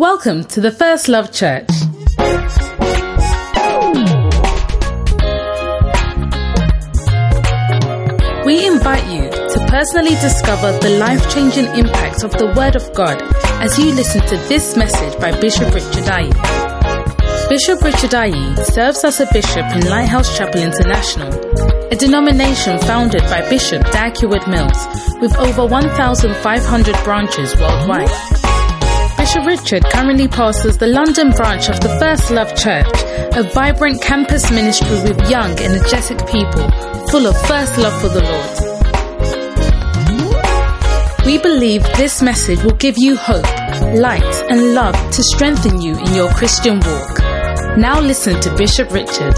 Welcome to the First Love Church. We invite you to personally discover the life changing impact of the Word of God as you listen to this message by Bishop Richard Ayi. Bishop Richard Ayi serves as a bishop in Lighthouse Chapel International, a denomination founded by Bishop Dag Heward-Mills with over 1,500 branches worldwide. Bishop Richard currently pastors the London branch of the First Love Church, a vibrant campus ministry with young, energetic people full of first love for the Lord. We believe this message will give you hope, light, and love to strengthen you in your Christian walk. Now listen to Bishop Richard.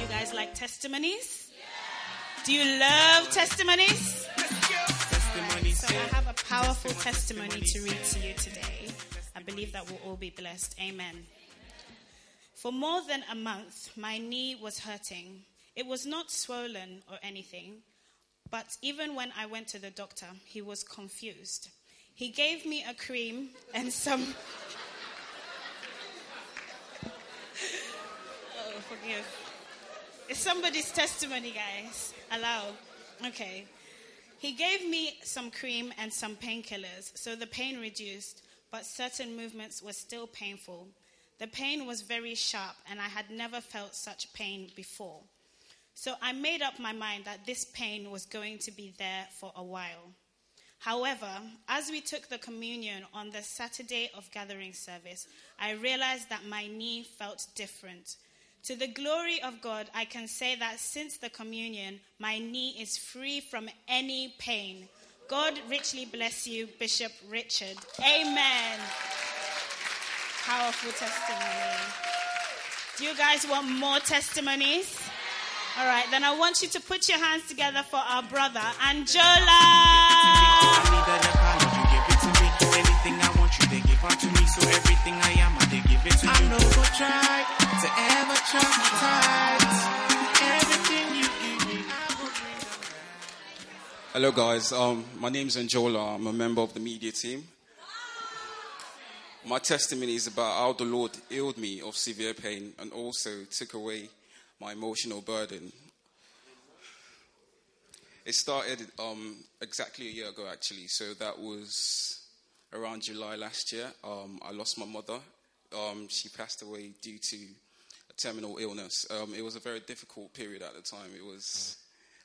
You guys like testimonies? Do you love testimonies? So I have a powerful testimony to read to you today. I believe that we'll all be blessed. Amen. For more than a month, my knee was hurting. It was not swollen or anything, but even when I went to the doctor, he was confused. He gave me a cream and some. oh, forgive. It's somebody's testimony, guys. Allow. Okay. He gave me some cream and some painkillers, so the pain reduced, but certain movements were still painful. The pain was very sharp, and I had never felt such pain before. So I made up my mind that this pain was going to be there for a while. However, as we took the communion on the Saturday of gathering service, I realized that my knee felt different. To the glory of God, I can say that since the communion, my knee is free from any pain. God richly bless you, Bishop Richard. Amen. Powerful testimony. Do you guys want more testimonies? All right, then I want you to put your hands together for our brother, Anjola. It to you, I know to ever. Everything you give me. Hello, guys. Um, my name is Anjola. I'm a member of the media team. My testimony is about how the Lord healed me of severe pain and also took away my emotional burden. It started um, exactly a year ago, actually. So that was around July last year. Um, I lost my mother. Um, she passed away due to a terminal illness. Um, it was a very difficult period at the time. It was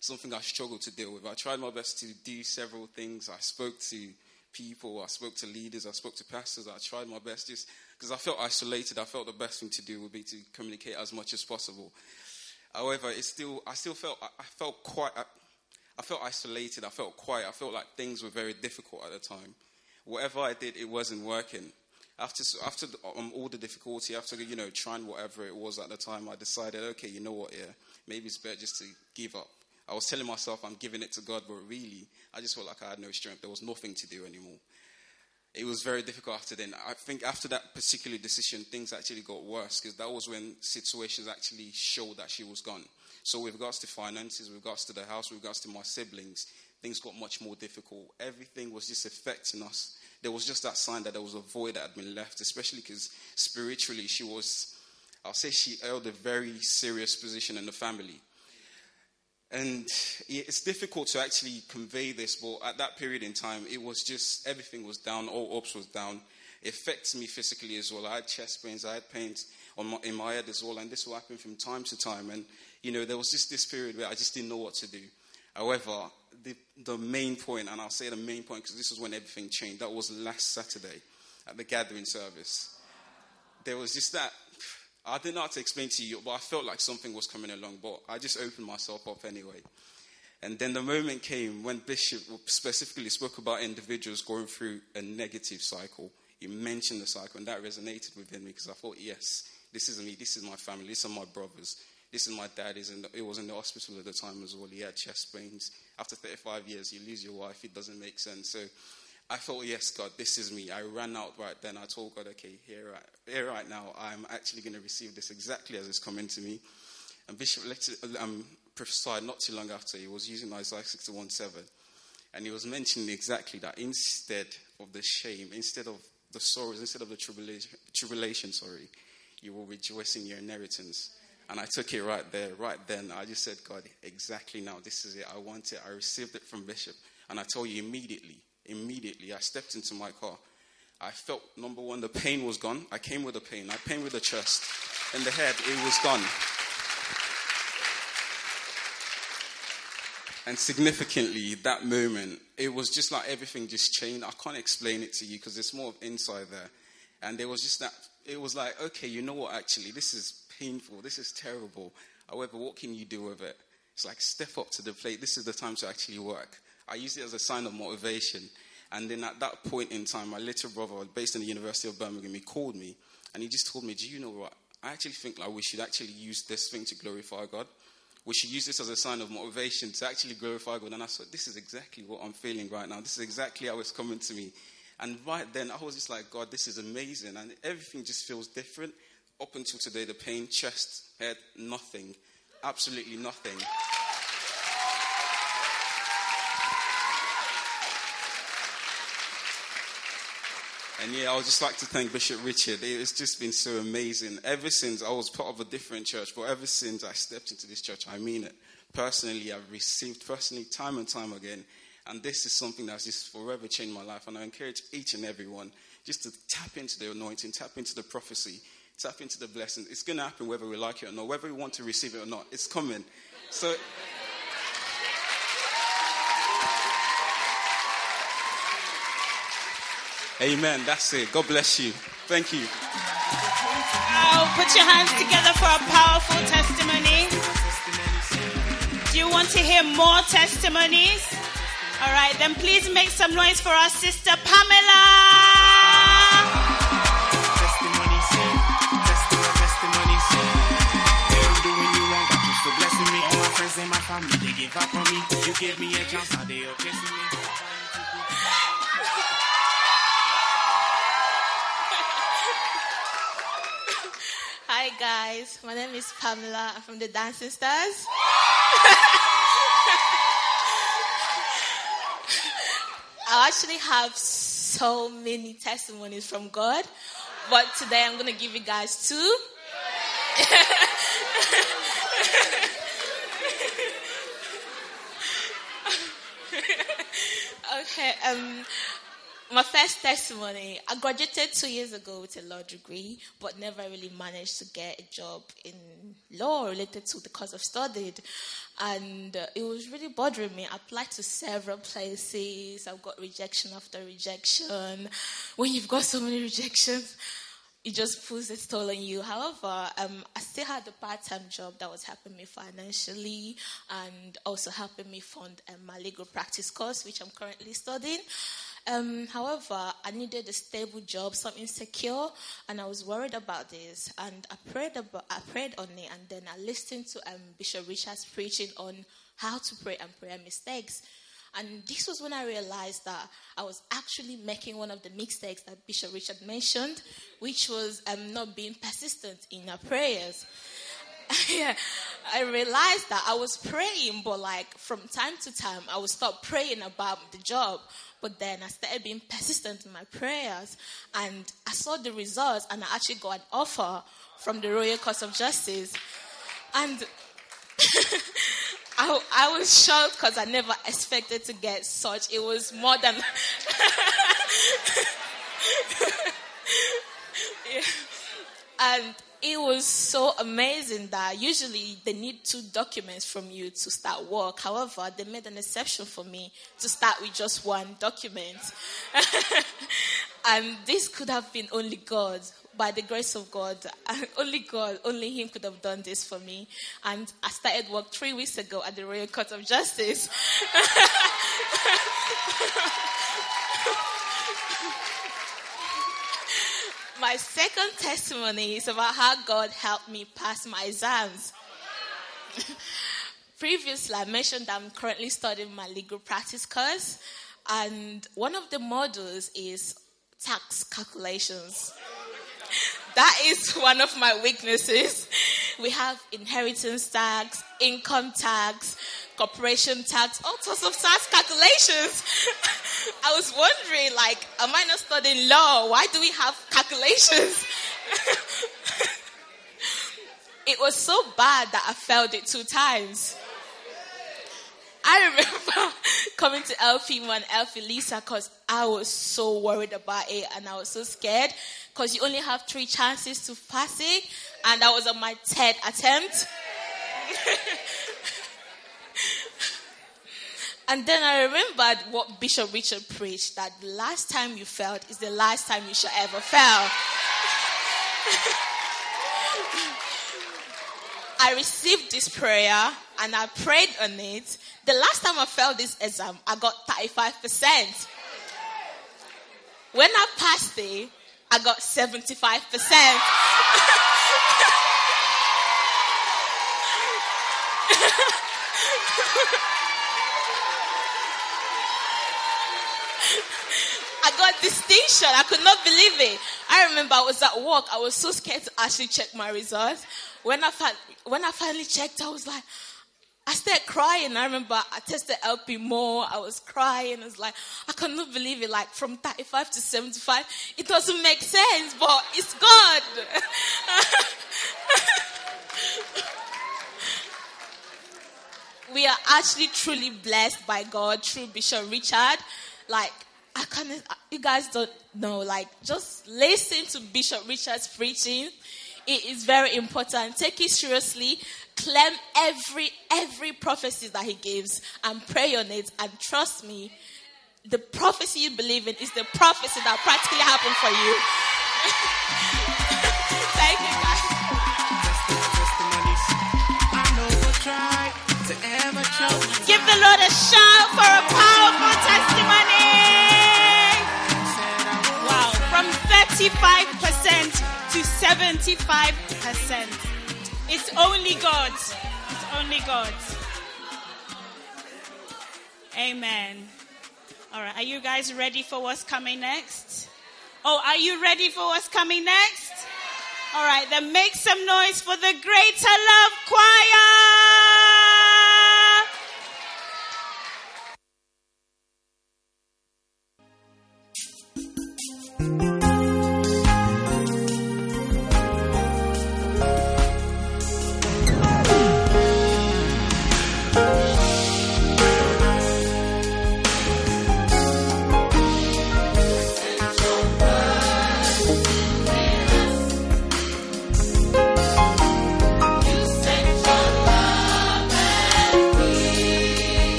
something I struggled to deal with. I tried my best to do several things. I spoke to people, I spoke to leaders, I spoke to pastors. I tried my best just because I felt isolated. I felt the best thing to do would be to communicate as much as possible. However, it still, I still felt, I, felt quite, I, I felt isolated. I felt quiet. I felt like things were very difficult at the time. Whatever I did, it wasn't working. After, after the, um, all the difficulty, after you know trying whatever it was at the time, I decided, okay, you know what, yeah, maybe it's better just to give up. I was telling myself I'm giving it to God, but really, I just felt like I had no strength. There was nothing to do anymore. It was very difficult after then. I think after that particular decision, things actually got worse because that was when situations actually showed that she was gone. So, with regards to finances, with regards to the house, with regards to my siblings, things got much more difficult. Everything was just affecting us. There was just that sign that there was a void that had been left, especially because spiritually she was, I'll say she held a very serious position in the family. And it's difficult to actually convey this, but at that period in time, it was just everything was down, all ups was down. It affects me physically as well. I had chest pains, I had pains my, in my head as well, and this will happen from time to time. And you know, there was just this period where I just didn't know what to do. However, the, the main point, and I'll say the main point because this is when everything changed, that was last Saturday at the gathering service. There was just that I didn't know how to explain to you, but I felt like something was coming along, but I just opened myself up anyway. And then the moment came when Bishop specifically spoke about individuals going through a negative cycle. He mentioned the cycle, and that resonated within me because I thought, yes, this is me, this is my family, this are my brothers, this is my dad. He's in the, he was in the hospital at the time as well. He had chest pains. After 35 years, you lose your wife, it doesn't make sense. So I thought, yes, God, this is me. I ran out right then. I told God, okay, here, right, here right now, I'm actually going to receive this exactly as it's coming to me. And Bishop um, prophesied not too long after. He was using Isaiah 61 7. And he was mentioning exactly that instead of the shame, instead of the sorrows, instead of the tribulation, tribulation sorry, you will rejoice in your inheritance. And I took it right there, right then. I just said, God, exactly now, this is it. I want it. I received it from Bishop. And I told you immediately, immediately, I stepped into my car. I felt, number one, the pain was gone. I came with the pain. I came with the chest. and the head, it was gone. And significantly, that moment, it was just like everything just changed. I can't explain it to you because it's more of inside there. And there was just that, it was like, okay, you know what, actually, this is painful. This is terrible. However, what can you do with it? It's like step up to the plate. This is the time to actually work. I use it as a sign of motivation. And then at that point in time, my little brother, based in the University of Birmingham, he called me and he just told me, Do you know what? I actually think like we should actually use this thing to glorify God. We should use this as a sign of motivation to actually glorify God. And I thought, this is exactly what I'm feeling right now. This is exactly how it's coming to me. And right then, I was just like, God, this is amazing. And everything just feels different. Up until today, the pain, chest, head, nothing. Absolutely nothing. And yeah, I would just like to thank Bishop Richard. It's just been so amazing. Ever since I was part of a different church, but ever since I stepped into this church, I mean it. Personally, I've received personally time and time again. And this is something that's just forever changed my life. And I encourage each and everyone just to tap into the anointing, tap into the prophecy, tap into the blessing. It's going to happen whether we like it or not, whether we want to receive it or not. It's coming. So. Amen. That's it. God bless you. Thank you. Oh, put your hands together for a powerful testimony. Do you want to hear more testimonies? All right, then please make some noise for our sister Pamela. Still blessing me. All my friends and my family, they give up on me. You me a chance, they me. Hi guys, my name is Pamela. I'm from the Dancing Stars. I actually have so many testimonies from God, but today I'm going to give you guys two. okay, um, my first testimony I graduated two years ago with a law degree, but never really managed to get a job in law related to the course I've studied. And uh, it was really bothering me. I applied to several places, I've got rejection after rejection. When you've got so many rejections, it just puts a toll on you. However, um, I still had a part-time job that was helping me financially and also helping me fund um, my legal practice course, which I'm currently studying. Um, however, I needed a stable job, something secure, and I was worried about this. And I prayed about, I prayed on it, and then I listened to um, Bishop Richard's preaching on how to pray and prayer mistakes. And this was when I realized that I was actually making one of the mistakes that Bishop Richard mentioned, which was um, not being persistent in our prayers. yeah, I realized that I was praying, but like from time to time, I would stop praying about the job. But then I started being persistent in my prayers, and I saw the results, and I actually got an offer from the Royal Court of Justice. And I, I was shocked because I never expected to get such. It was more than. yeah. And it was so amazing that usually they need two documents from you to start work. However, they made an exception for me to start with just one document. and this could have been only God. By the grace of God, only God, only Him could have done this for me. And I started work three weeks ago at the Royal Court of Justice. my second testimony is about how God helped me pass my exams. Previously, I mentioned I'm currently studying my legal practice course, and one of the modules is tax calculations. That is one of my weaknesses. We have inheritance tax, income tax, corporation tax, all sorts of tax calculations. I was wondering, like, am I not studying law? Why do we have calculations? it was so bad that I failed it two times. I remember coming to LP1, LP Lisa, because I was so worried about it and I was so scared because you only have three chances to pass it, and that was on my third attempt. and then I remembered what Bishop Richard preached that the last time you failed is the last time you shall ever fail. I received this prayer and I prayed on it. The last time I failed this exam, I got 35%. When I passed it, I got 75%. I got distinction. I could not believe it. I remember I was at work. I was so scared to actually check my results. When I, when I finally checked, I was like, I started crying. I remember I tested LP more. I was crying. I was like, I cannot believe it. Like from 35 to 75, it doesn't make sense, but it's God. we are actually truly blessed by God through Bishop Richard. Like, I can't, you guys don't know, like, just listen to Bishop Richard's preaching. It is very important. Take it seriously. Claim every every prophecy that he gives and pray on it. And trust me, the prophecy you believe in is the prophecy that practically happened for you. Thank you, guys. Give the Lord a shout for a powerful testimony. Wow, from 35% to 75%. It's only God. It's only God. Amen. All right. Are you guys ready for what's coming next? Oh, are you ready for what's coming next? All right. Then make some noise for the Greater Love Choir.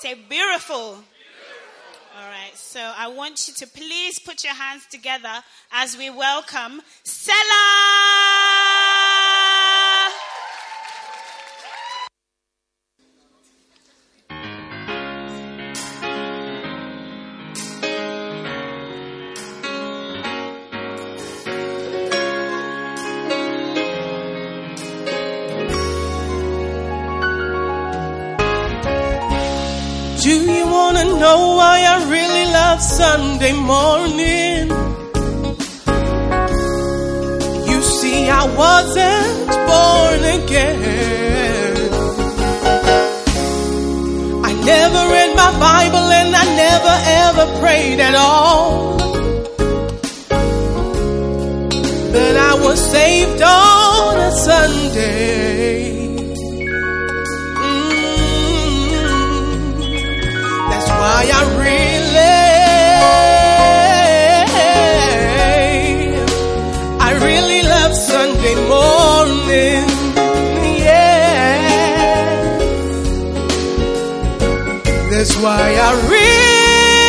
Say beautiful. All right, so I want you to please put your hands together as we welcome Selah. Sunday morning. You see, I wasn't born again. I never read my Bible and I never ever prayed at all. But I was saved on a Sunday. Mm-hmm. That's why I really, That's why I really,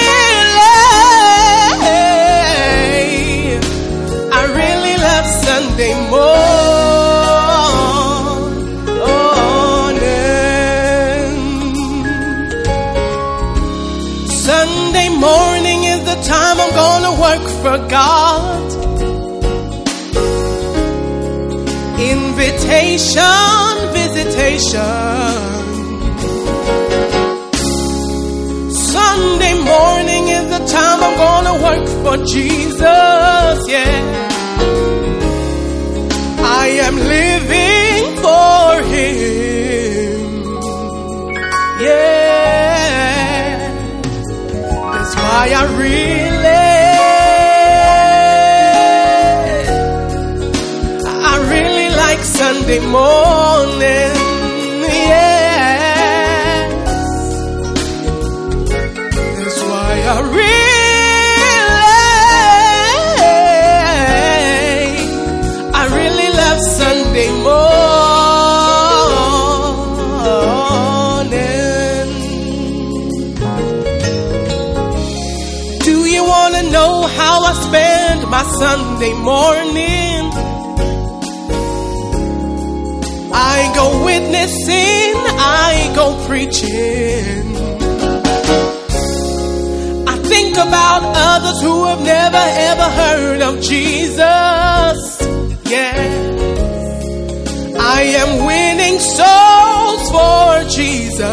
I really love Sunday morning. Sunday morning is the time I'm gonna work for God. Invitation, visitation. for Jesus, yeah. I am living for Him, yeah. That's why I really, I really like Sunday morning. Sunday morning. I go witnessing, I go preaching. I think about others who have never ever heard of Jesus. Yeah. I am winning souls for Jesus.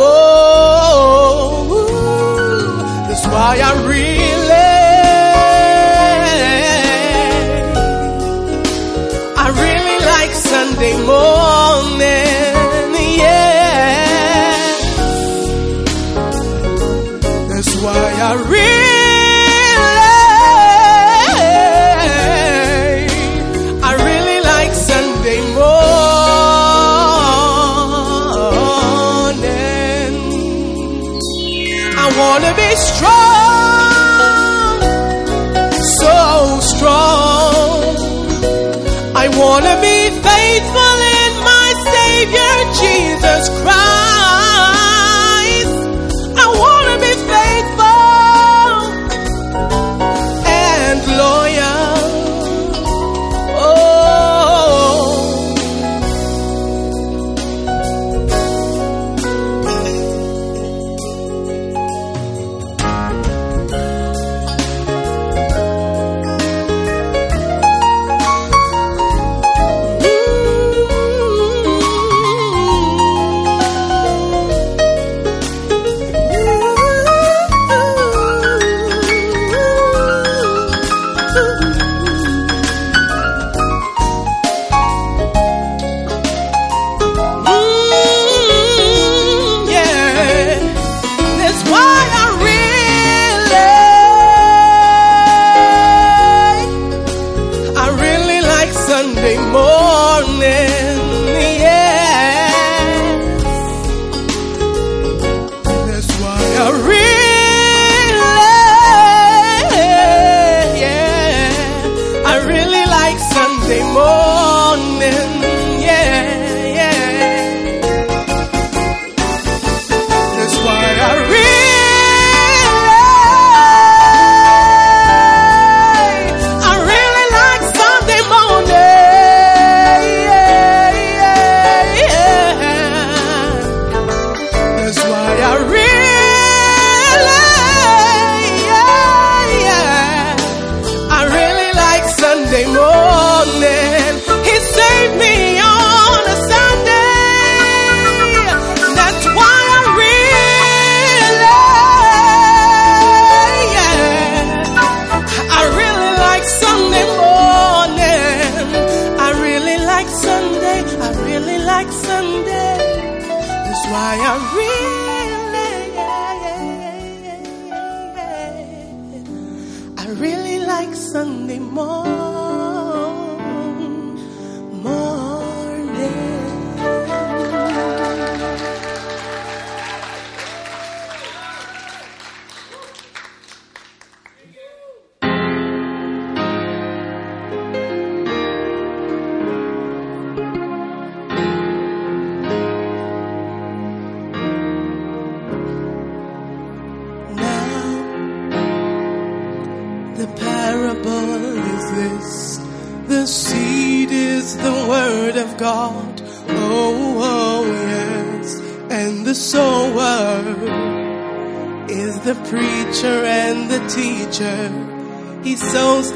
Oh, that's why I read. Sunday morning. Yeah. That's why I really, I really like Sunday morning. I wanna be strong, so strong. I wanna be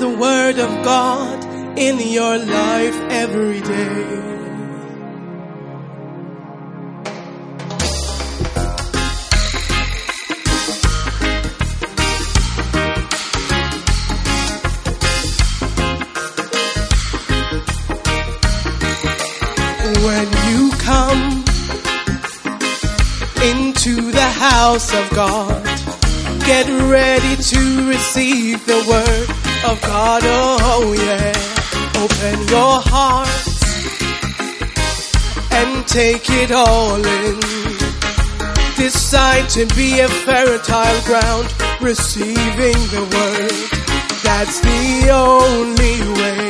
the word of God in your life every day. When you come into the house of God, get ready to receive the word of God. Oh, yeah. Open your heart and take it all in. Decide to be a fertile ground, receiving the word. That's the only way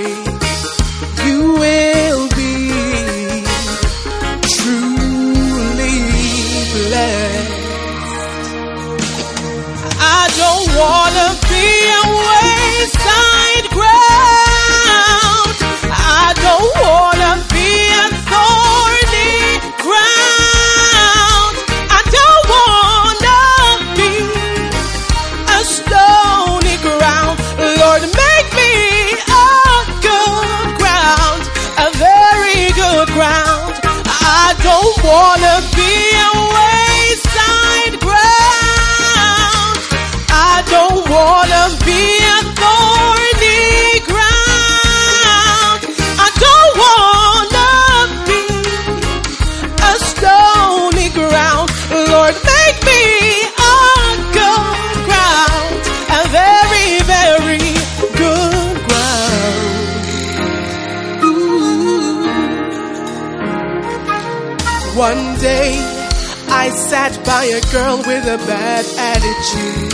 by a girl with a bad attitude.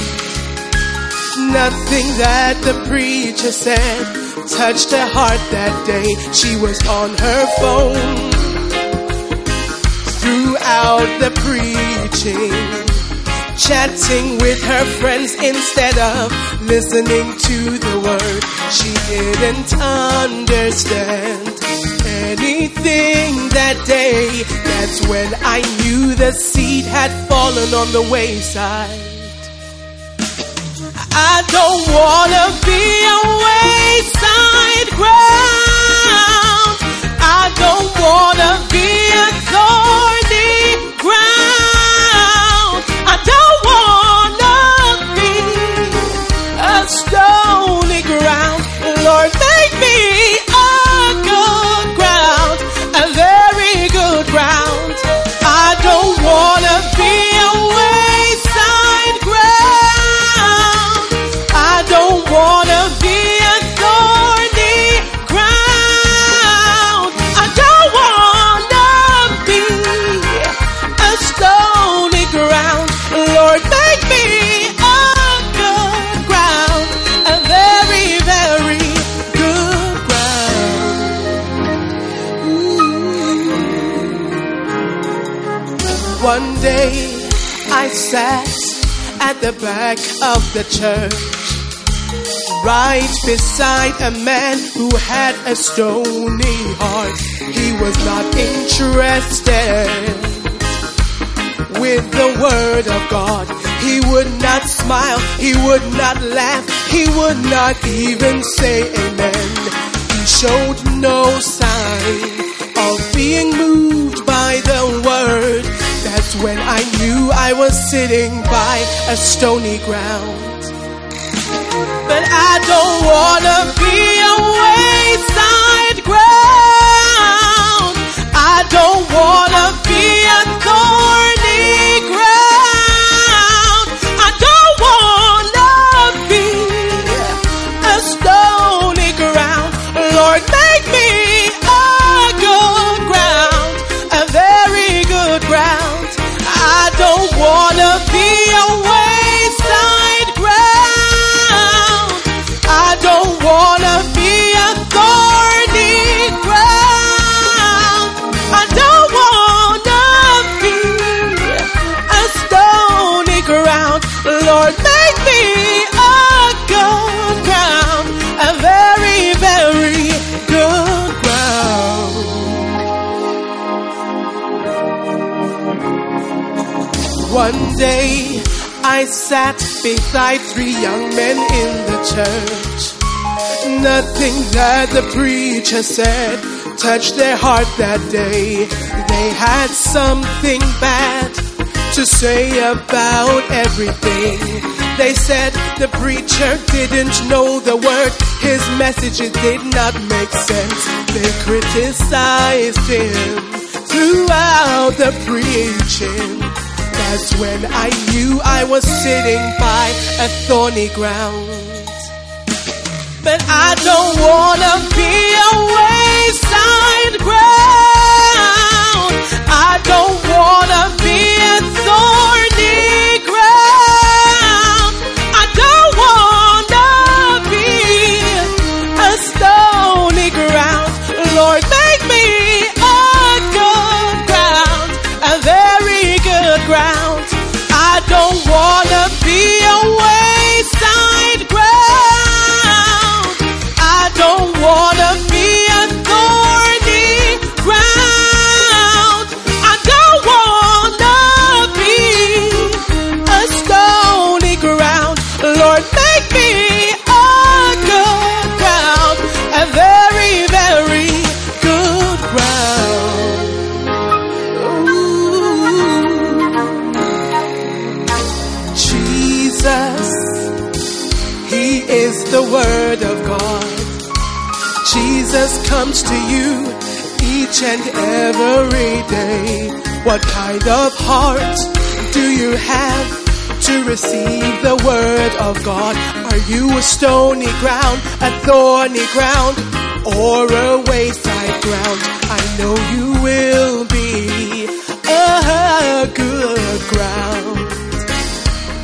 Nothing that the preacher said touched her heart that day. She was on her phone throughout the preaching, chatting with her friends instead of listening to the word. She didn't understand anything that day. That's when I knew the seed had fallen on the wayside. I don't wanna be a wayside ground. I don't wanna be a thorny the back of the church, right beside a man who had a stony heart. He was not interested with the word of God. He would not smile, he would not laugh, he would not even say amen. He showed no sign of being moved by the word. That's when I knew I was sitting by a stony ground. But I don't wanna be beside three young men in the church. Nothing that the preacher said touched their heart that day. They had something bad to say about everything. They said the preacher didn't know the word, his messages did not make sense. They criticized him throughout the preaching. That's when I knew I was sitting by a thorny ground. But I don't wanna be a wayside ground. I don't wanna be a thorny Jesus comes to you each and every day. What kind of heart do you have to receive the Word of God? Are you a stony ground, a thorny ground, or a wayside ground? I know you will be a good ground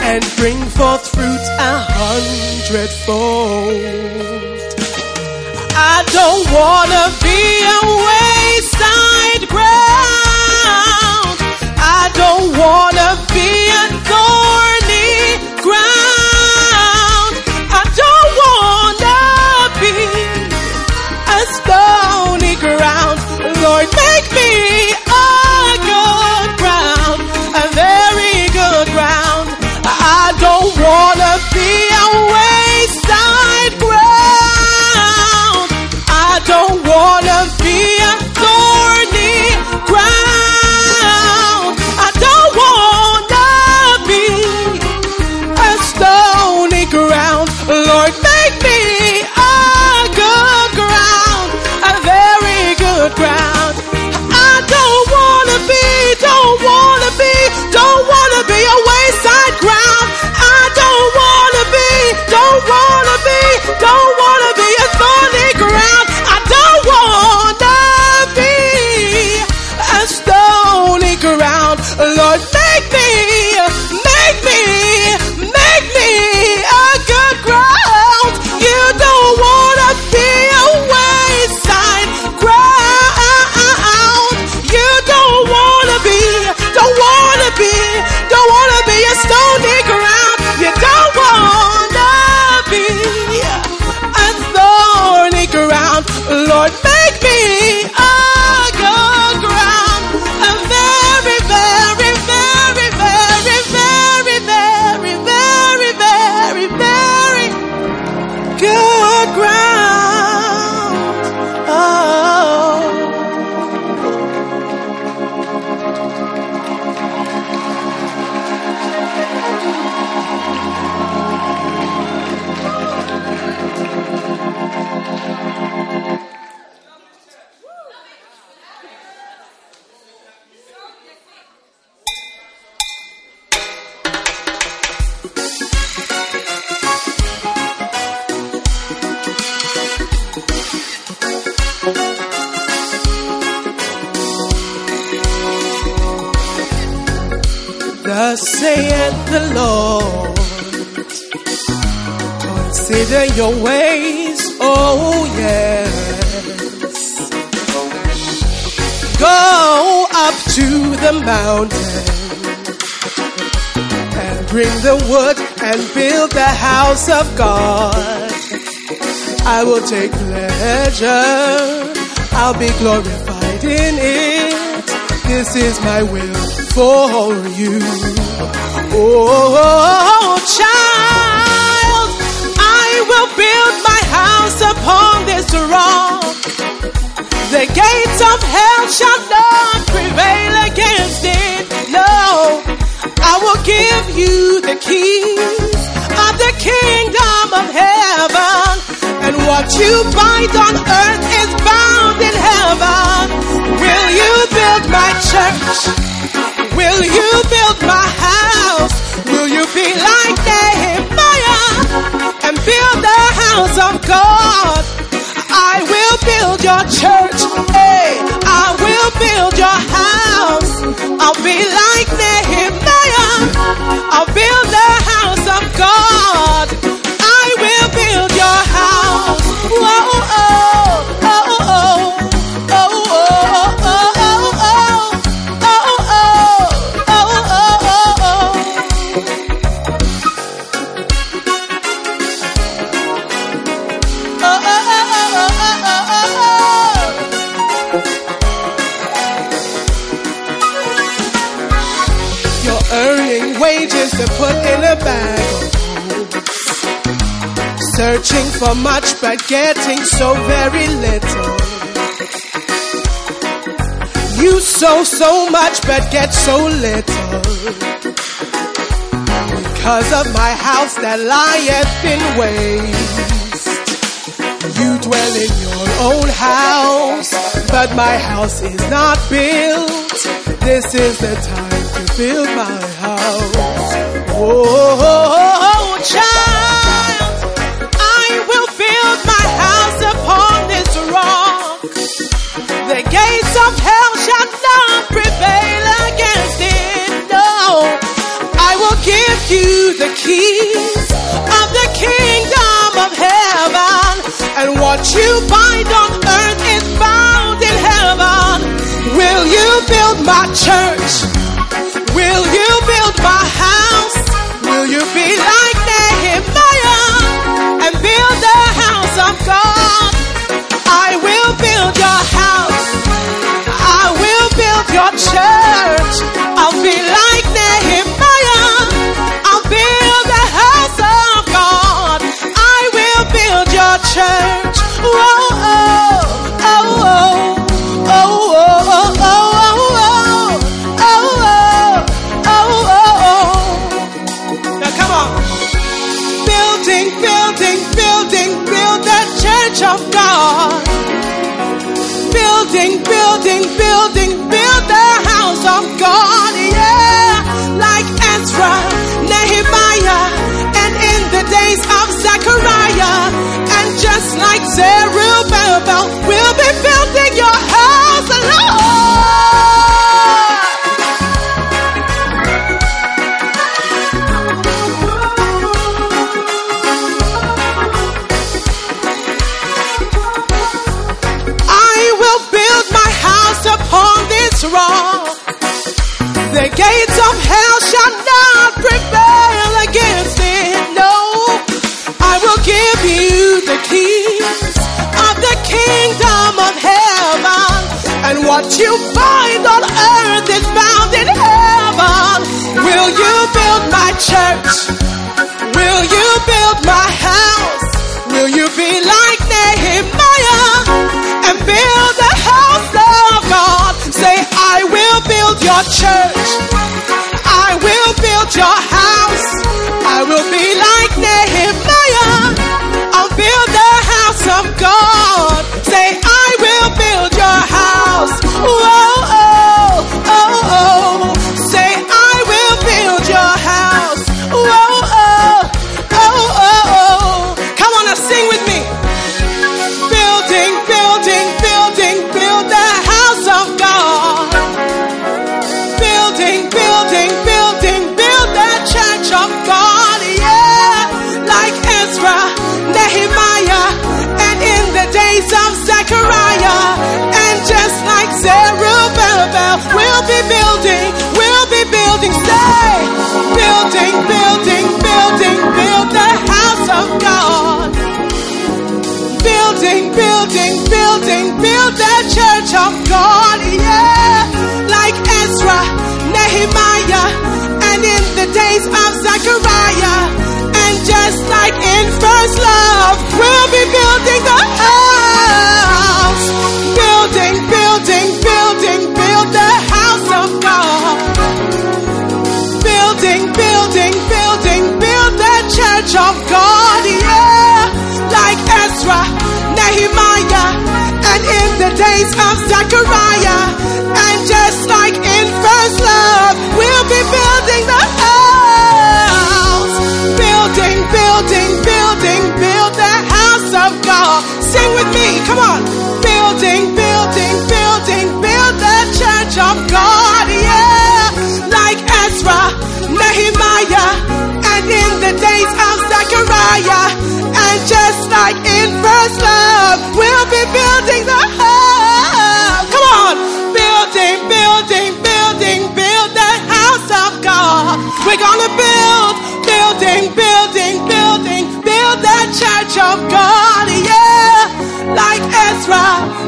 and bring forth fruit a hundredfold. I don't wanna be a wayside ground. I don't wanna the wood and build the house of God. I will take pleasure, I'll be glorified in it. This is my will for you. Oh, child, I will build my house upon this rock. The gates of hell shall not prevail against it. No, I will give you the keys of the kingdom of heaven. And what you bind on earth is bound in heaven. Will you build my church? Will you build my house? Will you be like Nehemiah and build the house of God? I will build your church. Hey, I will build your house. I'll be like Nehemiah. I'll build the house of God. Searching for much but getting so very little. You sow so much but get so little. Because of my house that lieth in waste. You dwell in your own house, but my house is not built. This is the time to build my house. Oh, you the keys of the kingdom of heaven. And what you bind on earth is bound in heaven. Will you build my church? Will you build my house? Will you be like Jai Said real bad about will be felt in your heart. What you bind on earth is bound in heaven. Will you build my church? Will you build my house? Will you be like Nehemiah and build the house of God? Say, I will build your church. I will build your house. I will be like building. Say, building, building, building, build the house of God. Building, building, building, build the church of God. Yeah, like Ezra, Nehemiah, and in the days of Zechariah, and just like in first love, we'll be building the house. Building, building, building, build the house of God. Building, building, building, build the church of God, yeah. Like Ezra, Nehemiah, and in the days of Zechariah, and just like in first love, we'll be building the house. Building, building, building, build the house of God. Sing with me, come on. Building, building, building, build the church of God. Like Ezra, Nehemiah, and in the days of Zechariah, and just like in first love, we'll be building the house. Come on, building, building, building, build the house of God. We're gonna build, building, building, building, build the church of God, yeah. Like Ezra,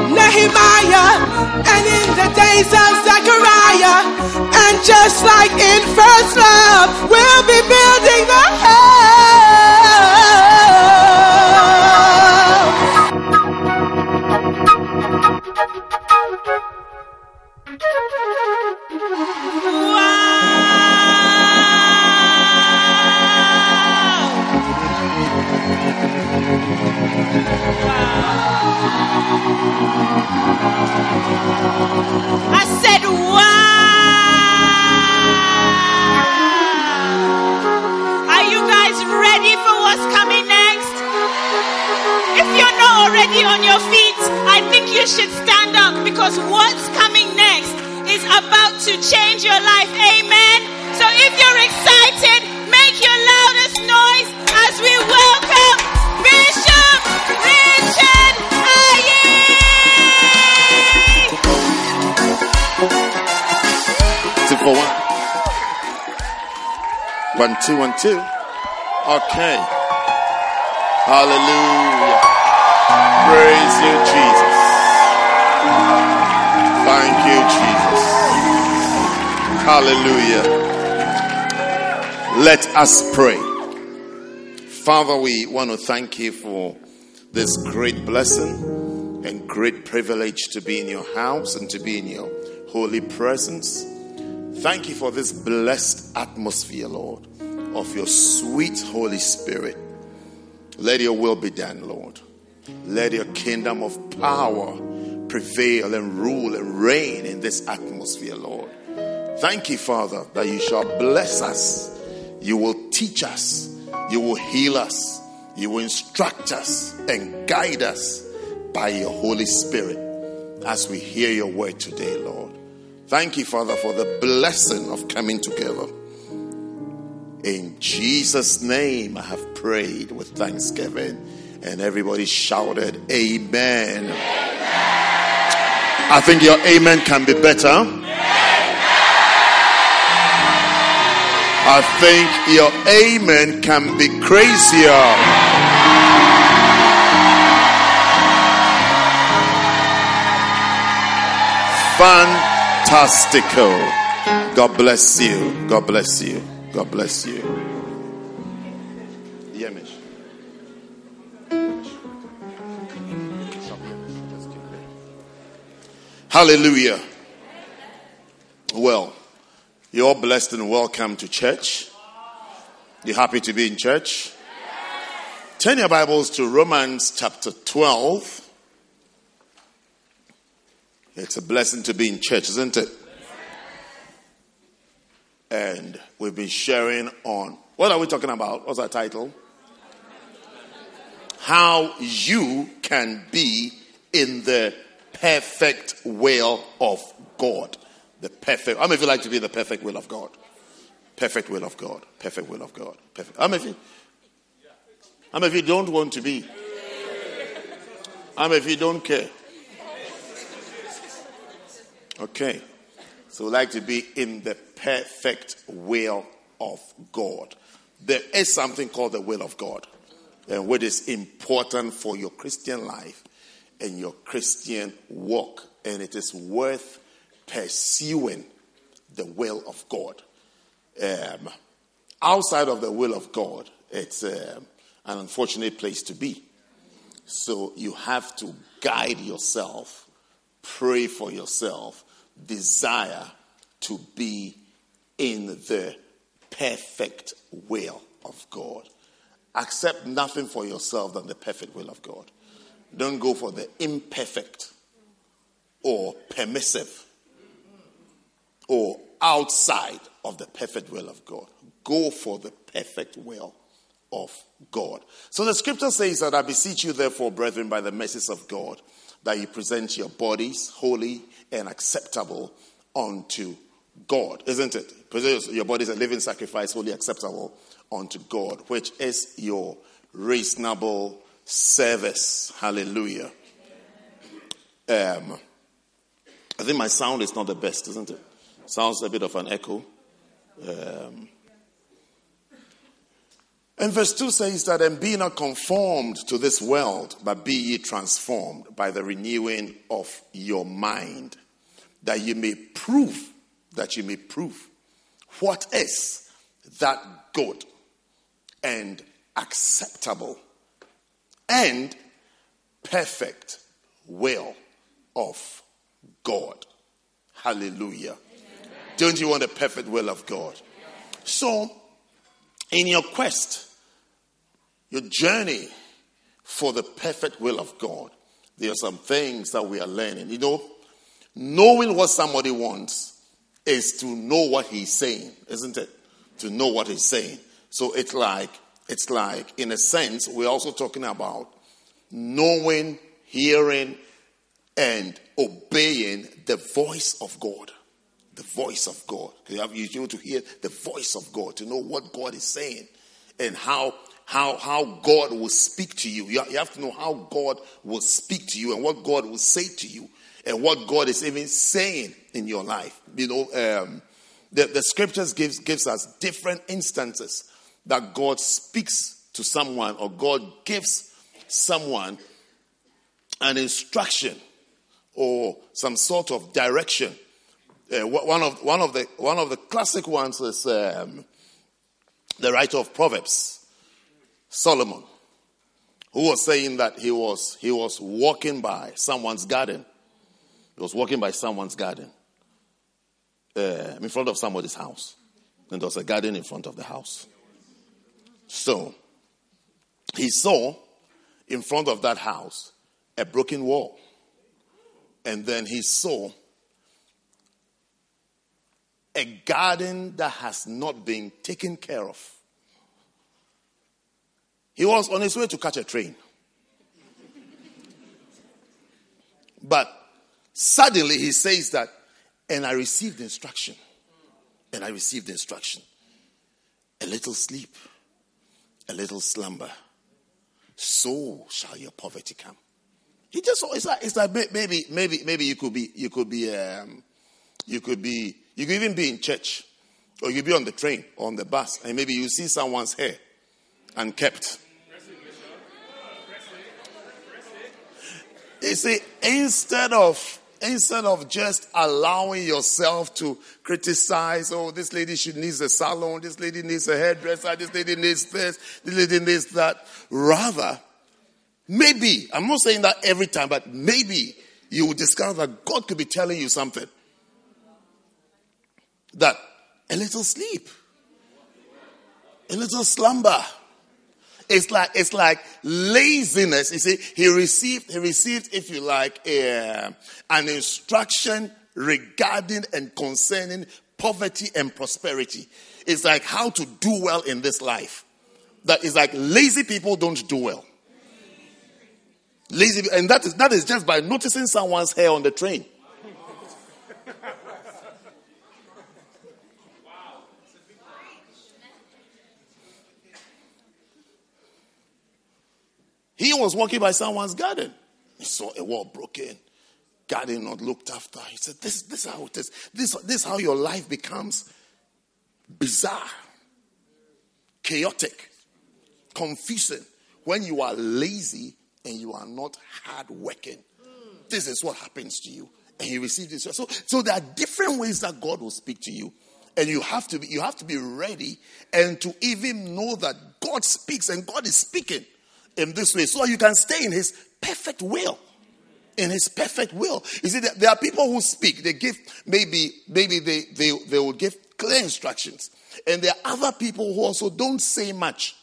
Nehemiah, and in the days of Zechariah, and just like in first love, we'll be building the house. I said, wow. Are you guys ready for what's coming next? If you're not already on your feet, I think you should stand up because what's coming next is about to change your life. Amen. So if you're excited, One, two, one, two. Okay. Hallelujah. Praise you, Jesus. Thank you, Jesus. Hallelujah. Let us pray. Father, we want to thank you for this great blessing and great privilege to be in your house and to be in your holy presence. Thank you for this blessed atmosphere, Lord, of your sweet Holy Spirit. Let your will be done, Lord. Let your kingdom of power prevail and rule and reign in this atmosphere, Lord. Thank you, Father, that you shall bless us. You will teach us. You will heal us. You will instruct us and guide us by your Holy Spirit as we hear your word today, Lord. Thank you, Father, for the blessing of coming together. In Jesus' name, I have prayed with thanksgiving. And everybody shouted, Amen. I think your amen can be better. I think your amen can be crazier. Fantastical. God bless you. God bless you. God bless you. Yemish. Hallelujah. Well, you're blessed and welcome to church. You happy to be in church? Turn your Bibles to Romans chapter 12. It's a blessing to be in church, isn't it? And we've been sharing on what are we talking about? What's our title? How you can be in the perfect will of God. The perfect. How many of you like to be the perfect will of God? Perfect will of God. Perfect will of God. Perfect. How many of you? How many of you don't want to be? How many of you don't care? Okay. So we like to be in the perfect will of God. There is something called the will of God, and what is important for your Christian life and your Christian walk, and it is worth pursuing the will of God. Um, outside of the will of God, it's uh, an unfortunate place to be. So you have to guide yourself, pray for yourself, desire to be in the perfect will of God. Accept nothing for yourself than the perfect will of God. Don't go for the imperfect or permissive or outside of the perfect will of God. Go for the perfect will of God. So the scripture says that I beseech you, therefore, brethren, by the mercies of God, that you present your bodies holy and acceptable unto God, isn't it? Present your is a living sacrifice, holy, acceptable unto God, which is your reasonable service. Hallelujah. Um, I think my sound is not the best, isn't it? Sounds a bit of an echo. Um, and verse 2 says that, and be not conformed to this world, but be ye transformed by the renewing of your mind, that you may prove, that you may prove what is that good and acceptable and perfect will of God. Hallelujah. Amen. Don't you want the perfect will of God? So, in your quest, your journey for the perfect will of God, there are some things that we are learning. You know, knowing what somebody wants is to know what he's saying, isn't it? To know what he's saying. So it's like, it's like, in a sense, we're also talking about knowing, hearing, and obeying the voice of God. The voice of God. You have you to hear the voice of God, to know what God is saying and how how how God will speak to you. You have to know how God will speak to you and what God will say to you and what God is even saying in your life. You know, um, the, the scriptures gives gives us different instances that God speaks to someone or God gives someone an instruction or some sort of direction. Uh, one of one of the one of the classic ones is um, the writer of Proverbs, Solomon, who was saying that he was he was walking by someone's garden. He was walking by someone's garden uh, in front of somebody's house, and there was a garden in front of the house. So he saw in front of that house a broken wall. And then he saw a garden that has not been taken care of. He was on his way to catch a train. But suddenly he says that, and I received instruction. And I received instruction. A little sleep, a little slumber. So shall your poverty come. He just it's like it's like maybe maybe maybe you could be you could be um, you could be you could even be in church or you could be on the train or on the bus and maybe you see someone's hair unkept. You see, instead of instead of just allowing yourself to criticize, oh, this lady should needs a salon, this lady needs a hairdresser, this lady needs this, this lady needs that, rather Maybe, I'm not saying that every time, but maybe you will discover that God could be telling you something. That a little sleep, a little slumber. It's like it's like laziness. You see, he received he received, if you like, a, an instruction regarding and concerning poverty and prosperity. It's like how to do well in this life. That is like lazy people don't do well. Lazy, and that is, that is just by noticing someone's hair on the train. He was walking by someone's garden. He saw a wall broken, garden not looked after. He said, This, this is how it is. This, this is how your life becomes bizarre, chaotic, confusing. When you are lazy and you are not hard working. This is what happens to you. And you receive this. So, so there are different ways that God will speak to you. And you have to be, you have to be ready and to even know that God speaks and God is speaking in this way so you can stay in his perfect will. In his perfect will. You see, there are people who speak, they give maybe, maybe they, they, they will give clear instructions. And there are other people who also don't say much.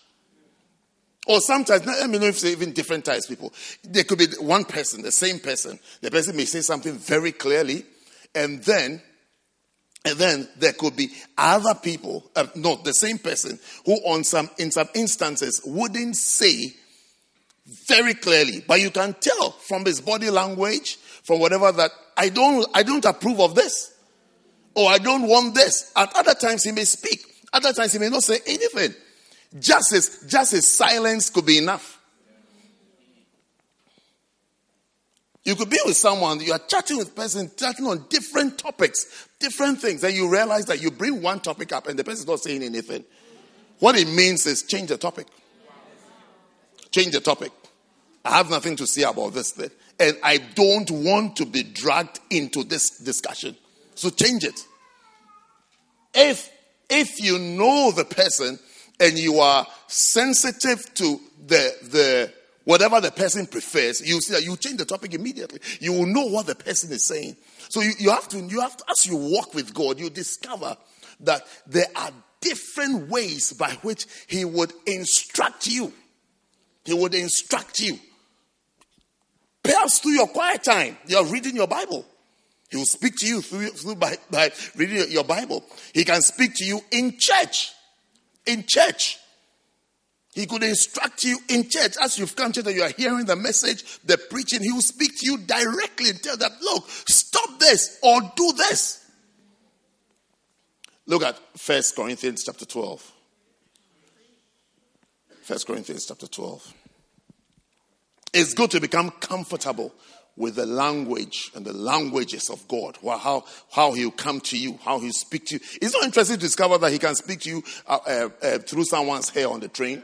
Or sometimes, let me know if it's even different types of people. There could be one person, the same person. The person may say something very clearly, and then and then there could be other people, uh, not the same person, who on some in some instances wouldn't say very clearly, but you can tell from his body language, from whatever that I don't I don't approve of this. Or I don't want this. At other times he may speak. Other times he may not say anything. Just as just as silence could be enough. You could be with someone, you are chatting with person, chatting on different topics, different things, and you realize that you bring one topic up and the person is not saying anything. What it means is change the topic. Change the topic. I have nothing to say about this thing. And I don't want to be dragged into this discussion. So change it. If if you know the person and you are sensitive to the the whatever the person prefers, you see that you change the topic immediately. You will know what the person is saying. So you, you have to you have to as you walk with God, you discover that there are different ways by which He would instruct you. He would instruct you. Perhaps through your quiet time, you're reading your Bible. He will speak to you through, through by, by reading your Bible. He can speak to you in church. In church. He could instruct you in church as you've come to church and you are hearing the message, the preaching. He will speak to you directly and tell that, look, stop this or do this. Look at First Corinthians chapter 12. First Corinthians chapter 12. It's good to become comfortable with the language and the languages of God. Well, how, how he'll come to you, how he'll speak to you. It's not interesting to discover that he can speak to you uh, uh, uh, through someone's hair on the train.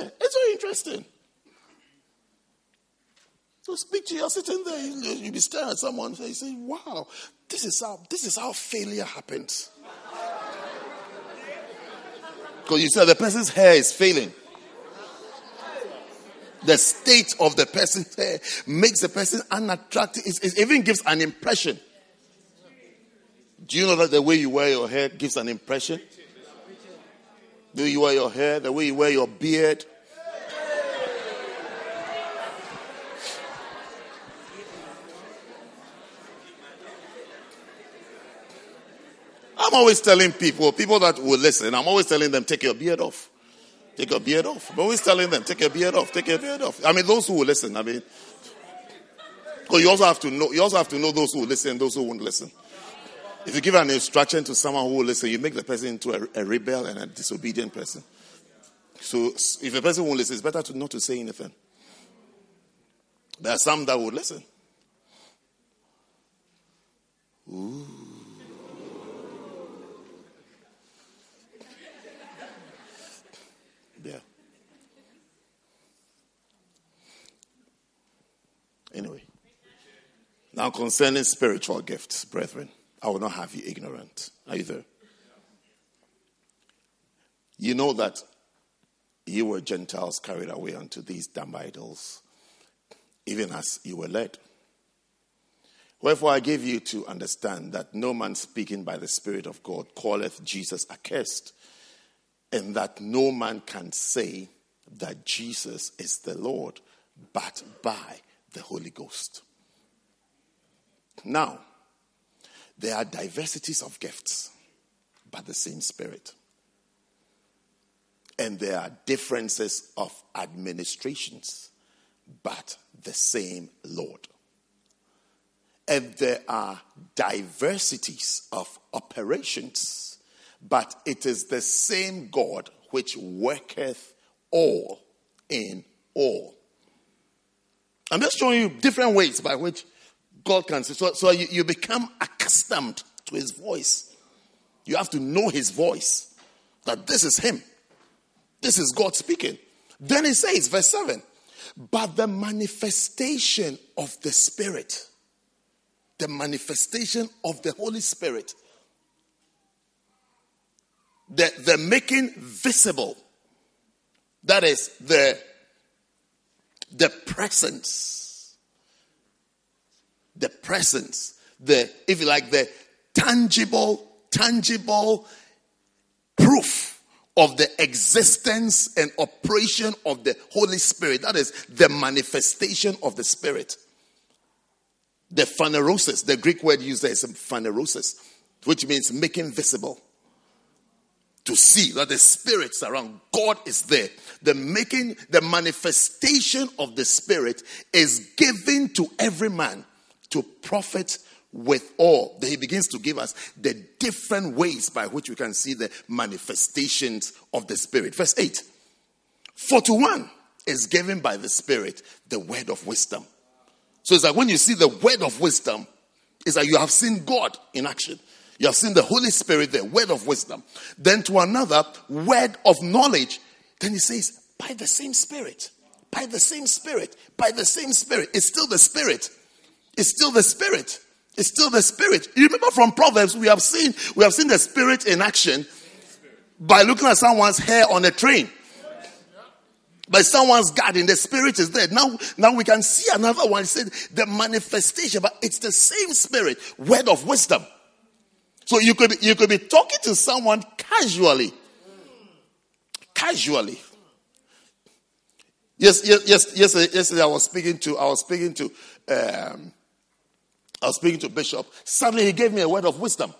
Yeah, it's very interesting. So speak to you, you're sitting there, you'll be staring at someone, and you say, wow, this is how, this is how failure happens. Because you said the person's hair is failing. The state of the person's hair makes the person unattractive. It, it even gives an impression. Do you know that the way you wear your hair gives an impression? Do you wear your hair, the way you wear your beard. Always telling people, people that will listen, I'm always telling them, take your beard off. Take your beard off. I'm always telling them, take your beard off, take your beard off. I mean, those who will listen, I mean, because you also have to know, you also have to know those who will listen those who won't listen. If you give an instruction to someone who will listen, you make the person into a, a rebel and a disobedient person. So if a person won't listen, it's better to not to say anything. There are some that will listen. Ooh. Anyway. Now, concerning spiritual gifts, brethren, I will not have you ignorant either. You know that you were Gentiles carried away unto these dumb idols, even as you were led. Wherefore I give you to understand that no man speaking by the Spirit of God calleth Jesus accursed, and that no man can say that Jesus is the Lord but by the Holy Ghost. Now, there are diversities of gifts, but the same Spirit. And there are differences of administrations, but the same Lord. And there are diversities of operations, but it is the same God which worketh all in all. I'm just showing you different ways by which God can say. So, so you, you become accustomed to his voice. You have to know his voice. That this is him. This is God speaking. Then he says, verse 7 But the manifestation of the Spirit the manifestation of the Holy Spirit. The, the making visible. That is the, the presence. The presence. The, if you like, the tangible, tangible proof of the existence and operation of the Holy Spirit. That is the manifestation of the Spirit. The phanerosis, the Greek word used there is phanerosis, which means making visible. To see that the spirits around, God is there. The making, the manifestation of the Spirit is given to every man to profit with all. He begins to give us the different ways by which we can see the manifestations of the Spirit. Verse 8 For to one is given by the Spirit the word of wisdom so it's like when you see the word of wisdom, it's like you have seen God in action. You have seen the Holy Spirit, the word of wisdom. Then to another, word of knowledge. Then he says, by the same spirit. By the same spirit. By the same spirit. It's still the spirit. It's still the spirit. It's still the spirit. You remember from Proverbs, we have seen we have seen the spirit in action by looking at someone's hair on a train. By someone's garden, the spirit is there. Now, now we can see another one. It said the manifestation, but it's the same spirit, word of wisdom. So you could you could be talking to someone casually, casually. Yes, yes, yes, yes. Yesterday I was speaking to, I was speaking to, um, I was speaking to Bishop. Suddenly he gave me a word of wisdom.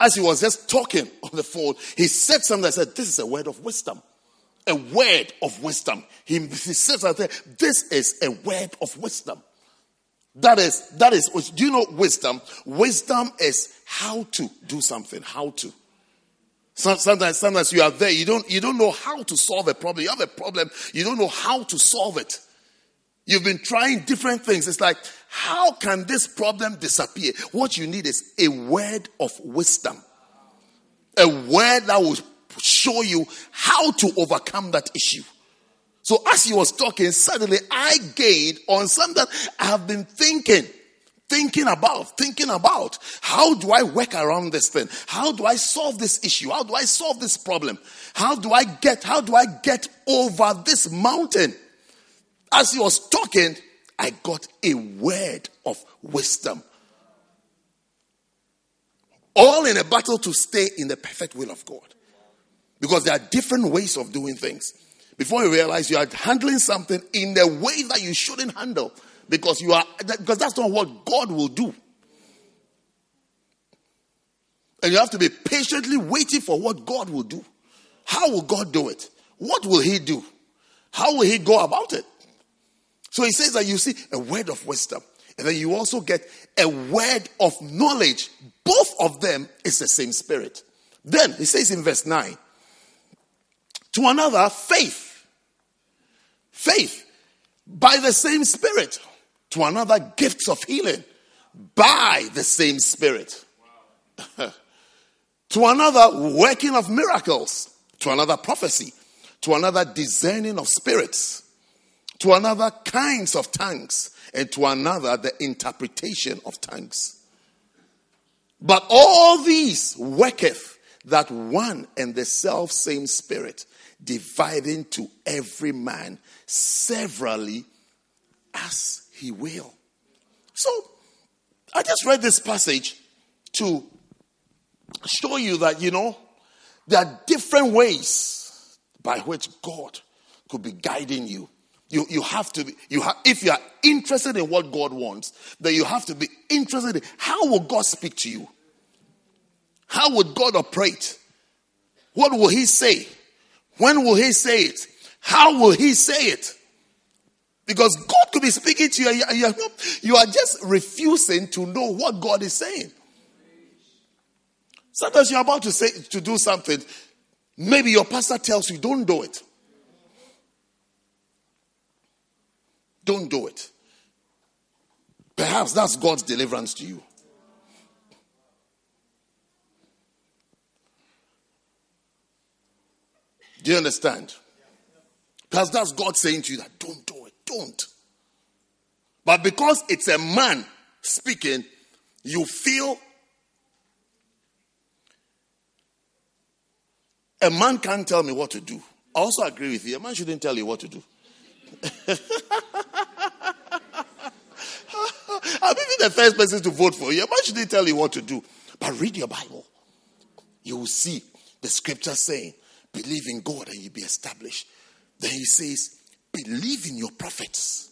As he was just talking on the phone, he said something. I said, "This is a word of wisdom." a word of wisdom. He, he says this is a word of wisdom. That is, that is, do you know wisdom? Wisdom is how to do something, how to. Sometimes, sometimes you are there, you don't, you don't know how to solve a problem. You have a problem, you don't know how to solve it. You've been trying different things. It's like, how can this problem disappear? What you need is a word of wisdom. A word that will show you how to overcome that issue. So as he was talking, suddenly I gained on something that I have been thinking, thinking about, thinking about. How do I work around this thing? How do I solve this issue? How do I solve this problem? How do I get, how do I get over this mountain? As he was talking, I got a word of wisdom. All in a battle to stay in the perfect will of God. Because there are different ways of doing things. Before you realize you are handling something in the way that you shouldn't handle. Because you are because that's not what God will do. And you have to be patiently waiting for what God will do. How will God do it? What will He do? How will He go about it? So He says that you see a word of wisdom, and then you also get a word of knowledge. Both of them is the same spirit. Then He says in verse 9, to another, faith. Faith by the same Spirit. To another, gifts of healing by the same Spirit. to another, working of miracles. To another, prophecy. To another, discerning of spirits. To another, kinds of tongues. And to another, the interpretation of tongues. But all these worketh that one and the self same Spirit dividing to every man severally as he will. So, I just read this passage to show you that, you know, there are different ways by which God could be guiding you. You, you have to be, you have, if you are interested in what God wants, then you have to be interested in how will God speak to you? How would God operate? What will He say? When will he say it? How will he say it? Because God could be speaking to you, and you are just refusing to know what God is saying. Sometimes you're about to say to do something, maybe your pastor tells you, don't do it. Don't do it. Perhaps that's God's deliverance to you. Do you understand? Because that's God saying to you that don't do it. Don't. But because it's a man speaking, you feel a man can't tell me what to do. I also agree with you. A man shouldn't tell you what to do. I'm even the first person to vote for you. A man shouldn't tell you what to do. But read your Bible. You will see the scripture saying, believe in God and you'll be established. Then he says, believe in your prophets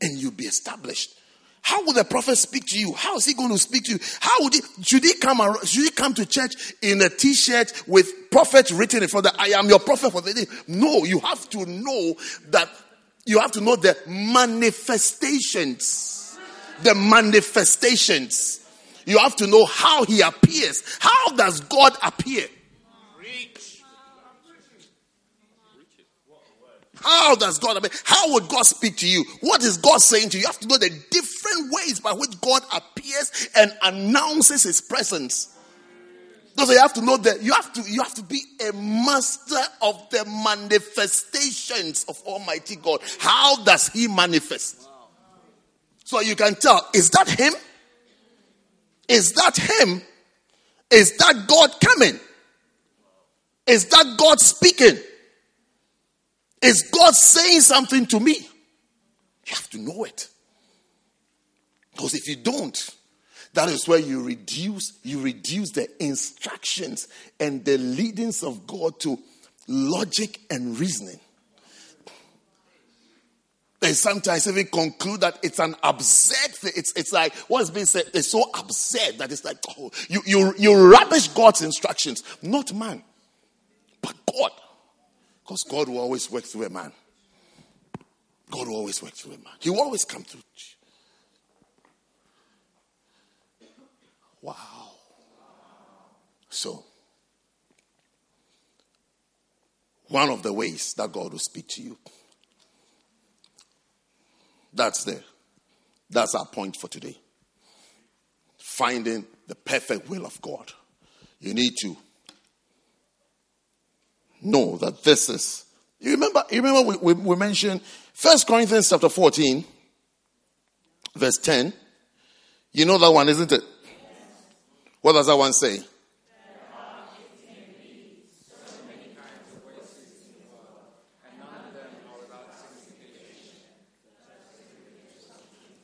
and you'll be established. How will the prophet speak to you? How is he going to speak to you? How would he, should he come, should he come to church in a t-shirt with prophet written in front of, the I am your prophet for the day? No, you have to know that, you have to know the manifestations. The manifestations. You have to know how he appears. How does God appear? How does God appear? How would God speak to you? What is God saying to you? You have to know the different ways by which God appears and announces his presence. So you have to know that you have to you have to be a master of the manifestations of Almighty God. How does He manifest? So you can tell, is that Him? Is that Him? Is that God coming? Is that God speaking? Is God saying something to me? You have to know it. Because if you don't, that is where you reduce you reduce the instructions and the leadings of God to logic and reasoning. They sometimes even conclude that it's an absurd thing. It's, it's like what's being said is so absurd that it's like, oh, you, you, you rubbish God's instructions, not man, but God. Because God will always work through a man. God will always work through a man. He will always come through. Wow. So, one of the ways that God will speak to you. That's there. That's our point for today. Finding the perfect will of God. You need to know that this is. You remember, you remember we, we, we mentioned First Corinthians chapter 14, verse 10. You know that one, isn't it? What does that one say?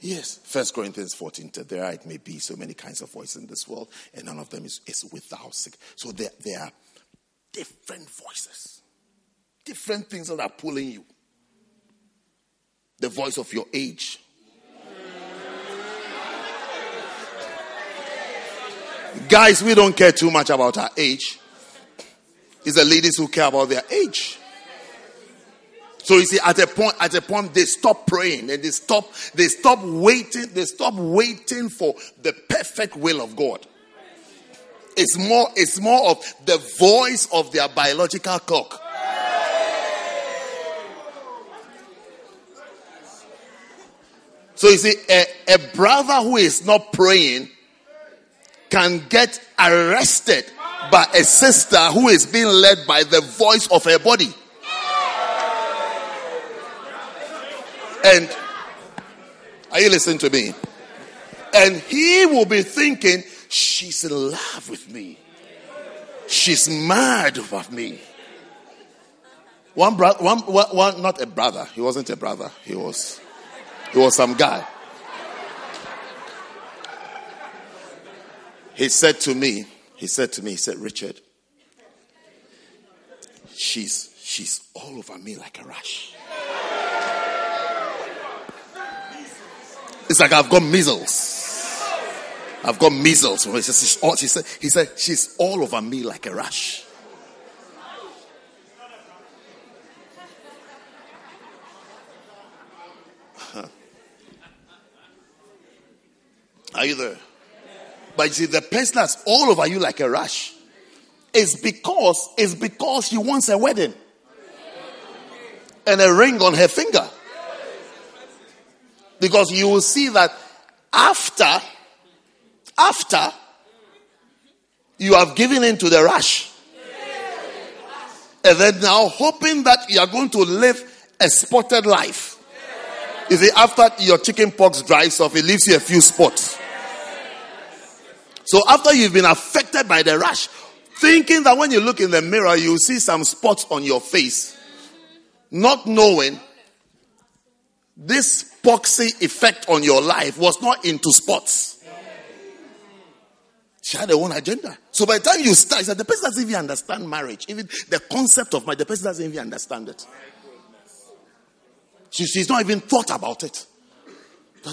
Yes, First Corinthians 14, there are, it may be so many kinds of voices in this world, and none of them is, is without sick. So there, there are different voices, different things that are pulling you. The voice of your age. Guys, we don't care too much about our age. It's the ladies who care about their age. So you see, at a point, at a point, they stop praying and they stop, they stop waiting, they stop waiting for the perfect will of God. It's more, it's more of the voice of their biological clock. So you see, a, a brother who is not praying can get arrested by a sister who is being led by the voice of her body. And are you listening to me? And he will be thinking, She's in love with me. She's mad about me. One brother, one, one, one, not a brother. He wasn't a brother. He was, he was some guy. He said to me, he said to me, he said, Richard, she's, she's all over me like a rash. It's like I've got measles. I've got measles. He said, all, she said, he said, she's all over me like a rash. Are you there? But you see, the person that's all over you like a rash is because it's because she wants a wedding and a ring on her finger. Because you will see that after after you have given in to the rush. And then now hoping that you are going to live a spotted life. You see, after your chicken pox dries off, it leaves you a few spots. So after you've been affected by the rash, thinking that when you look in the mirror, you see some spots on your face, not knowing this poxy effect on your life was not into spots. She had her own agenda. So by the time you start, the person doesn't even understand marriage. Even the concept of marriage, the person doesn't even understand it. She, she's not even thought about it.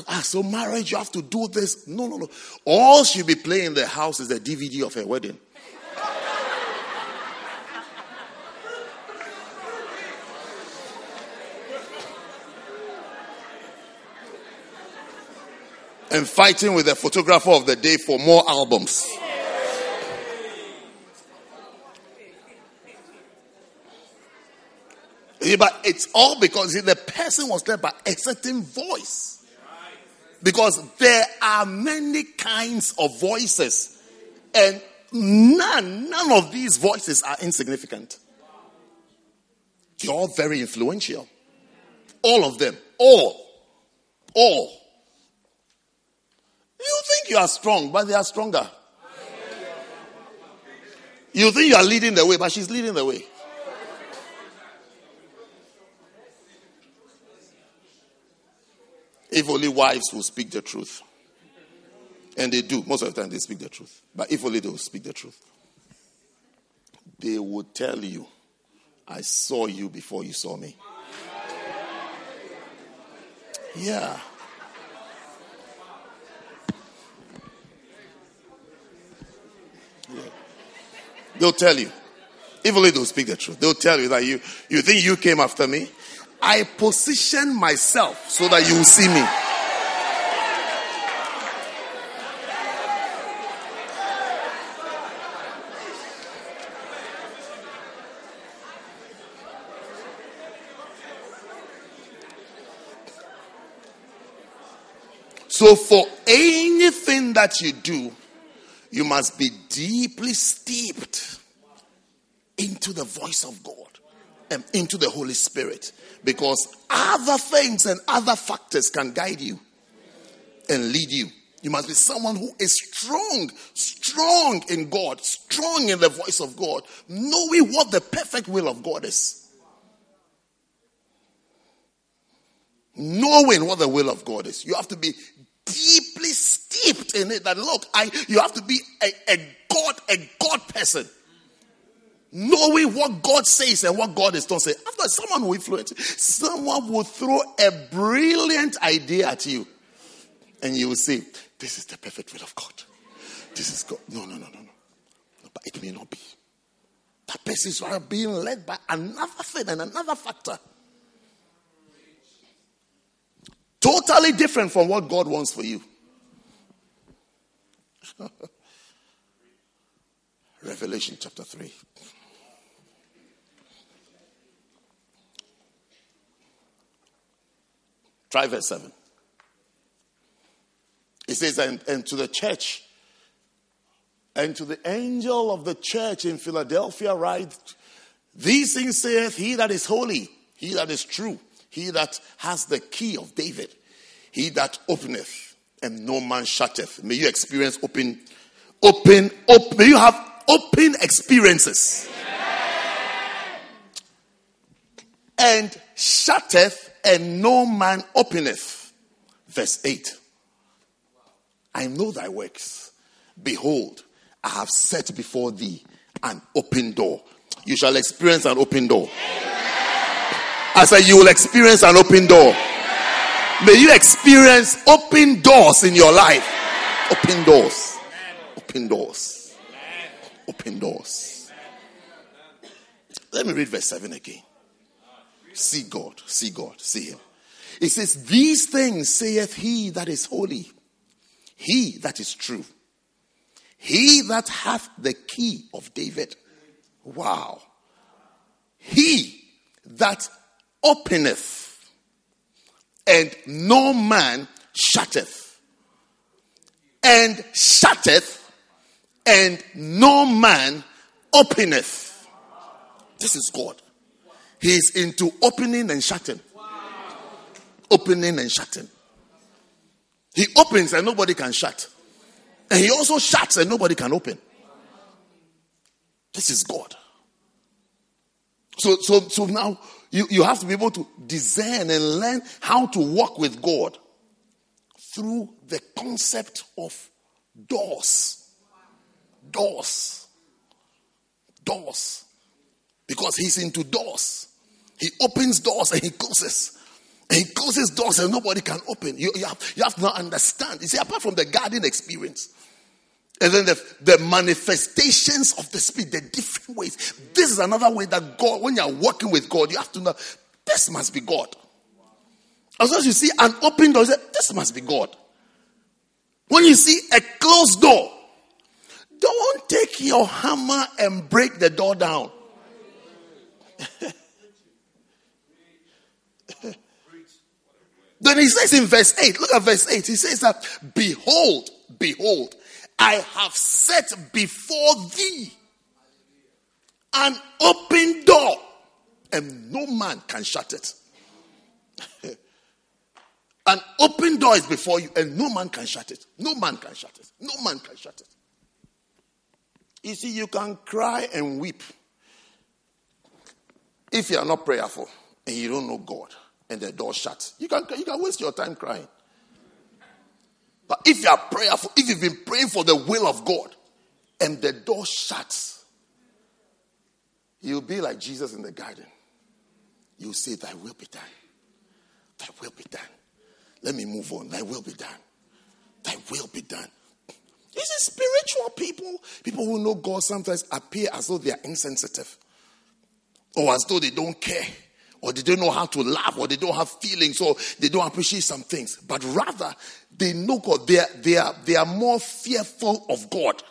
Ah, so marriage, you have to do this. No, no, no. All she'll be playing in the house is the DVD of her wedding. And fighting with the photographer of the day for more albums. Yeah, but it's all because the person was led by a certain voice. Because there are many kinds of voices, and none, none of these voices are insignificant. They're all very influential. All of them. All. All. You think you are strong, but they are stronger. You think you are leading the way, but she's leading the way. If only wives will speak the truth. And they do. Most of the time they speak the truth. But if only they will speak the truth. They will tell you, I saw you before you saw me. Yeah. yeah. They'll tell you. If only they'll speak the truth. They'll tell you that you, you think you came after me. I position myself so that you will see me. So, for anything that you do, you must be deeply steeped into the voice of God and into the Holy Spirit because other things and other factors can guide you and lead you. You must be someone who is strong, strong in God, strong in the voice of God, knowing what the perfect will of God is. Knowing what the will of God is. You have to be deeply steeped in it. That look, I you have to be a, a God, a God person knowing what God says and what God is not saying. After someone will influence someone will throw a brilliant idea at you, and you will say, This is the perfect will of God. This is God. No, no, no, no, no. But it may not be. That person is being led by another thing and another factor. Totally different from what God wants for you. Revelation chapter 3. Try verse 7. It says, and, and to the church, and to the angel of the church in Philadelphia, write, These things saith he that is holy, he that is true, he that has the key of David, he that openeth, and no man shutteth. May you experience open, open, open, may you have open experiences. And shutteth and no man openeth. Verse 8. I know thy works. Behold, I have set before thee an open door. You shall experience an open door. I said, You will experience an open door. May you experience open doors in your life. Open doors. Open doors. Open doors. Let me read verse 7 again. See God, see God, see Him. It says, These things saith He that is holy, He that is true, He that hath the key of David. Wow. He that openeth, and no man shutteth, and shutteth, and no man openeth. This is God. He's into opening and shutting. opening and shutting. He opens and nobody can shut. And he also shuts and nobody can open. This is God. So, so, so now you, you have to be able to discern and learn how to walk with God through the concept of doors. Doors. Doors. Because he's into doors. He opens doors and he closes. And he closes doors and nobody can open. You, you, have, you have to now understand. You see, apart from the garden experience, and then the, the manifestations of the Spirit, the different ways. This is another way that God, when you're working with God, you have to know this must be God. As soon as you see an open door, say, this must be God. When you see a closed door, don't take your hammer and break the door down. then he says in verse 8, look at verse 8, he says that, Behold, behold, I have set before thee an open door, and no man can shut it. an open door is before you, and no man can shut it. No man can shut it. No man can shut it. You see, you can cry and weep if you are not prayerful and you don't know God and the door shuts. You can, you can waste your time crying. But if you are prayerful, if you've been praying for the will of God and the door shuts, you'll be like Jesus in the garden. You'll say, Thy will be done. Thy will be done. Let me move on. Thy will be done. Thy will be done. These are spiritual people. People who know God sometimes appear as though they are insensitive or as though they don't care or they don't know how to laugh, or they don't have feelings, or they don't appreciate some things. But rather, they know God. They are, they are, they are more fearful of God.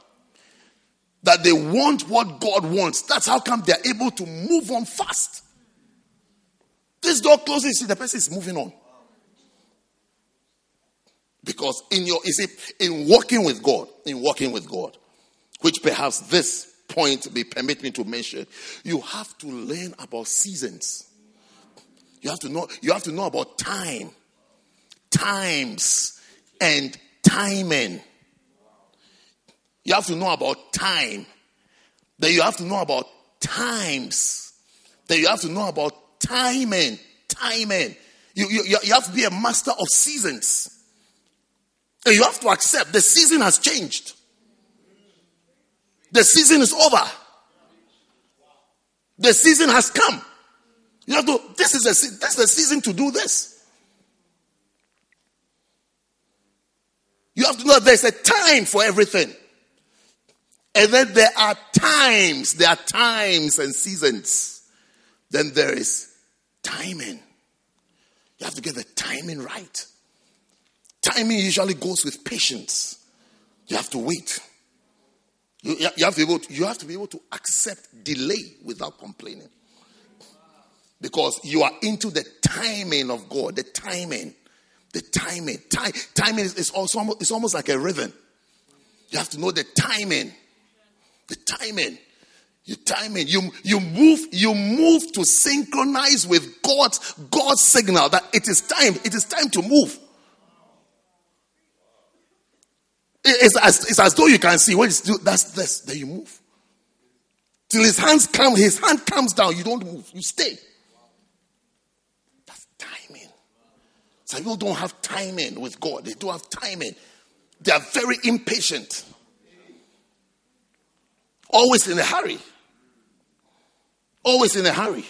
That they want what God wants. That's how come they're able to move on fast. This door closes, see, the person is moving on. Because in your, you see, in walking with God, in walking with God, which perhaps this point may permit me to mention, you have to learn about seasons. You have to know, you have to know about time, times, and timing. You have to know about time. Then you have to know about times. Then you have to know about timing. Timing. You, you, you have to be a master of seasons. And you have to accept the season has changed. The season is over. The season has come. You have to, this is a, that's the season to do this. You have to know there's a time for everything. And then there are times, there are times and seasons. Then there is timing. You have to get the timing right. Timing usually goes with patience. You have to wait. You, you, have to be able to, you have to be able to accept delay without complaining because you are into the timing of God, the timing, the timing. Time, timing is, is also it's almost like a rhythm. You have to know the timing, the timing. You timing. You you move. You move to synchronize with God's God's signal that it is time. It is time to move. It's as, it's as though you can see when that's this. Then you move till his hands come. His hand comes down. You don't move. You stay. Some people don't have timing with God. They don't have timing. They are very impatient. Always in a hurry. Always in a hurry.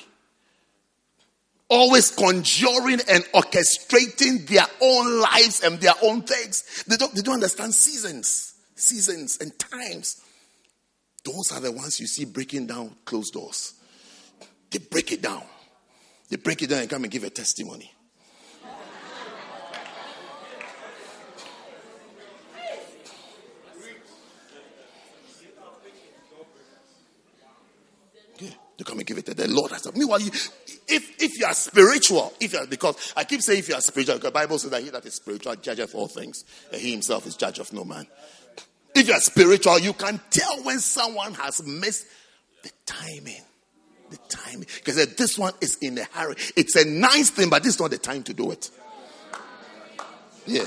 Always conjuring and orchestrating their own lives and their own things. They don't, they don't understand seasons, seasons and times. Those are the ones you see breaking down closed doors. They break it down. They break it down and come and give a testimony. To come and give it to the Lord has Meanwhile, you, if if you are spiritual, if you are because I keep saying if you are spiritual, the Bible says that he that is spiritual judgeth all things, and he himself is judge of no man. If you are spiritual, you can tell when someone has missed the timing. The timing. Because this one is in a hurry. It's a nice thing, but this is not the time to do it. Yeah.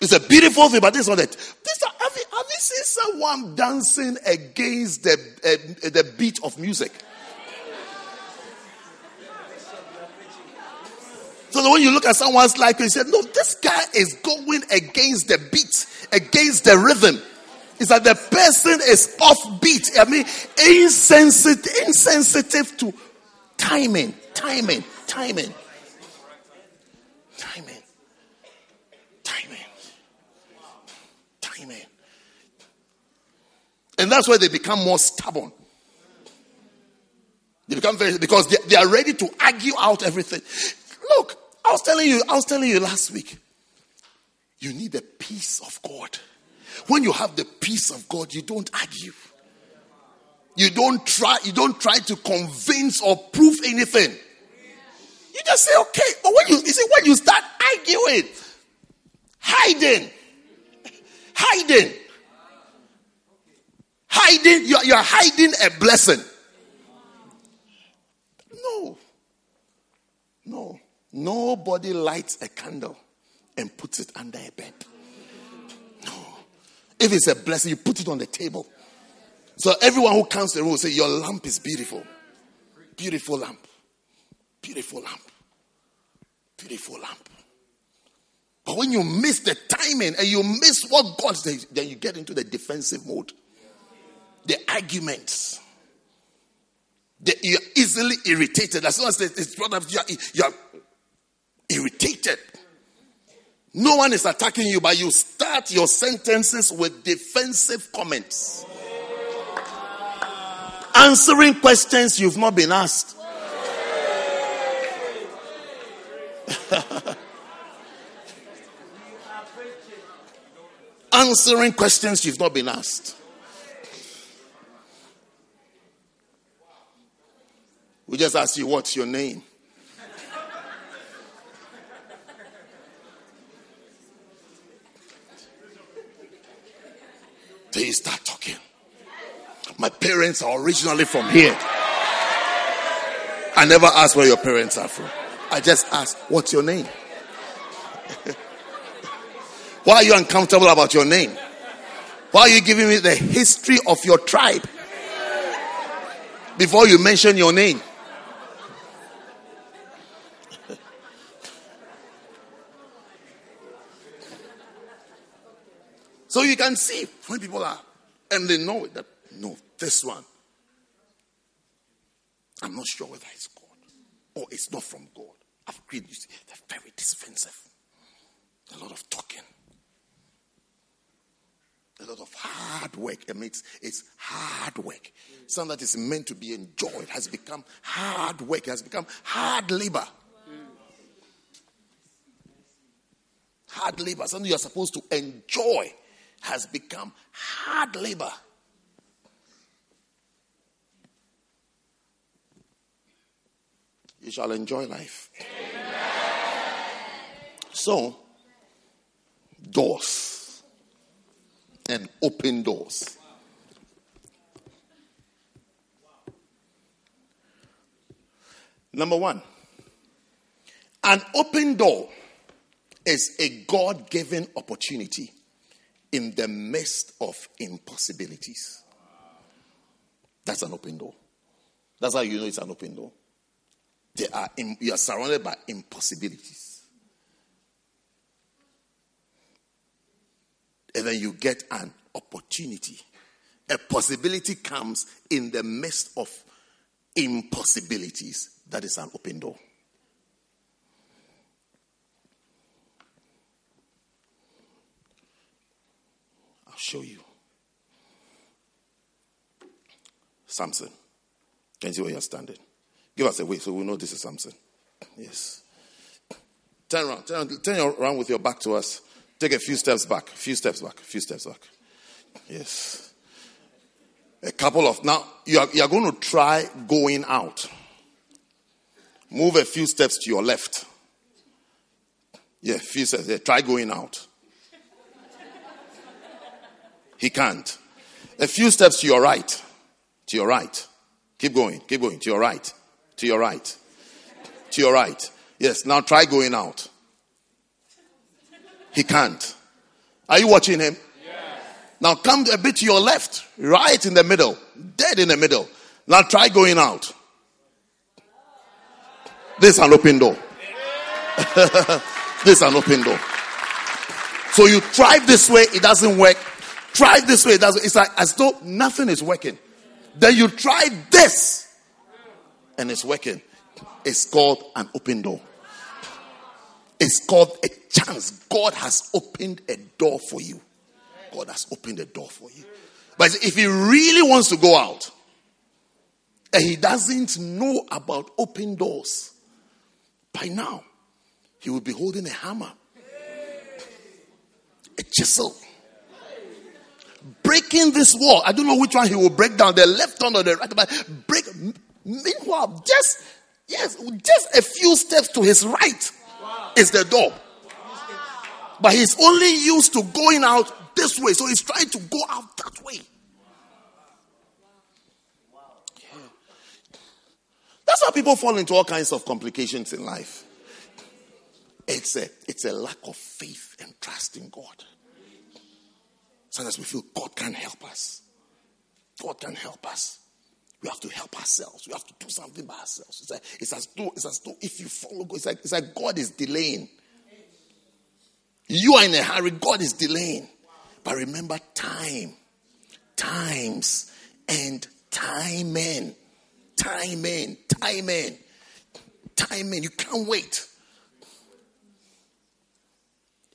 It's a beautiful thing, but this is not it. This, have, you, seen someone dancing against the, uh, the beat of music? So when you look at someone's life, you say, No, this guy is going against the beat, against the rhythm. It's that the person is off beat. I mean, insensitive, insensitive to timing, timing. Timing. Timing. Timing. And that's why they become more stubborn. They become very, because they, they are ready to argue out everything. Look, I was telling you, I was telling you last week. You need the peace of God. When you have the peace of God, you don't argue. You don't try, you don't try to convince or prove anything. You just say, okay. But when you, you see, when you start arguing, hiding, hiding, hiding, you're, you're hiding a blessing. No. No. Nobody lights a candle and puts it under a bed. No. If it's a blessing, you put it on the table. So everyone who comes to the room will say, Your lamp is beautiful. Beautiful lamp. Beautiful lamp. Beautiful lamp. But when you miss the timing and you miss what God says, then you get into the defensive mode. The arguments. The, you're easily irritated. As soon as it's brought up, you're, you're irritated. No one is attacking you, but you start your sentences with defensive comments. Answering questions you've not been asked. Answering questions you've not been asked. We just ask you, what's your name? Then you start talking. My parents are originally from here. I never asked where your parents are from. I just asked, what's your name? Why are you uncomfortable about your name? Why are you giving me the history of your tribe before you mention your name? So you can see when people are, and they know that, no, this one, I'm not sure whether it's God or it's not from God. I've agreed, you see, they're very defensive. A lot of talking. A lot of hard work. It makes it's hard work. Something that is meant to be enjoyed has become hard work, has become hard labor. Hard labor, something you're supposed to enjoy has become hard labor. You shall enjoy life. So, doors and open doors. Number one, an open door is a God given opportunity in the midst of impossibilities. That's an open door. That's how you know it's an open door. They are in, you are surrounded by impossibilities. And then you get an opportunity. A possibility comes in the midst of impossibilities. That is an open door. Show you. Samson. Can you see where you're standing? Give us a way so we know this is Samson. Yes. Turn around. Turn, turn around with your back to us. Take a few steps back. A few steps back. A few steps back. Yes. A couple of now you are, you are going to try going out. Move a few steps to your left. Yeah, few steps. Yeah, try going out. He can't. A few steps to your right. To your right. Keep going. Keep going. To your right. To your right. To your right. Yes. Now try going out. He can't. Are you watching him? Now come a bit to your left, right in the middle, dead in the middle. Now try going out. This is an open door. this is an open door. So you drive this way, it doesn't work. Drive this way, doesn't. It's like as though nothing is working. Then you try this, and it's working. It's called an open door. It's called a chance. God has opened a door for you. God has opened a door for you. But if he really wants to go out, and he doesn't know about open doors, by now, he will be holding a hammer, a chisel, breaking this wall. I don't know which one he will break down, the left one or the right, but break. Meanwhile, just yes, just a few steps to his right is the door. But he's only used to going out this way, so he's trying to go out that way. Yeah. That's how people fall into all kinds of complications in life. It's a, it's a lack of faith and trust in God. Sometimes we feel God can't help us. God can't help us. We have to help ourselves. We have to do something by ourselves. It's, like, it's, as though, it's as though if you follow God, it's like, it's like God is delaying. You are in a hurry, God is delaying. But remember time, times, and timing. Timing, timing, timing. You can't wait.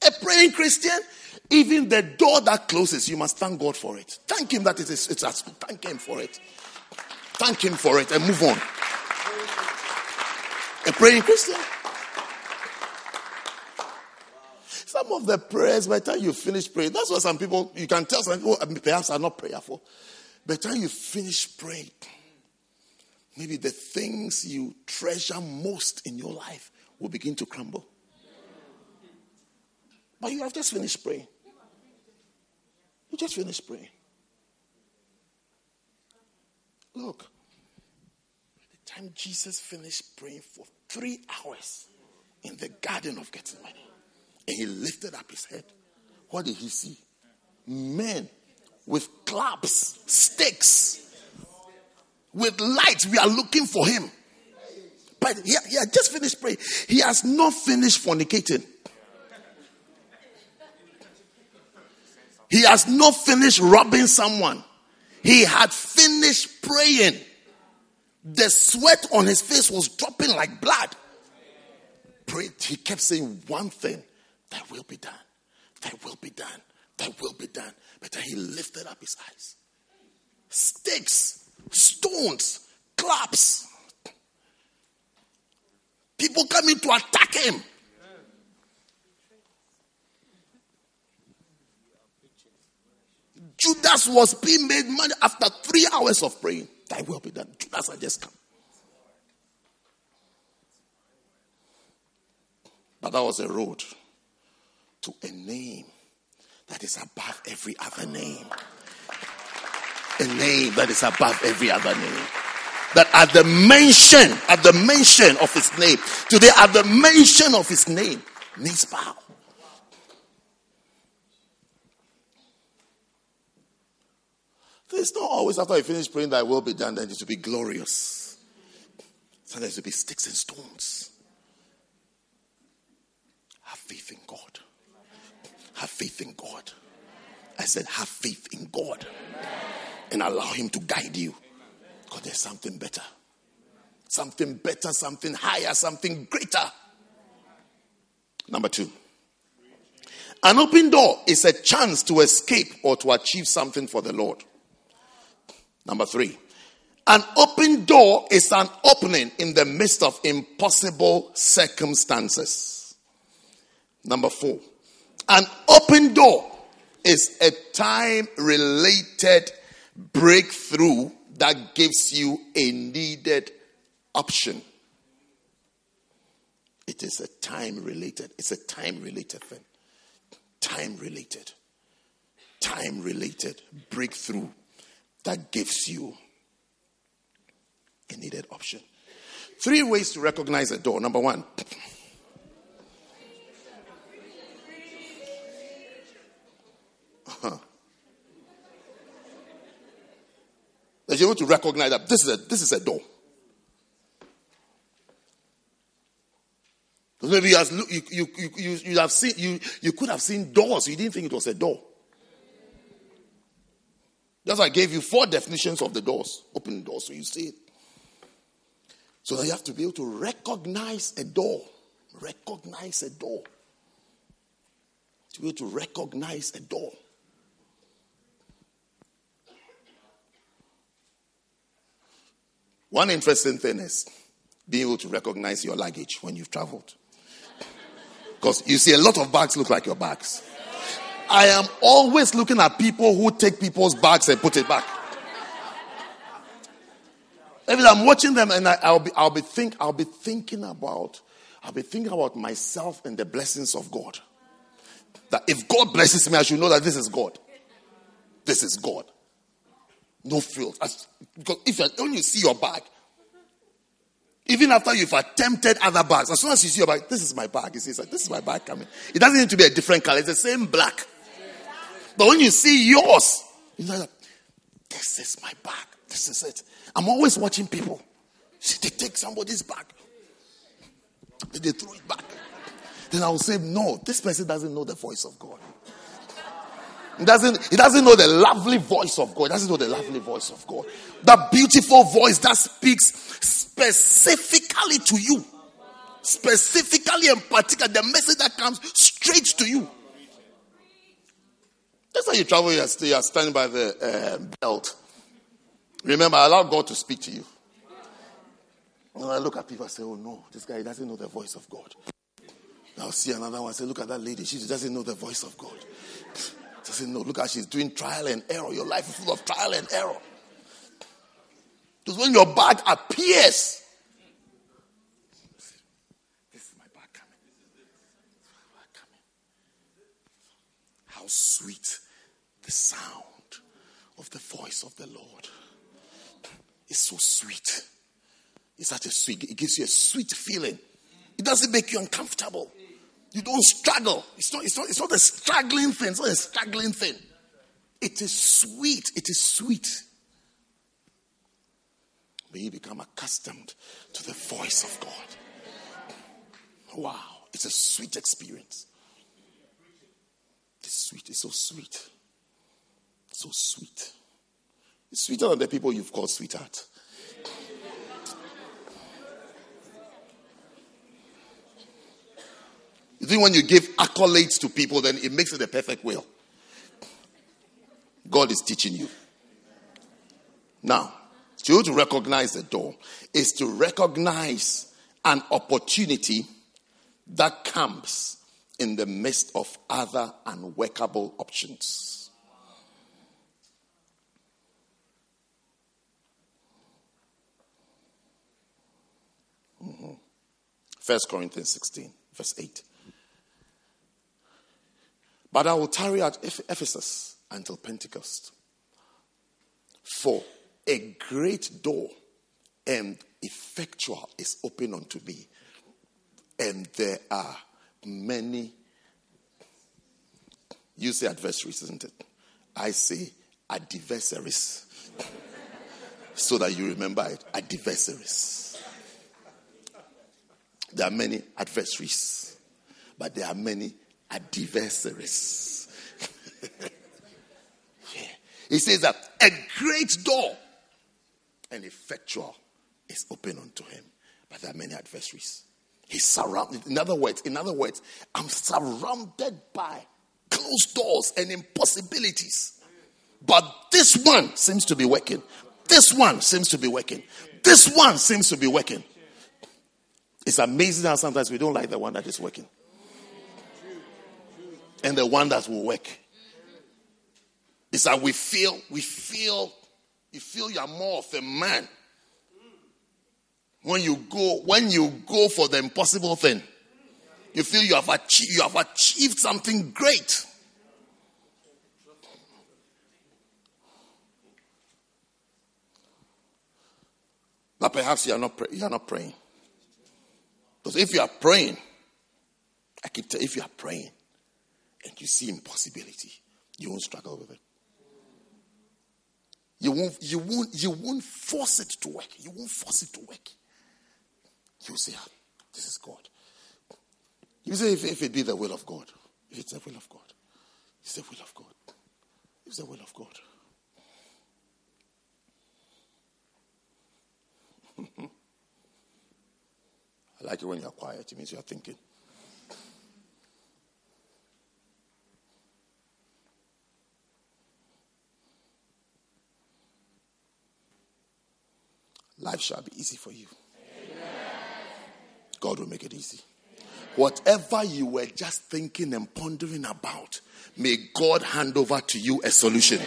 A praying Christian, even the door that closes, you must thank God for it. Thank Him that it is, it's as thank Him for it. Thank Him for it and move on. A praying Christian. Some of the prayers, by the time you finish praying, that's what some people, you can tell some people oh, um, perhaps are not prayerful. By the time you finish praying, maybe the things you treasure most in your life will begin to crumble. But you have just finished praying. You just finished praying. Look, by the time Jesus finished praying for three hours in the Garden of Gethsemane, and he lifted up his head, what did he see? Men with clubs, sticks, with lights. We are looking for him. But he, he had just finished praying. He has not finished fornicating. He has not finished robbing someone. He had finished praying. The sweat on his face was dropping like blood. Prayed. He kept saying one thing that will be done. That will be done. That will be done. But then he lifted up his eyes. Sticks, stones, claps. People coming to attack him. Judas was being made money after three hours of praying. That will be done. Judas had just come. But that was a road to a name that is above every other name. A name that is above every other name. That at the mention, at the mention of his name, today at the mention of his name, knees bow. It's not always after I finish praying that will be done, then it will be glorious. Sometimes it will be sticks and stones. Have faith in God. Have faith in God. I said, have faith in God. And allow Him to guide you. Because there's something better. Something better, something higher, something greater. Number two. An open door is a chance to escape or to achieve something for the Lord. Number three, an open door is an opening in the midst of impossible circumstances. Number four, an open door is a time related breakthrough that gives you a needed option. It is a time related, it's a time related thing. Time related. Time related breakthrough that gives you a needed option. Three ways to recognize a door. Number one, uh-huh. that you want to recognize that this is a, this is a door. Maybe you, you, you, you, you, have seen, you, you could have seen doors, you didn't think it was a door. That's why I gave you four definitions of the doors. Open the door so you see it. So you have to be able to recognize a door. Recognize a door. To be able to recognize a door. One interesting thing is being able to recognize your luggage when you've traveled. Because you see, a lot of bags look like your bags. I am always looking at people who take people's bags and put it back. Every I'm watching them and I, will be, I'll be think, I'll be thinking about, I'll be thinking about myself and the blessings of God. That if God blesses me, I should know that this is God. This is God. No frills. Because if when you see your bag, even after you've attempted other bags, as soon as you see your bag, this is my bag. You see, like, this is my bag coming. It doesn't need to be a different color. It's the same black. But when you see yours, you're like, this is my bag. This is it. I'm always watching people. See, they take somebody's bag. Then they throw it back. Then I will say, no, this person doesn't know the voice of God. He doesn't, he doesn't know the lovely voice of God. He doesn't know the lovely voice of God. That beautiful voice that speaks specifically to you. Specifically and particularly, the message that comes straight to you. That's how you travel, you are, standing by the uh, belt. Remember, allow God to speak to you. When I look at people, I say, oh no, this guy doesn't know the voice of God. I'll see another one, say, look at that lady, she doesn't know the voice of God. Doesn't know. Look how she's doing trial and error. Your life is full of trial and error. Because when your bag appears, this is my bag coming. coming. How sweet the sound of the voice of the Lord. It's so sweet. It's such a sweet, it gives you a sweet feeling. It doesn't make you uncomfortable. You don't struggle. It's not, it's not, it's not a struggling thing. It's not a struggling thing. It is sweet. It is sweet. May you become accustomed to the voice of God. Wow. It's a sweet experience. It's sweet. It's so sweet. So sweet. It's sweeter than the people you've called sweetheart. You think when you give accolades to people, then it makes it a perfect will. God is teaching you. Now, to to recognize the door is to recognize an opportunity that comes in the midst of other unworkable options. 1 Corinthians 16, verse 8. But I will tarry at Ephesus until Pentecost. For a great door and effectual is open unto me, and there are many. You say adversaries, isn't it? I say adversaries. so that you remember it. Adversaries. There are many adversaries, but there are many adversaries. yeah. He says that a great door and effectual is open unto him, but there are many adversaries. He's surrounded. In other words, in other words, I'm surrounded by closed doors and impossibilities. But this one seems to be working. This one seems to be working. This one seems to be working. It's amazing how sometimes we don't like the one that is working and the one that will work. It's that we feel, we feel, you feel you're more of a man when you go, when you go for the impossible thing. You feel you have achieved, you have achieved something great. But perhaps you are not, you are not praying. Because if you are praying, I can tell if you are praying, and you see impossibility, you won't struggle with it. You won't, you won't, you won't force it to work. You won't force it to work. You say, ah, this is God. You say, if, if it be the will of God, if it's the will of God, it's the will of God. It's the will of God. I like it when you're quiet. It means you're thinking. Life shall be easy for you. Amen. God will make it easy. Whatever you were just thinking and pondering about, may God hand over to you a solution.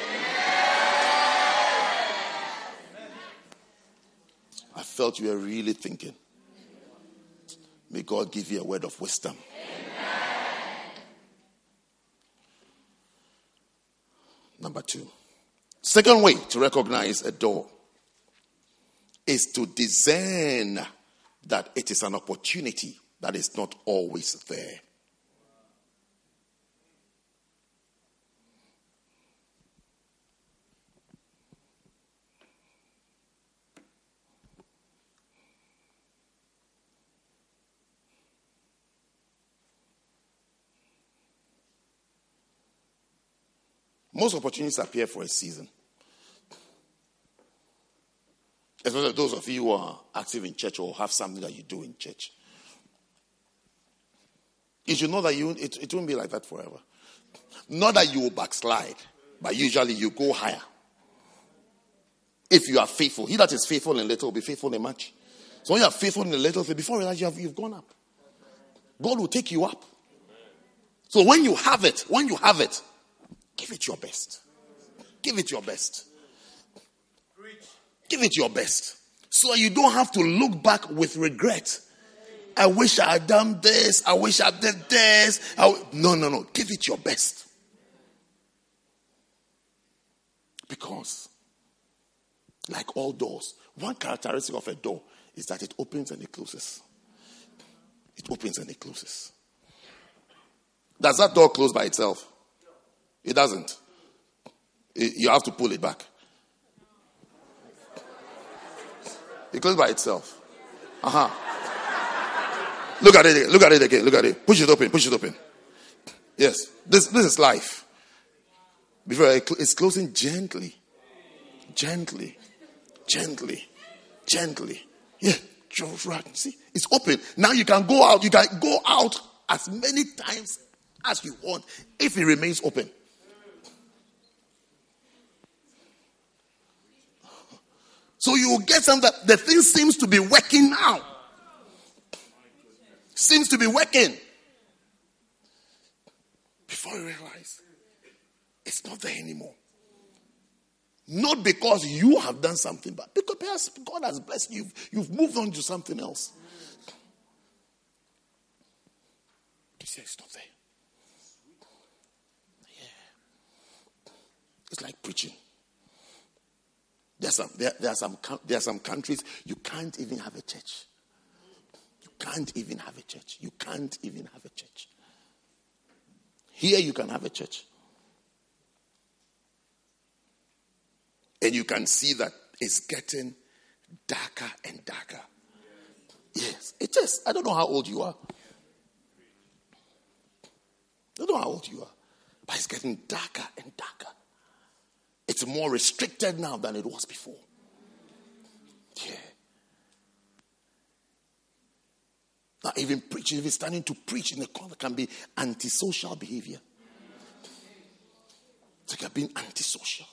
I felt you were really thinking. May God give you a word of wisdom. Amen. Number two. Second way to recognize a door is to discern that it is an opportunity that is not always there. Most opportunities appear for a season. Especially those of you who are active in church or have something that you do in church. You should know that you, it, it won't be like that forever. Not that you will backslide, but usually you go higher. If you are faithful, he that is faithful in little will be faithful in much. So when you are faithful in the little thing, before you realize you have, you've gone up. God will take you up. So when you have it, when you have it, give it your best. Give it your best. Give it your best. So you don't have to look back with regret I wish I had done this. I wish I did this. I no, no, no. Give it your best. Because, like all doors, one characteristic of a door is that it opens and it closes. It opens and it closes. Does that door close by itself? It doesn't. You have to pull it back. It closes by itself. Uh huh. Look at it. Look at it again. Look at it. Push it open. Push it open. Yes. This, this is life. Before it's closing gently. Gently. Gently. Gently. Yeah. Right. See, it's open. Now you can go out. You can go out as many times as you want if it remains open. So you will get some that the thing seems to be working now seems to be working. Before you realize it's not there anymore. Not because you have done something, but because God has blessed you. You've moved on to something else. You say it's not there. Yeah. It's like preaching. There are, some, there, there, are some, there are some countries you can't even have a church You can't even have a church. You can't even have a church. Here you can have a church. And you can see that it's getting darker and darker. Yes, it is. I don't know how old you are. I don't know how old you are. But it's getting darker and darker. It's more restricted now than it was before. Yeah. Not even preaching, even standing to preach in the corner can be antisocial behavior. It's like being antisocial.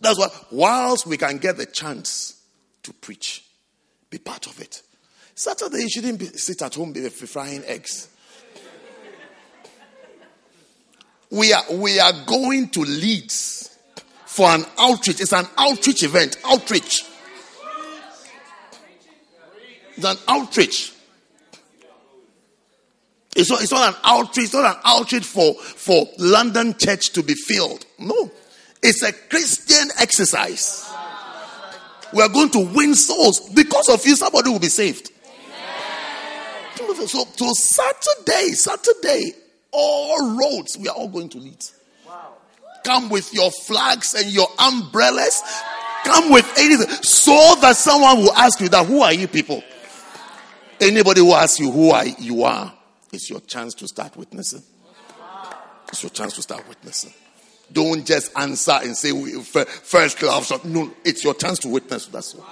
That's why, whilst we can get the chance to preach, be part of it. Saturday, you shouldn't be, sit at home frying eggs. We are, we are going to Leeds for an outreach. It's an outreach event. Outreach. It's an outreach. It's not, it's not an outreach, it's not an outreach for, for London church to be filled. No. It's a Christian exercise. We are going to win souls. Because of you, somebody will be saved. So, so Saturday, Saturday, all roads, we are all going to lead. come with your flags and your umbrellas. Come with anything so that someone will ask you that who are you people? Anybody who asks you who are you are, it's your chance to start witnessing. It's your chance to start witnessing. Don't just answer and say first love. No, it's your chance to witness. That's all.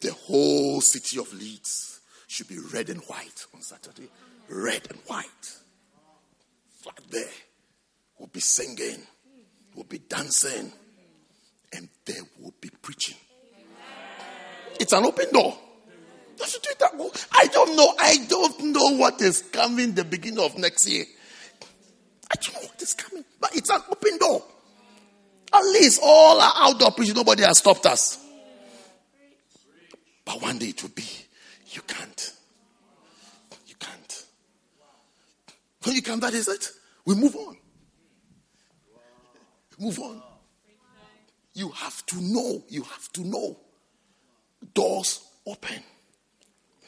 The whole city of Leeds should be red and white on Saturday. Red and white. Flag there. We'll be singing. We'll be dancing. And there will be preaching. It's an open door. I don't know. I don't know what is coming the beginning of next year. I don't know what is coming. But it's an open door. At least all our outdoor preaching, nobody has stopped us. But one day it will be, you can't. You can't. When you can't, that is it. We move on. Move on. You have to know. You have to know. Doors open,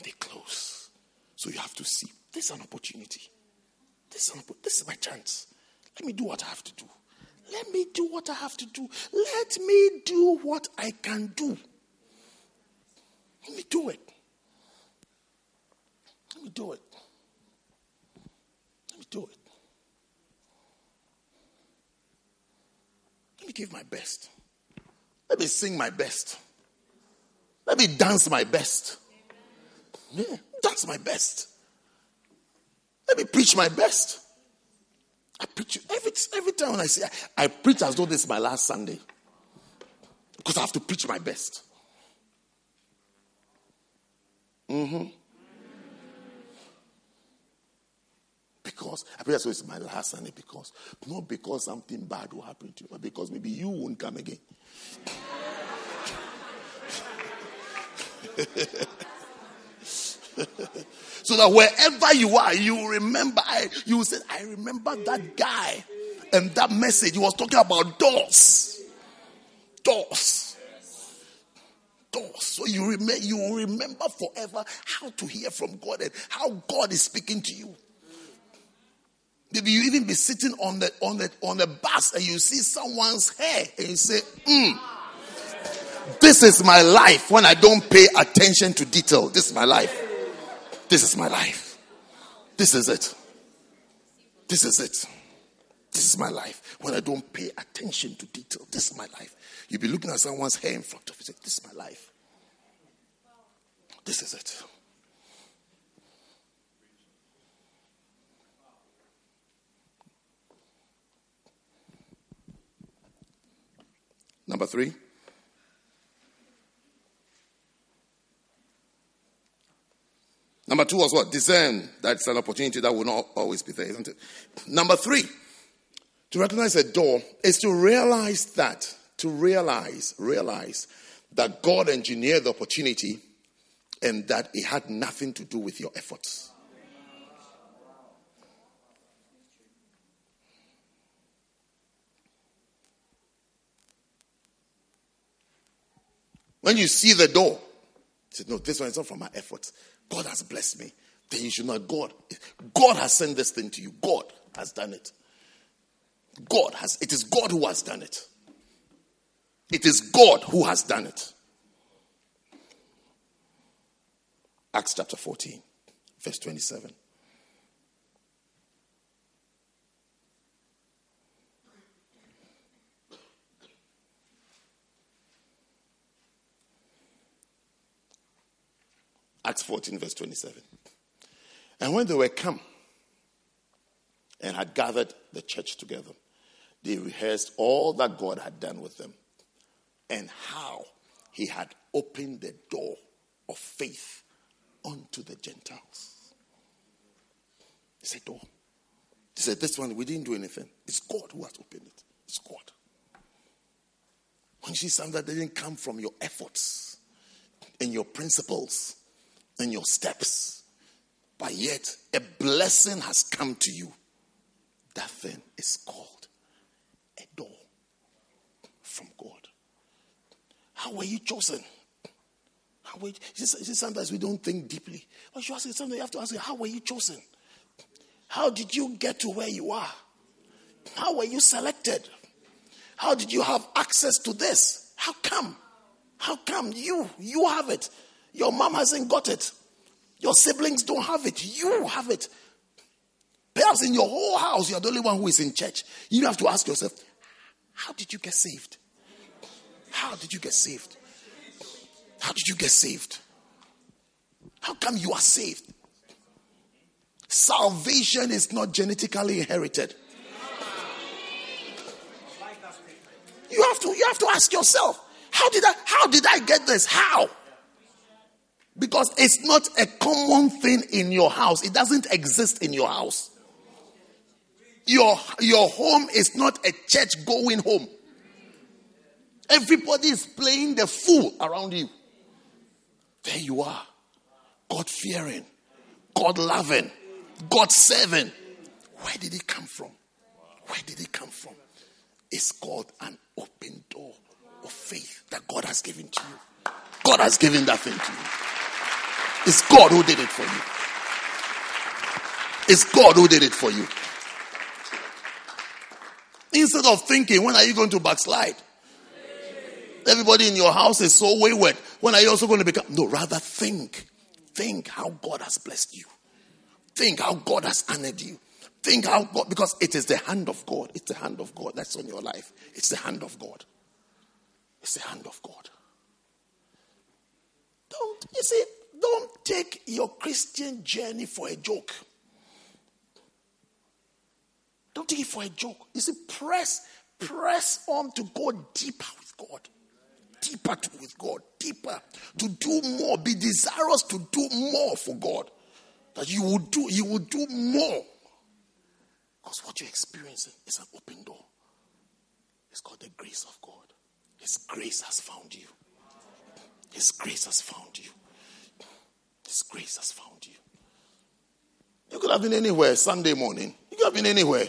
they close. So you have to see. This is an opportunity. This is, an, this is my chance. Let me do what I have to do. Let me do what I have to do. Let me do what I can do. Let me do it. Let me do it. Let me do it. Let me give my best. Let me sing my best. Let me dance my best. Yeah, dance my best. Let me preach my best. I preach every, every time when I say I, I preach as though this is my last Sunday. Because I have to preach my best. Mm-hmm. Because I pray so it's my last Sunday because not because something bad will happen to you, but because maybe you won't come again. so that wherever you are, you remember, I, you say, I remember that guy and that message. He was talking about doors. Doors. Doors. So you, remember, you remember forever how to hear from God and how God is speaking to you. Maybe you even be sitting on the on the on the bus and you see someone's hair and you say, hmm. This is my life when I don't pay attention to detail. This is my life. This is my life. This is it. This is it. This is my life when I don't pay attention to detail. This is my life. You'll be looking at someone's hair in front of you. Say, this is my life. This is it. Number three. Number two was what? Discern. That's an opportunity that will not always be there, isn't it? Number three, to recognize a door is to realize that, to realize, realize that God engineered the opportunity and that it had nothing to do with your efforts. When you see the door, say, No, this one is not from my efforts. God has blessed me. Then you should know God. God has sent this thing to you. God has done it. God has, it is God who has done it. It is God who has done it. Acts chapter 14, verse 27. Acts 14, verse 27. And when they were come and had gathered the church together, they rehearsed all that God had done with them and how he had opened the door of faith unto the Gentiles. He said, door. He said, This one, we didn't do anything. It's God who has opened it. It's God. When you see something that didn't come from your efforts and your principles, and your steps, but yet a blessing has come to you. That thing is called a door from God. How were you chosen? How were you, sometimes we don't think deeply. But you ask something, you have to ask, how were you chosen? How did you get to where you are? How were you selected? How did you have access to this? How come? How come you you have it? Your mom hasn't got it. Your siblings don't have it. You have it. Perhaps in your whole house, you're the only one who is in church. You have to ask yourself, how did you get saved? How did you get saved? How did you get saved? How come you are saved? Salvation is not genetically inherited. You have to you have to ask yourself, how did I how did I get this? How? Because it's not a common thing in your house. It doesn't exist in your house. Your, your home is not a church going home. Everybody is playing the fool around you. There you are. God fearing, God loving, God serving. Where did it come from? Where did it come from? It's called an open door of faith that God has given to you. God has given that thing to you. It's God who did it for you. It's God who did it for you. Instead of thinking, when are you going to backslide? Everybody in your house is so wayward. When are you also going to become? No, rather think. Think how God has blessed you. Think how God has honored you. Think how God, because it is the hand of God. It's the hand of God that's on your life. It's the hand of God. It's the hand of God. Don't, you see, don't take your Christian journey for a joke. Don't take it for a joke. You see, press, press on to go deeper with God. Deeper to, with God. Deeper. To do more. Be desirous to do more for God. That you will do, you will do more. Because what you're experiencing is an open door. It's called the grace of God. His grace has found you. His grace has found you. His grace has found you. You could have been anywhere Sunday morning. You could have been anywhere.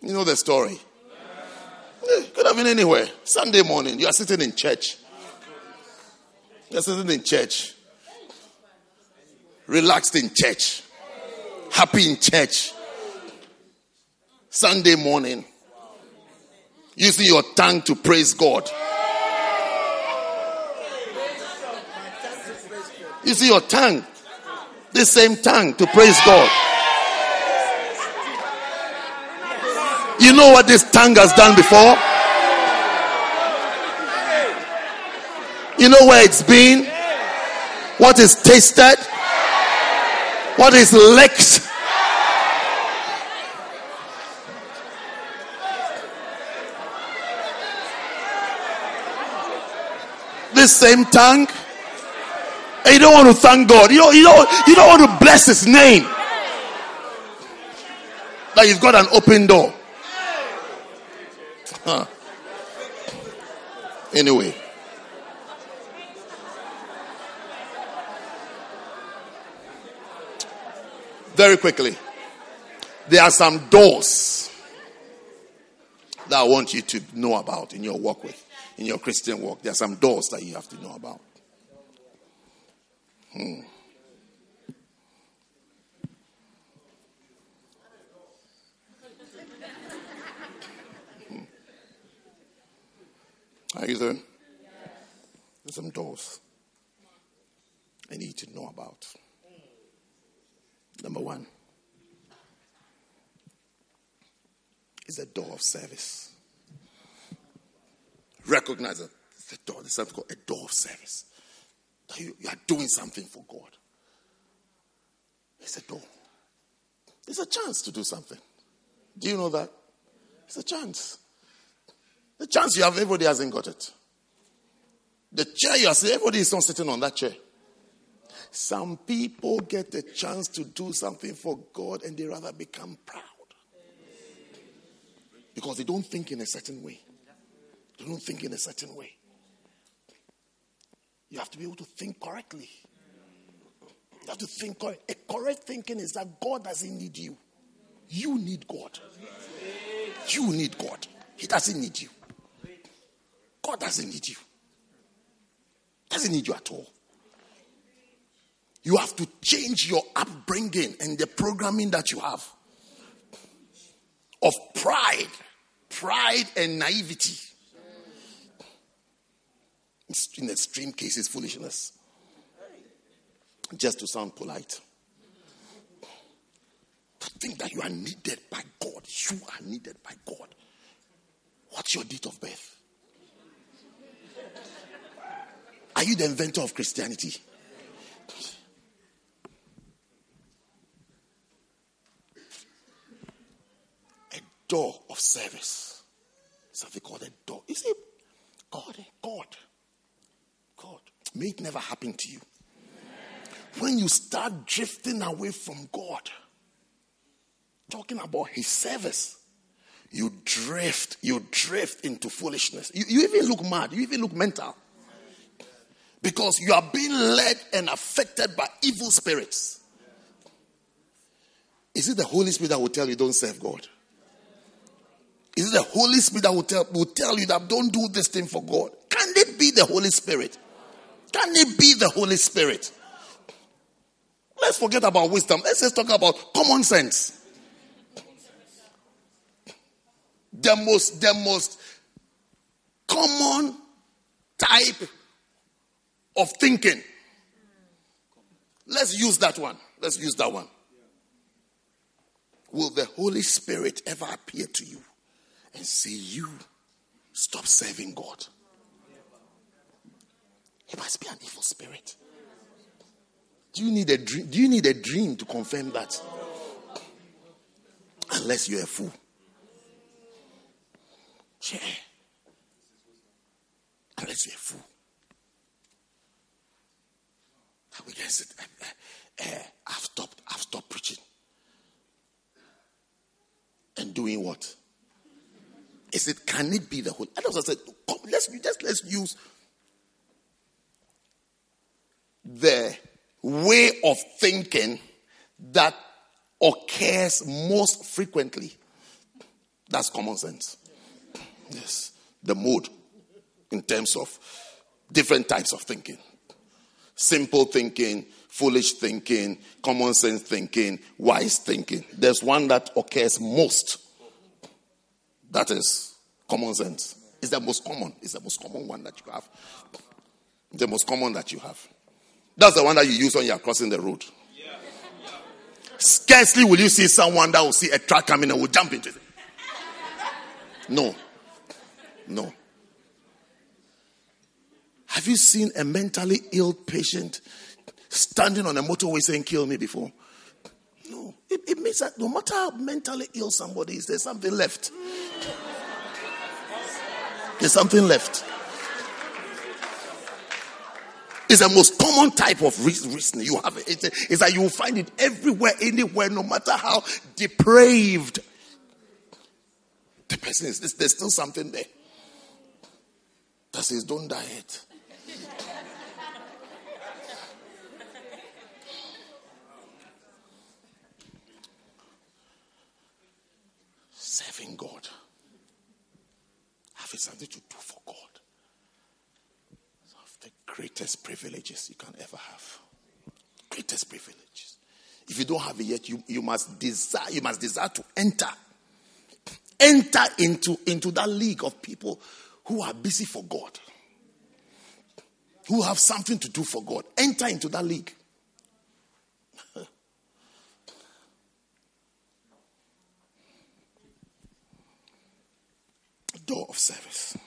You know the story. Yeah, could have been anywhere. Sunday morning, you are sitting in church. You are sitting in church. Relaxed in church. Happy in church. Sunday morning. Using your tongue to praise God. Using your tongue. The same tongue to praise God. You know what this tongue has done before? You know where it's been? What is tasted? What is licked? This same tongue. And you don't want to thank God. You don't, you don't, you don't want to bless his name. That you've got an open door. Huh. Anyway. Very quickly. There are some doors that I want you to know about in your walk with, in your Christian walk. There are some doors that you have to know about. Hmm. How you doing? There's some doors I need to know about. Number one is the door of service. Recognize that the door, there's something called a door of service. You, you are doing something for God. It's a door. It's a chance to do something. Do you know that? It's a chance. The chance you have, everybody hasn't got it. The chair you are sitting, everybody is not sitting on that chair. Some people get the chance to do something for God and they rather become proud. Because they don't think in a certain way. They don't think in a certain way. You have to be able to think correctly. You have to think. A correct thinking is that God doesn't need you. You need God. You need God. He doesn't need you. God doesn't need you. Doesn't need you at all. You have to change your upbringing and the programming that you have. of pride, pride and naivety. In extreme cases, foolishness. Just to sound polite. To think that you are needed by God. You are needed by God. What's your date of birth? Are you the inventor of Christianity? A door of service. Something called a door. See, God, God, God. May it never happen to you. When you start drifting away from God, talking about His service, you drift, you drift into foolishness. You, you even look mad, you even look mental. Because you are being led and affected by evil spirits. Is it the Holy Spirit that will tell you don't serve God? Is it the Holy Spirit that will tell, will tell you that don't do this thing for God? Can it be the Holy Spirit? Can it be the Holy Spirit? Let's forget about wisdom. Let's just talk about common sense. The most, the most common type of thinking. Let's use that one. Let's use that one. Will the Holy Spirit ever appear to you and say, You stop serving God? It must be an evil spirit. Do you need a dream? Do you need a dream to confirm that? Unless you're a fool. Yeah. Unless you're a fool. We can sit. I've stopped. I've stopped preaching. And doing what? Is it? Can it be the whole? I said, let's just let's use the way of thinking that occurs most frequently. That's common sense. Yes, the mode in terms of different types of thinking simple thinking, foolish thinking, common sense thinking, wise thinking. There's one that occurs most. That is common sense. It's the most common. It's the most common one that you have. The most common that you have. That's the one that you use when you're crossing the road. Scarcely will you see someone that will see a truck coming and will jump into it. No. No. Have you seen a mentally ill patient standing on a motorway saying, Kill me before? No. It, it means that no matter how mentally ill somebody is, there's something left. There's something left. It's the most common type of reasoning you have. It's, that you will find it everywhere, anywhere, no matter how depraved the person is. There's still something there that says, Don't die yet. Serving God. Having something to do for God. Greatest privileges you can ever have. Greatest privileges. If you don't have it yet, you, you must desire, you must desire to enter. Enter into, into that league of people who are busy for God who have something to do for God. Enter into that league. door of service.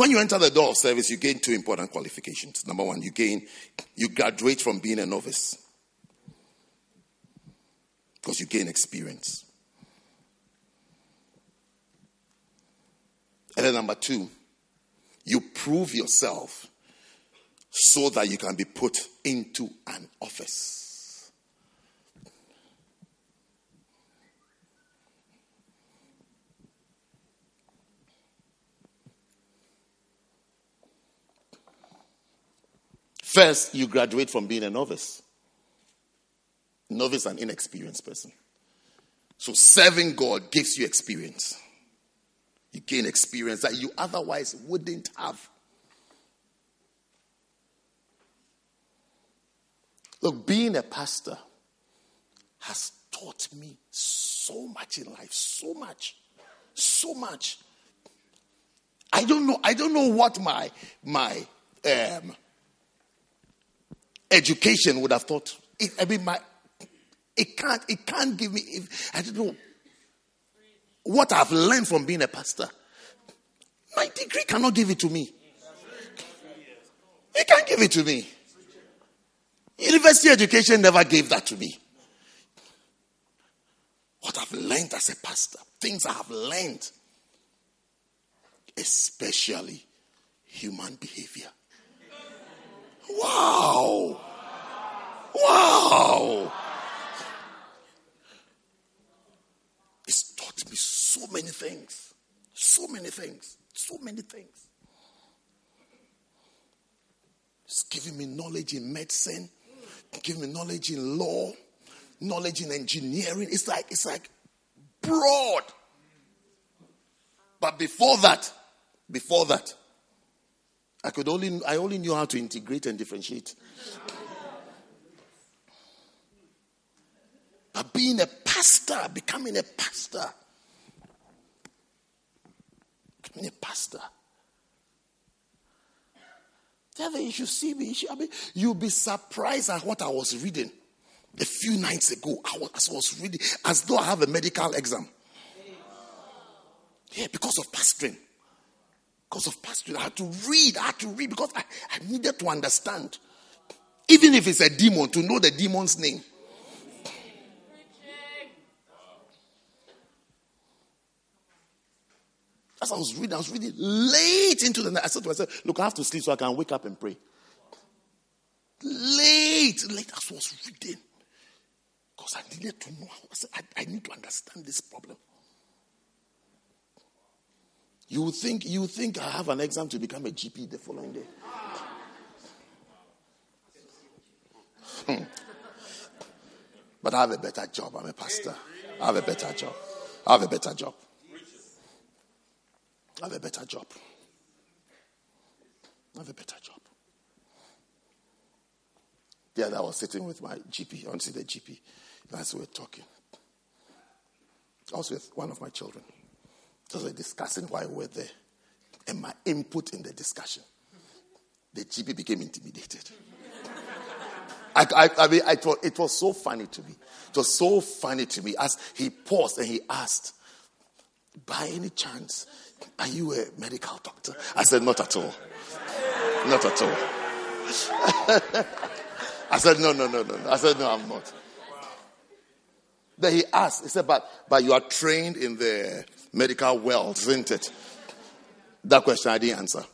When you enter the door of service, you gain two important qualifications. Number one, you gain, you graduate from being a novice because you gain experience. And then number two, you prove yourself so that you can be put into an office. First, you graduate from being a novice. Novice, an inexperienced person. So, serving God gives you experience. You gain experience that you otherwise wouldn't have. Look, being a pastor has taught me so much in life. So much. So much. I don't know. I don't know what my my um, education would have thought. It, I mean, my it can't. It can't give me. I don't know what I've learned from being a pastor. My degree cannot give it to me. It can't give it to me. University education never gave that to me. What I've learned as a pastor, things I have learned, especially human behavior. Wow. Wow. It's taught me so many things. So many things. So many things. It's giving me knowledge in medicine, giving me knowledge in law, knowledge in engineering. It's like it's like broad. But before that, before that, I could only I only knew how to integrate and differentiate. But being a pastor, becoming a pastor, becoming a pastor. Tell you should see me. I mean, you'll be surprised at what I was reading a few nights ago. I was, I was reading, as though I have a medical exam. Yeah, because of pastoring. Because of pastoring. I had to read. I had to read because I, I needed to understand. Even if it's a demon, to know the demon's name. As I was reading, I was reading late into the night. I said to myself, Look, I have to sleep so I can wake up and pray. Late, late as I was reading. Because I needed to know. I, said, I, I need to understand this problem. You think you think I have an exam to become a GP the following day. Hmm. But I have a better job. I'm a pastor. I have a better job. I have a better job. I have a better job. I have a better job. The other I was sitting with my GP, honestly, the GP, as we were talking. I was with one of my children. We were discussing why we were there and my input in the discussion. The GP became intimidated. I, I, I mean, I thought it was so funny to me. It was so funny to me as he paused and he asked, By any chance, are you a medical doctor? I said, Not at all. Not at all. I said, No, no, no, no. I said, No, I'm not. Then he asked, He said, But, but you are trained in the medical world, isn't it? That question I didn't answer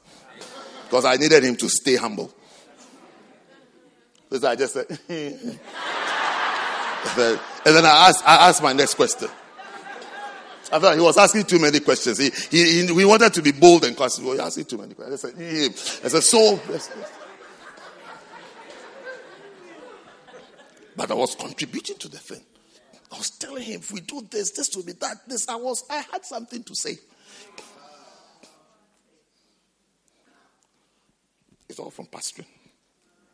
because I needed him to stay humble. So I just said, and then I asked, I asked my next question. I thought he was asking too many questions. He, he, he, wanted to be bold and classy. He asking too many questions. I said, I said so. But I was contributing to the thing. I was telling him, if we do this, this will be that, this. I was, I had something to say. It's all from pastoring.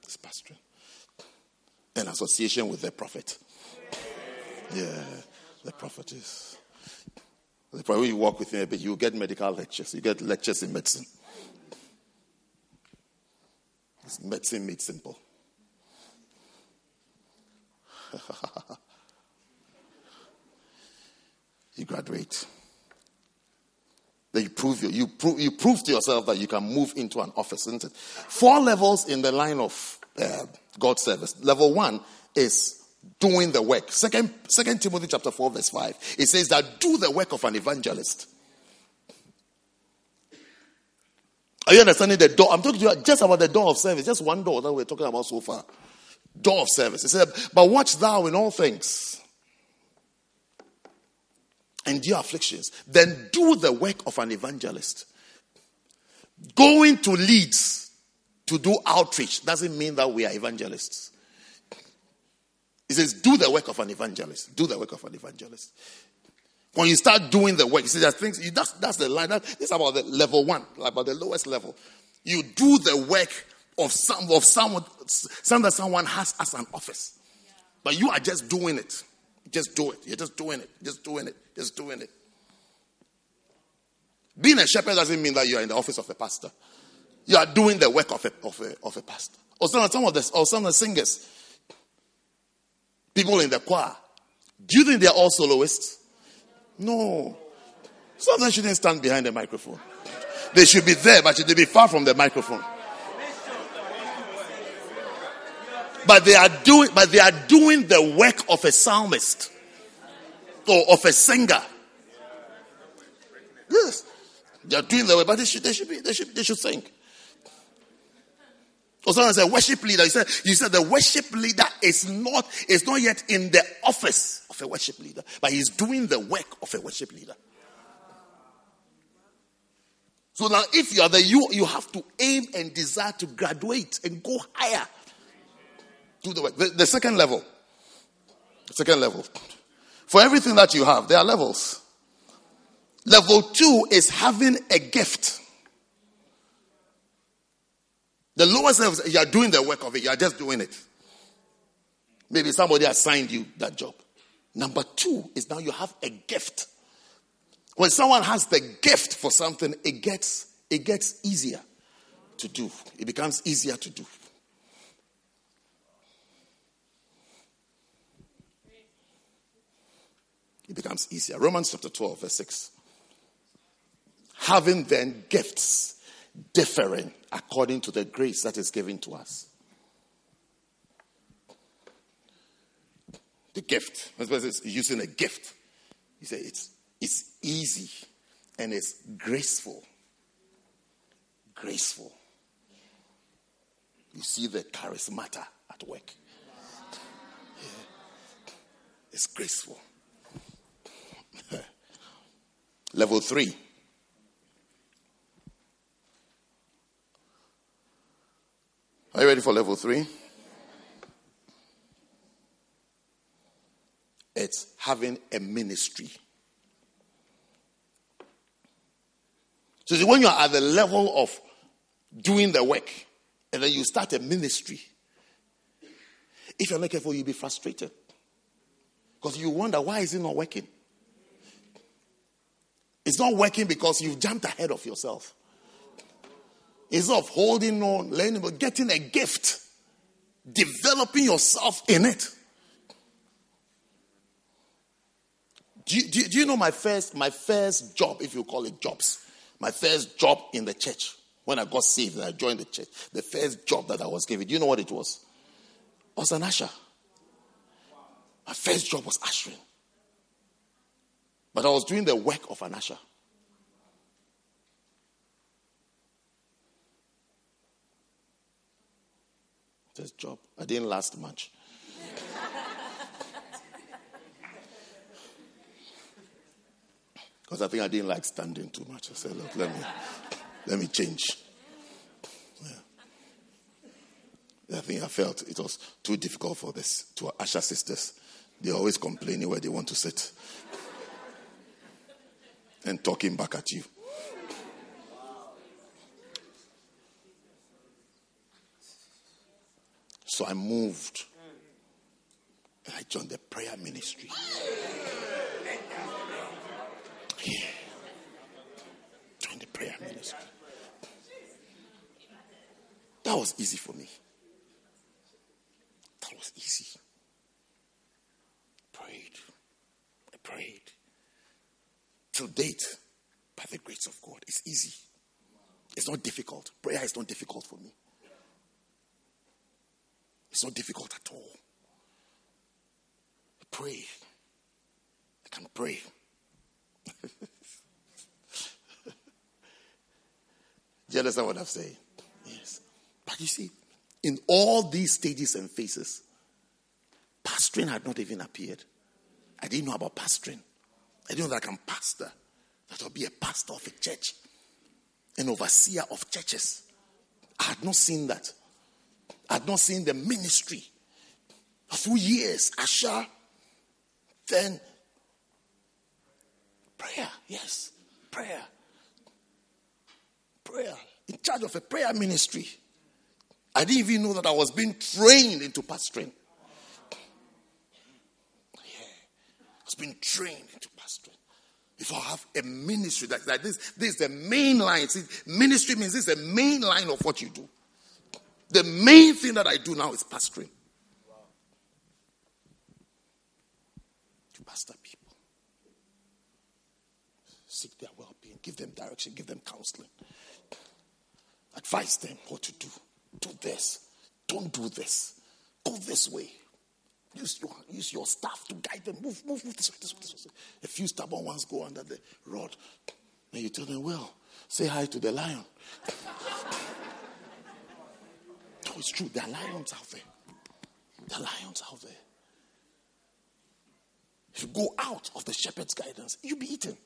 It's pastoring. In association with the prophet. Yeah, the prophet is. The prophet, you walk with him a bit, you get medical lectures. You get lectures in medicine. It's medicine made simple. you graduate. Then you prove, you, prove, you prove to yourself that you can move into an office, isn't it? Four levels in the line of uh, God's service. Level one is doing the work. Second, Second Timothy chapter 4, verse 5. It says that do the work of an evangelist. Are you understanding the door? I'm talking to you just about the door of service, just one door that we're talking about so far. Door of service. It said, But watch thou in all things endure afflictions, then do the work of an evangelist. Going to Leeds to do outreach doesn't mean that we are evangelists. He says, do the work of an evangelist. Do the work of an evangelist. When you start doing the work, you see, there's things, you, that's, that's the line. That, this is about the level one, about the lowest level. You do the work of some of someone, some that someone has as an office. But you are just doing it. Just do it. You're just doing it. Just doing it. Just doing it. Being a shepherd doesn't mean that you are in the office of a pastor. You are doing the work of a, of a, of a pastor. Or some, some of the or some of the singers, people in the choir. Do you think they're all soloists? No. Some of them shouldn't stand behind the microphone. They should be there, but they be far from the microphone. But they are doing, but they are doing the work of a psalmist or of a singer. Yes, they are doing the work, but they should, they should be, they should, they should sing. Or someone said worship leader. You said you said the worship leader is not is not yet in the office of a worship leader, but he's doing the work of a worship leader. So now, if you are there, you you have to aim and desire to graduate and go higher. Do the work. The, the second level. Second level. For everything that you have, there are levels. Level two is having a gift. The lowest level, you are doing the work of it, you are just doing it. Maybe somebody assigned you that job. Number two is now you have a gift. When someone has the gift for something, it gets it gets easier to do. It becomes easier to do. It becomes easier. Romans chapter 12, verse 6. Having then gifts differing according to the grace that is given to us. The gift. Is using a gift. He said it's, it's easy and it's graceful. Graceful. You see the charismata at work. Yeah. It's graceful. Level three. Are you ready for level three? It's having a ministry. So when you are at the level of doing the work and then you start a ministry, if you're not careful, you'll be frustrated. Because you wonder why is it not working? It's not working because you've jumped ahead of yourself. Instead of holding on, learning, but getting a gift, developing yourself in it. Do you, do, do you know my first, my first job, if you call it jobs, my first job in the church when I got saved and I joined the church, the first job that I was given, do you know what it was? I was an usher. My first job was ushering. But I was doing the work of an usher. This job. I didn't last much. Because I think I didn't like standing too much. I said, look, let me let me change. Yeah. I think I felt it was too difficult for this to our usher sisters. They're always complaining where they want to sit and talking back at you. So I moved. And I joined the prayer ministry. Yeah. Joined the prayer ministry. That was easy for me. That was easy. Prayed. I prayed. Till date, by the grace of God, it's easy. It's not difficult. Prayer is not difficult for me. It's not difficult at all. I pray. I can pray. Do you understand what I'm saying? Yes. But you see, in all these stages and phases, pastoring had not even appeared. I didn't know about pastoring. I didn't know that I can pastor, that I'll be a pastor of a church, an overseer of churches. I had not seen that. I had not seen the ministry. A few years, usher, then prayer, yes, prayer. Prayer. In charge of a prayer ministry. I didn't even know that I was being trained into pastoring. Yeah. has been trained into. If I have a ministry that, that this, this is the main line. See, ministry means this is the main line of what you do. The main thing that I do now is pastoring. To pastor people, seek their well being, give them direction, give them counseling, advise them what to do. Do this, don't do this, go this way. Use your, use your staff to guide them. Move, move, move this way, this way, this way. A few stubborn ones go under the rod. And you tell them, well, say hi to the lion. no, it's true. There are lions out there. There are lions out there. If you go out of the shepherd's guidance, you'll be eaten.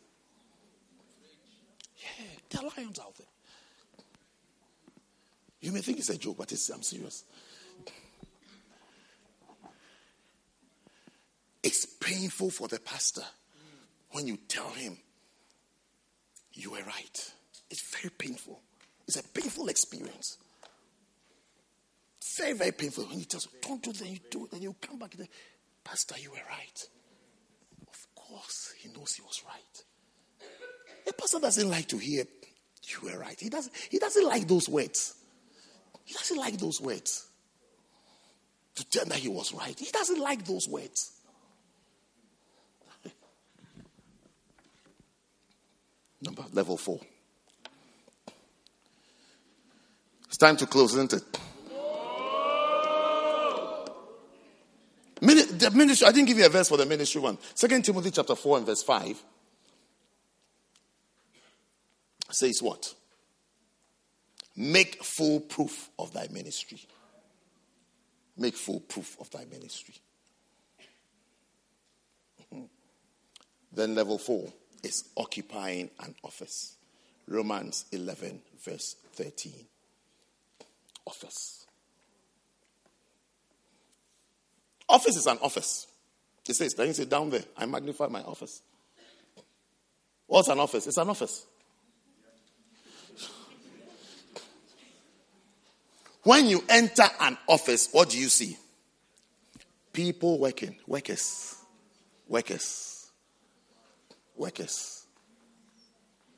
Yeah, there are lions out there. You may think it's a joke, but I'm serious. It's painful for the pastor when you tell him you were right. It's very painful. It's a painful experience. Very, very painful when you tell him, don't do that, you do it, and you come back and say, Pastor, you were right. Of course, he knows he was right. A pastor doesn't like to hear you were right. He doesn't, he doesn't like those words. He doesn't like those words. To tell that he was right. He doesn't like those words. Number level four. It's time to close, isn't it? the ministry, I didn't give you a verse for the ministry one. Second Timothy chapter 4 and verse 5 says what? Make full proof of thy ministry. Make full proof of thy ministry. Hmm. then level 4 is occupying an office. Romans 11, verse 13. Office. Office is an office. He says, can you say down there? I magnify my office. What's an office? It's an office. When you enter an office, what do you see? People working, workers, workers workers.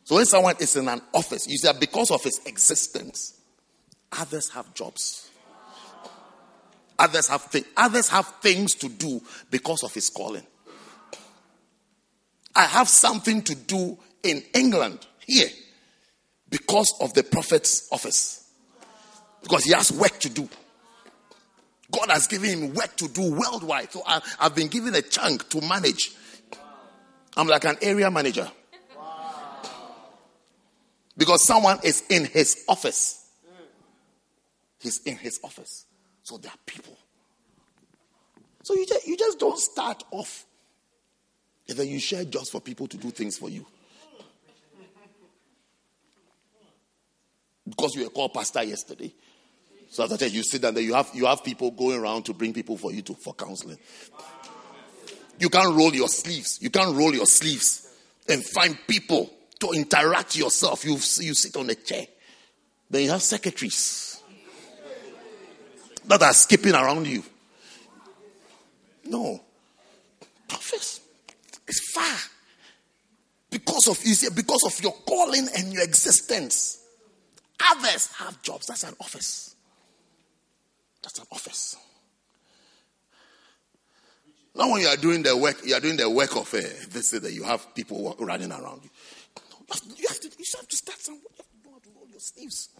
So when someone is in an office, you see that because of his existence, others have jobs. Others have th- others have things to do because of his calling. I have something to do in England here because of the prophet's office. Because he has work to do. God has given him work to do worldwide. So I, have been given a chunk to manage I'm like an area manager. Because someone is in his office. He's in his office. So there are people. So you just, you just don't start off. Then you share just for people to do things for you. Because you were called pastor yesterday. So as I said, you sit down there, you have you have people going around to bring people for you to for counseling. You can't roll your sleeves. You can't roll your sleeves and find people to interact yourself. You, you sit on a chair. Then you have secretaries that are skipping around you. No. Prophets is far. Because of see, because of your calling and your existence. Others have jobs. That's an office. That's an office. Not when you are doing the work, you are doing the work of uh, this is that you have people running around you. You have to, you have to start somewhere. You have to know how to roll your sleeves.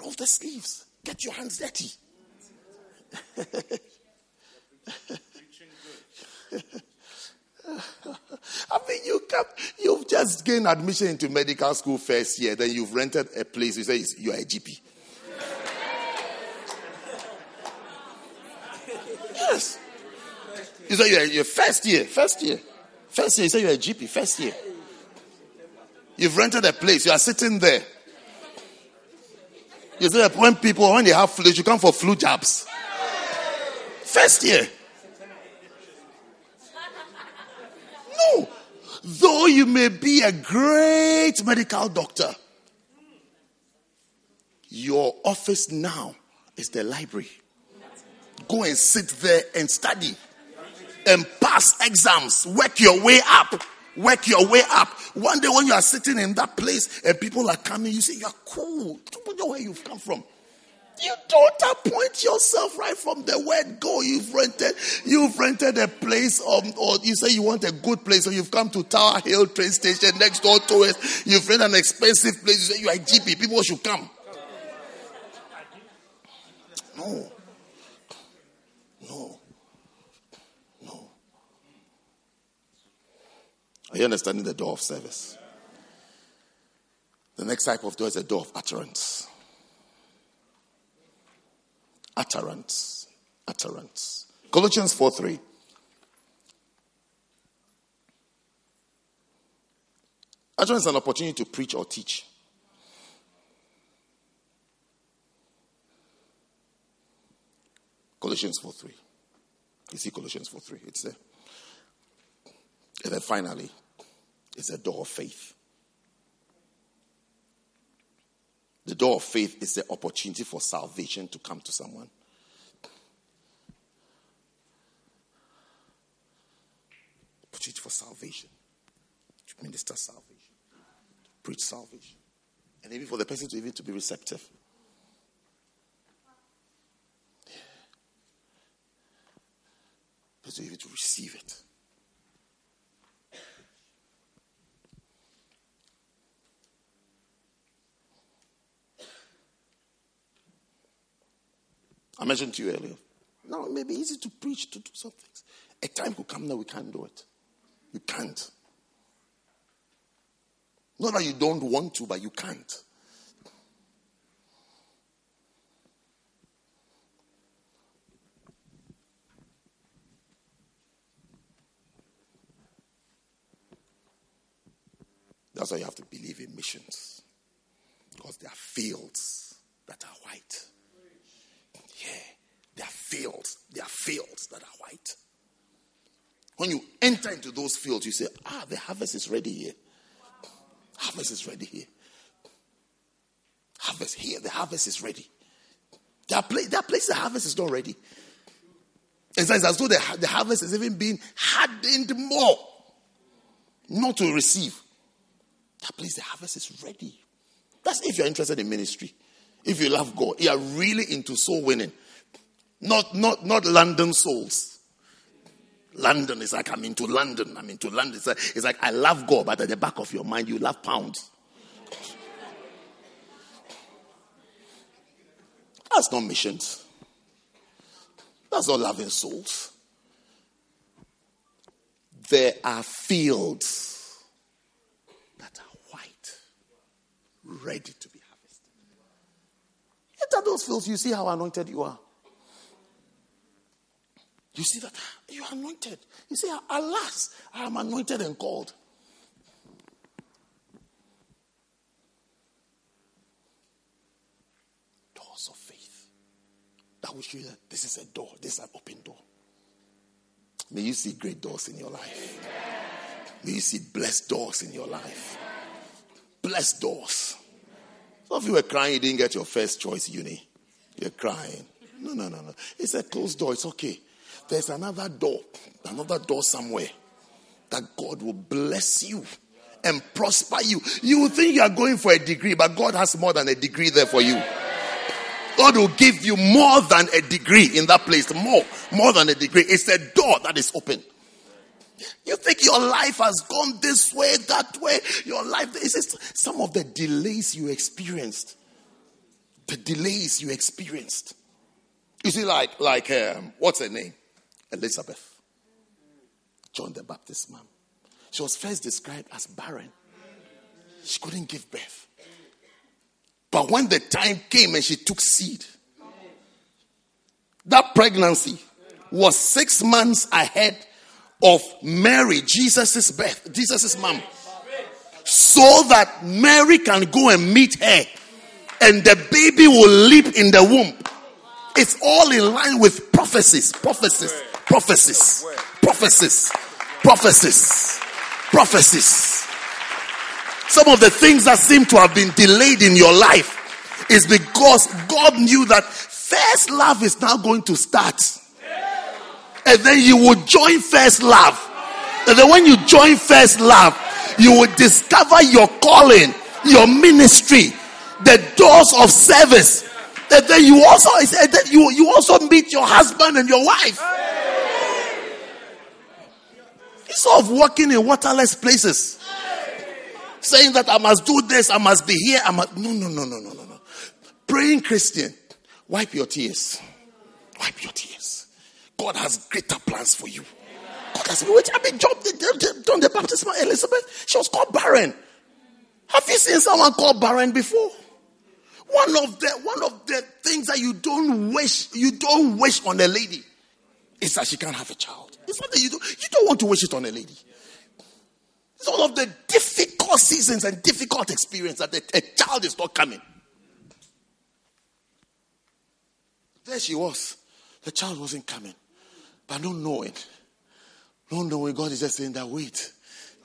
Roll the sleeves. Get your hands dirty. I mean, you you've just gained admission into medical school first year, then you've rented a place. You say you are a GP. yes. You say you're, you're first year, first year. First year, you say you're a GP, first year. You've rented a place, you are sitting there. You say when people, when they have flu, you come for flu jabs. First year. No. Though you may be a great medical doctor, your office now is the library. Go and sit there and study and pass exams, work your way up. Work your way up. One day when you are sitting in that place and people are coming, you say, You're cool. Don't know where you've come from. You don't appoint yourself right from the word go. You've rented, you've rented a place, um, or you say you want a good place, so you've come to Tower Hill train station next door to us. You've rented an expensive place. You say you are GP. People should come. No. No. Are you understanding the door of service? The next type of door is a door of utterance. Utterance. Utterance. Colossians 4 3. Utterance is an opportunity to preach or teach. Colossians 4 3. You see Colossians 4 3. It's there. And then finally, it's a door of faith. The door of faith is the opportunity for salvation to come to someone. Opportunity for salvation. To minister salvation. To preach salvation. And even for the person to even to be receptive. Person even to receive it. I mentioned to you earlier. Now, it may be easy to preach, to do some things. A time could come that we can't do it. You can't. Not that you don't want to, but you can't. That's why you have to believe in missions. Because there are fields that are white. Yeah, there are fields. There are fields that are white. When you enter into those fields, you say, ah, the harvest is ready here. Harvest is ready here. Harvest here. The harvest is ready. There are, pla- there are places the harvest is not ready. It's as though the, the harvest is even being hardened more not to receive. That place, the harvest is ready. That's if you're interested in ministry. If you love God, you are really into soul winning. Not, not, not London souls. London is like I'm into London. I'm into London. It's like, it's like I love God, but at the back of your mind, you love pounds. That's not missions. That's not loving souls. There are fields that are white, ready to. Those you see how anointed you are. You see that you are anointed. You say, Alas, I am anointed and called. Doors of faith. That will show you that this is a door, this is an open door. May you see great doors in your life. May you see blessed doors in your life. Blessed doors. Some of you were crying you didn't get your first choice uni. You're crying. No, no, no, no. It's a closed door. It's okay. There's another door, another door somewhere that God will bless you and prosper you. You think you are going for a degree, but God has more than a degree there for you. God will give you more than a degree in that place. More, more than a degree. It's a door that is open. You think your life has gone this way, that way. Your life is some of the delays you experienced. The delays you experienced. You see, like, like, um, what's her name? Elizabeth. John the Baptist mom. She was first described as barren. She couldn't give birth. But when the time came and she took seed, that pregnancy was six months ahead of Mary, Jesus' birth, Jesus' mom. So that Mary can go and meet her and the baby will leap in the womb. It's all in line with prophecies, prophecies, prophecies, prophecies, prophecies, prophecies. Some of the things that seem to have been delayed in your life is because God knew that first love is now going to start. And then you will join first love. And then when you join first love, you will discover your calling, your ministry, the doors of service. And then you also you, you also meet your husband and your wife. Instead of walking in waterless places, saying that I must do this, I must be here, I must no no no no no no no. Praying Christian, wipe your tears. Wipe your tears. God has greater plans for you. God has which I mean, John, John the Baptist, Elizabeth, she was called barren. Have you seen someone called barren before? One of the one of the things that you don't wish you don't wish on a lady is that she can't have a child. It's that you don't you don't want to wish it on a lady. It's all of the difficult seasons and difficult experience that a child is not coming. There she was. The child wasn't coming. But not knowing. Not knowing God is just saying that wait,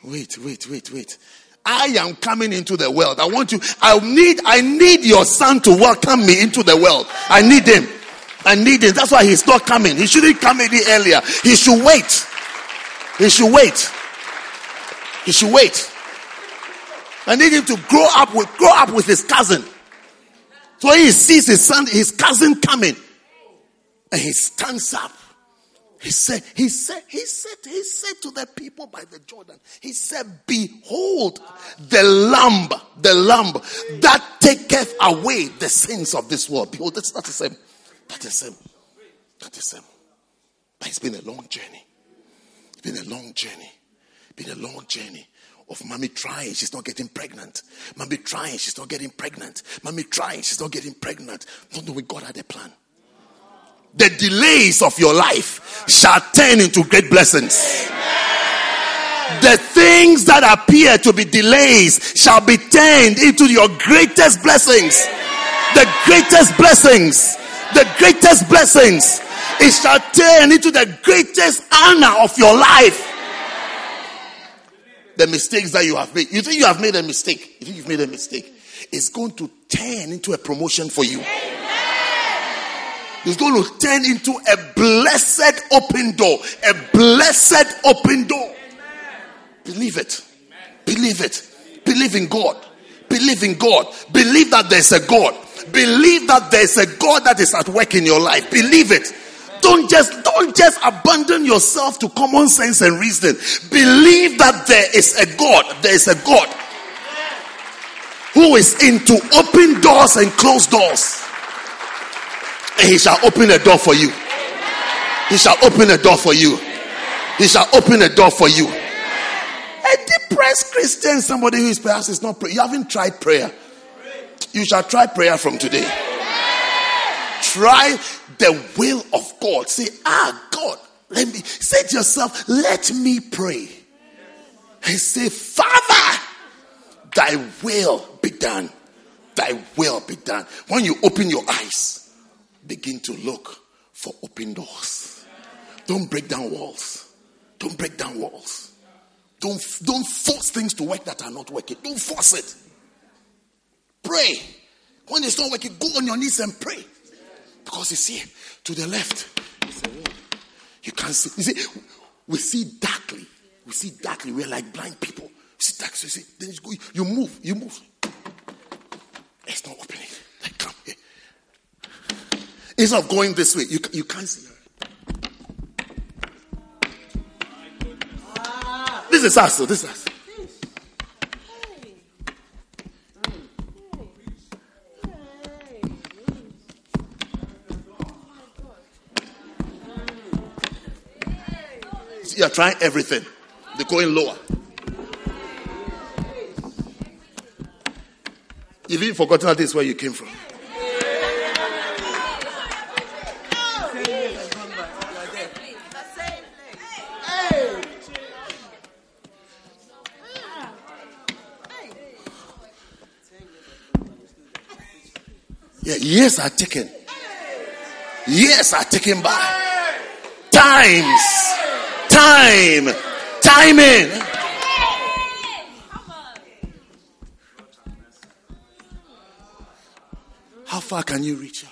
wait, wait, wait, wait. I am coming into the world. I want you, I need, I need your son to welcome me into the world. I need him. I need him. That's why he's not coming. He shouldn't come any earlier. He should wait. He should wait. He should wait. I need him to grow up with, grow up with his cousin. So he sees his son, his cousin coming. And he stands up he said, he said, he said, he said to the people by the Jordan, he said, behold the lamb, the lamb that taketh away the sins of this world. Behold, that's not the same. That is him. That is him. But it's been a long journey. It's been a long journey. It's been a long journey of mommy trying, she's not getting pregnant. Mommy trying, she's not getting pregnant. Mommy trying, she's not getting pregnant. Not knowing God had a plan the delays of your life shall turn into great blessings. The things that appear to be delays shall be turned into your greatest blessings. The greatest blessings. The greatest blessings. It shall turn into the greatest honor of your life. The mistakes that you have made. You think you have made a mistake. You think you've made a mistake. It's going to turn into a promotion for you. It's going to turn into a blessed open door. A blessed open door. Believe it. Believe it. Believe in God. Believe in God. Believe that there's a God. Believe that there's a God that is at work in your life. Believe it. Don't just don't just abandon yourself to common sense and reason. Believe that there is a God. There is a God who is into open doors and closed doors and he shall open a door for you. He shall open a door for you. He shall open a door for you. A depressed Christian, somebody who is perhaps is not praying. You haven't tried prayer. You shall try prayer from today. Try the will of God. Say, ah, God, let me say to yourself, let me pray. And say, Father, thy will be done. Thy will be done. When you open your eyes, begin to look for open doors. Don't break down walls. Don't break down walls. Don't, don't force things to work that are not working. Don't force it. Pray. When it's not working, go on your knees and pray. Because you see, to the left, you can't see. You see, we see darkly. We see darkly. We're like blind people. You see darkly. So you see, then you, go, you move. You move. It's not opening. Instead of going this way, you, you can't see her. This is us, so this is us. you are trying everything. They're going lower. You've even forgotten that this is where you came from. Years are taken. Years are taken by. Times. Time. Timing. How far can you reach her?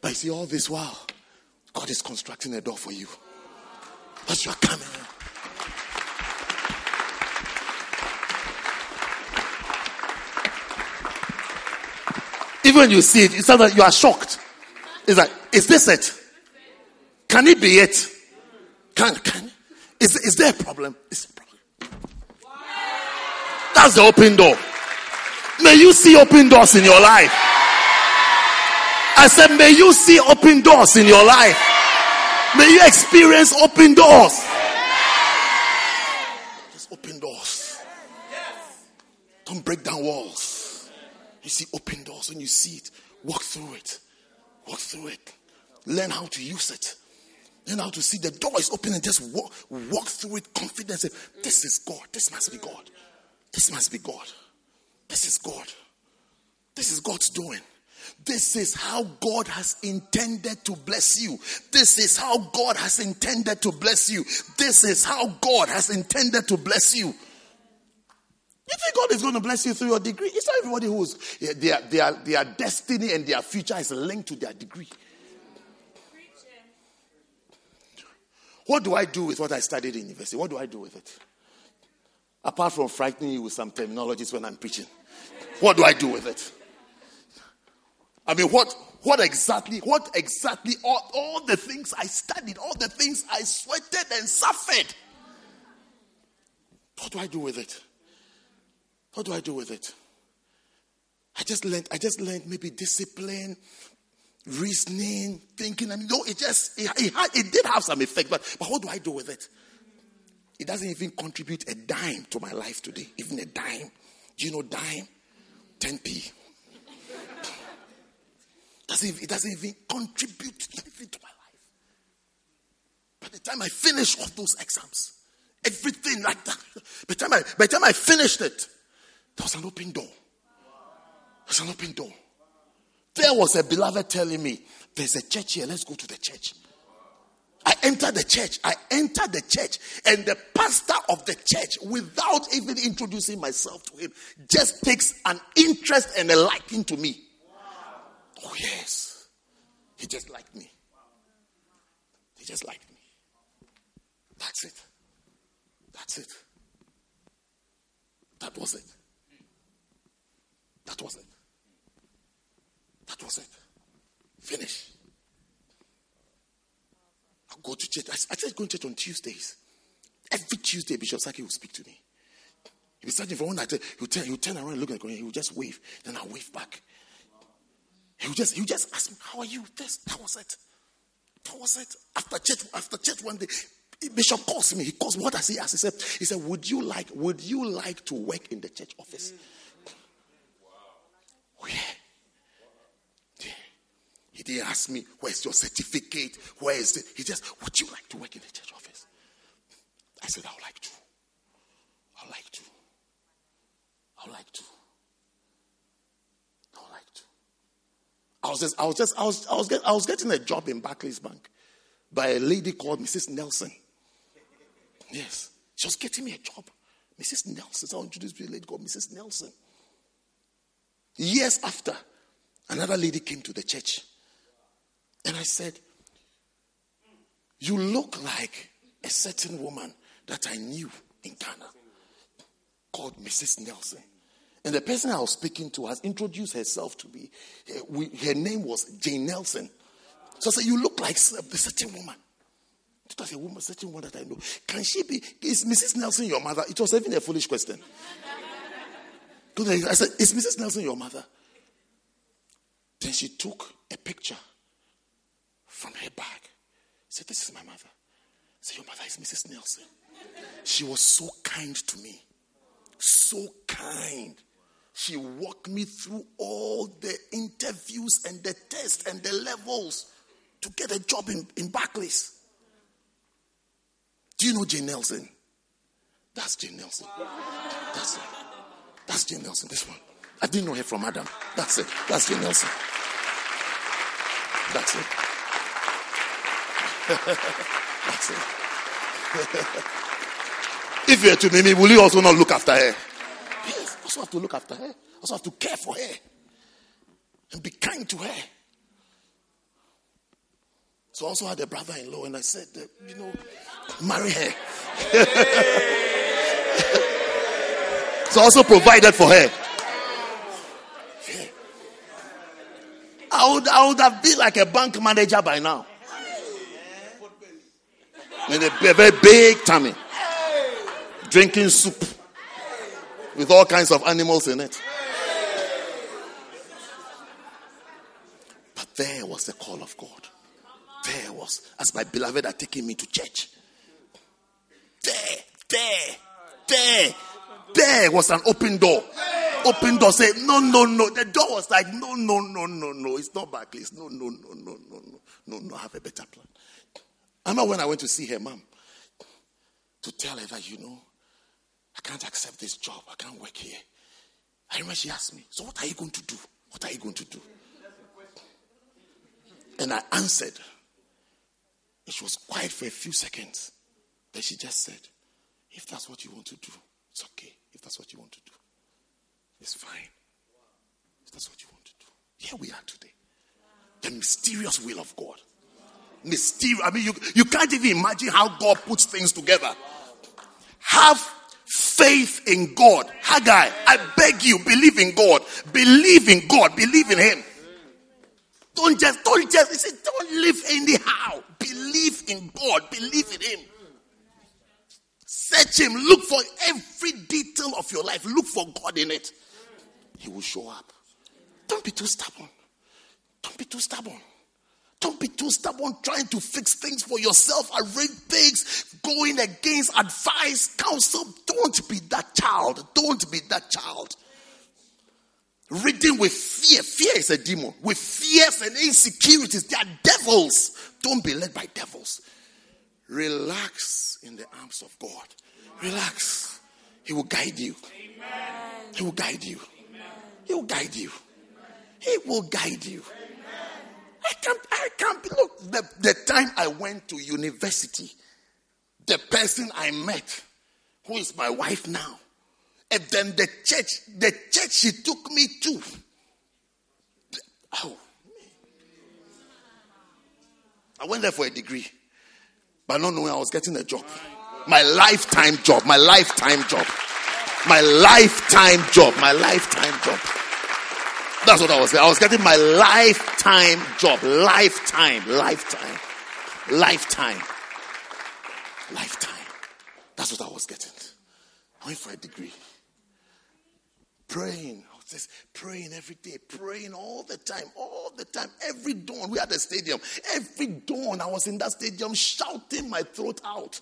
But you see, all this while, God is constructing a door for you. As you are coming in. When you see it, it's that you are shocked. It's like, is this it? Can it be it? Can, can, is, is there a problem? Is a problem? That's the open door. May you see open doors in your life. I said, may you see open doors in your life. May you experience open doors. Just open doors. Don't break down walls. You see open doors when you see it. Walk through it. Walk through it. Learn how to use it. Learn how to see the door is open and just walk, walk through it confidence. This is God. This must be God. This must be God. This is God. This is God's doing. This is how God has intended to bless you. This is how God has intended to bless you. This is how God has intended to bless you. You think God is going to bless you through your degree? It's not everybody who's eh, their, their, their destiny and their future is linked to their degree. What do I do with what I studied in university? What do I do with it? Apart from frightening you with some terminologies when I'm preaching, what do I do with it? I mean, what, what exactly, what exactly, all, all the things I studied, all the things I sweated and suffered, what do I do with it? What do I do with it? I just learned, I just learned maybe discipline, reasoning, thinking. I mean, no, it just, it, it, had, it did have some effect, but, but what do I do with it? It doesn't even contribute a dime to my life today, even a dime. Do you know dime? 10p. Doesn't, it doesn't even contribute anything to my life. By the time I finish all those exams, everything like that, by the time I, by the time I finished it, there was an open door. There's an open door. There was a beloved telling me, There's a church here, let's go to the church. I entered the church. I entered the church, and the pastor of the church, without even introducing myself to him, just takes an interest and a liking to me. Oh, yes. He just liked me. He just liked me. That's it. That's it. That was it. That was it. That was it. Finish. I go to church. I, I started going to church on Tuesdays. Every Tuesday, Bishop Saki will speak to me. He'll be searching for one night. He'll turn, around and look at me. He'll just wave. Then I'll wave back. He'll just, he'll just ask me, How are you? This, that was it. That was it. After church, after church one day, Bishop calls me. He calls what does he ask? He said, he said, Would you like, would you like to work in the church office? Oh, yeah. yeah. He didn't ask me, Where's your certificate? Where is it? He just, Would you like to work in the church office? I said, I would like to. I would like to. I would like to. I would like to. I was just, I was just, I was, I was, get, I was getting a job in Barclays Bank by a lady called Mrs. Nelson. Yes, she was getting me a job. Mrs. Nelson. So I introduced me to a lady called Mrs. Nelson. Years after, another lady came to the church. And I said, You look like a certain woman that I knew in Ghana called Mrs. Nelson. And the person I was speaking to has introduced herself to me. Her, name was Jane Nelson. So I said, You look like a certain woman. It was a woman, certain woman that I know. Can she be? Is Mrs. Nelson your mother? It was even a foolish question. I said, Is Mrs. Nelson your mother? Then she took a picture from her bag. Said, This is my mother. I said, Your mother is Mrs. Nelson. She was so kind to me. So kind. She walked me through all the interviews and the tests and the levels to get a job in, in Barclays. Do you know Jane Nelson? That's Jane Nelson. That's it. That's Jane Nelson, this one. I didn't know her from Adam. That's it. That's Jane Nelson. That's it. That's it. if you're to Mimi, will you also not look after her? Yes, I also have to look after her. I also have to care for her. And be kind to her. So I also had a brother-in-law, and I said, that, you know, marry her. so I also provided for her. I would, I would have been like a bank manager by now. In a very big tummy. Drinking soup with all kinds of animals in it. But there was the call of God. There was, as my beloved are taking me to church. There, there, there, there was an open door. Open door said, no, no, no. The door was like, no, no, no, no, no. It's not Barclays. No, no, no, no, no, no, no, no. I have a better plan. I remember when I went to see her mom to tell her that, you know, I can't accept this job. I can't work here. I remember she asked me, So what are you going to do? What are you going to do? And I answered. And she was quiet for a few seconds. Then she just said, If that's what you want to do, it's okay. If that's what you want to do, it's fine. If that's what you want to do. Here we are today. The mysterious will of God. Mysterious. I mean, you, you can't even imagine how God puts things together. Have faith in God. Haggai, I beg you, believe in God. Believe in God. Believe in Him. Don't just, don't just, don't live anyhow. Believe in God. Believe in Him. Search Him. Look for every detail of your life. Look for God in it. He will show up. Don't be too stubborn. Don't be too stubborn. Don't be too stubborn trying to fix things for yourself, arrange things, going against advice, counsel. Don't be that child. Don't be that child. Reading with fear. Fear is a demon. With fears and insecurities, they are devils. Don't be led by devils. Relax in the arms of God. Relax. He will guide you. He will guide you. He will guide you. He will guide you. I can't, I can't, look, the, the time I went to university, the person I met, who is my wife now, and then the church, the church she took me to. Oh, I went there for a degree, but not knowing I was getting a job. My lifetime job, my lifetime job, my lifetime job, my lifetime job. That's what I was saying. I was getting my lifetime job. Lifetime. Lifetime. Lifetime. Lifetime. That's what I was getting. I went for a degree. Praying. Praying every day. Praying all the time. All the time. Every dawn. We had a stadium. Every dawn I was in that stadium shouting my throat out.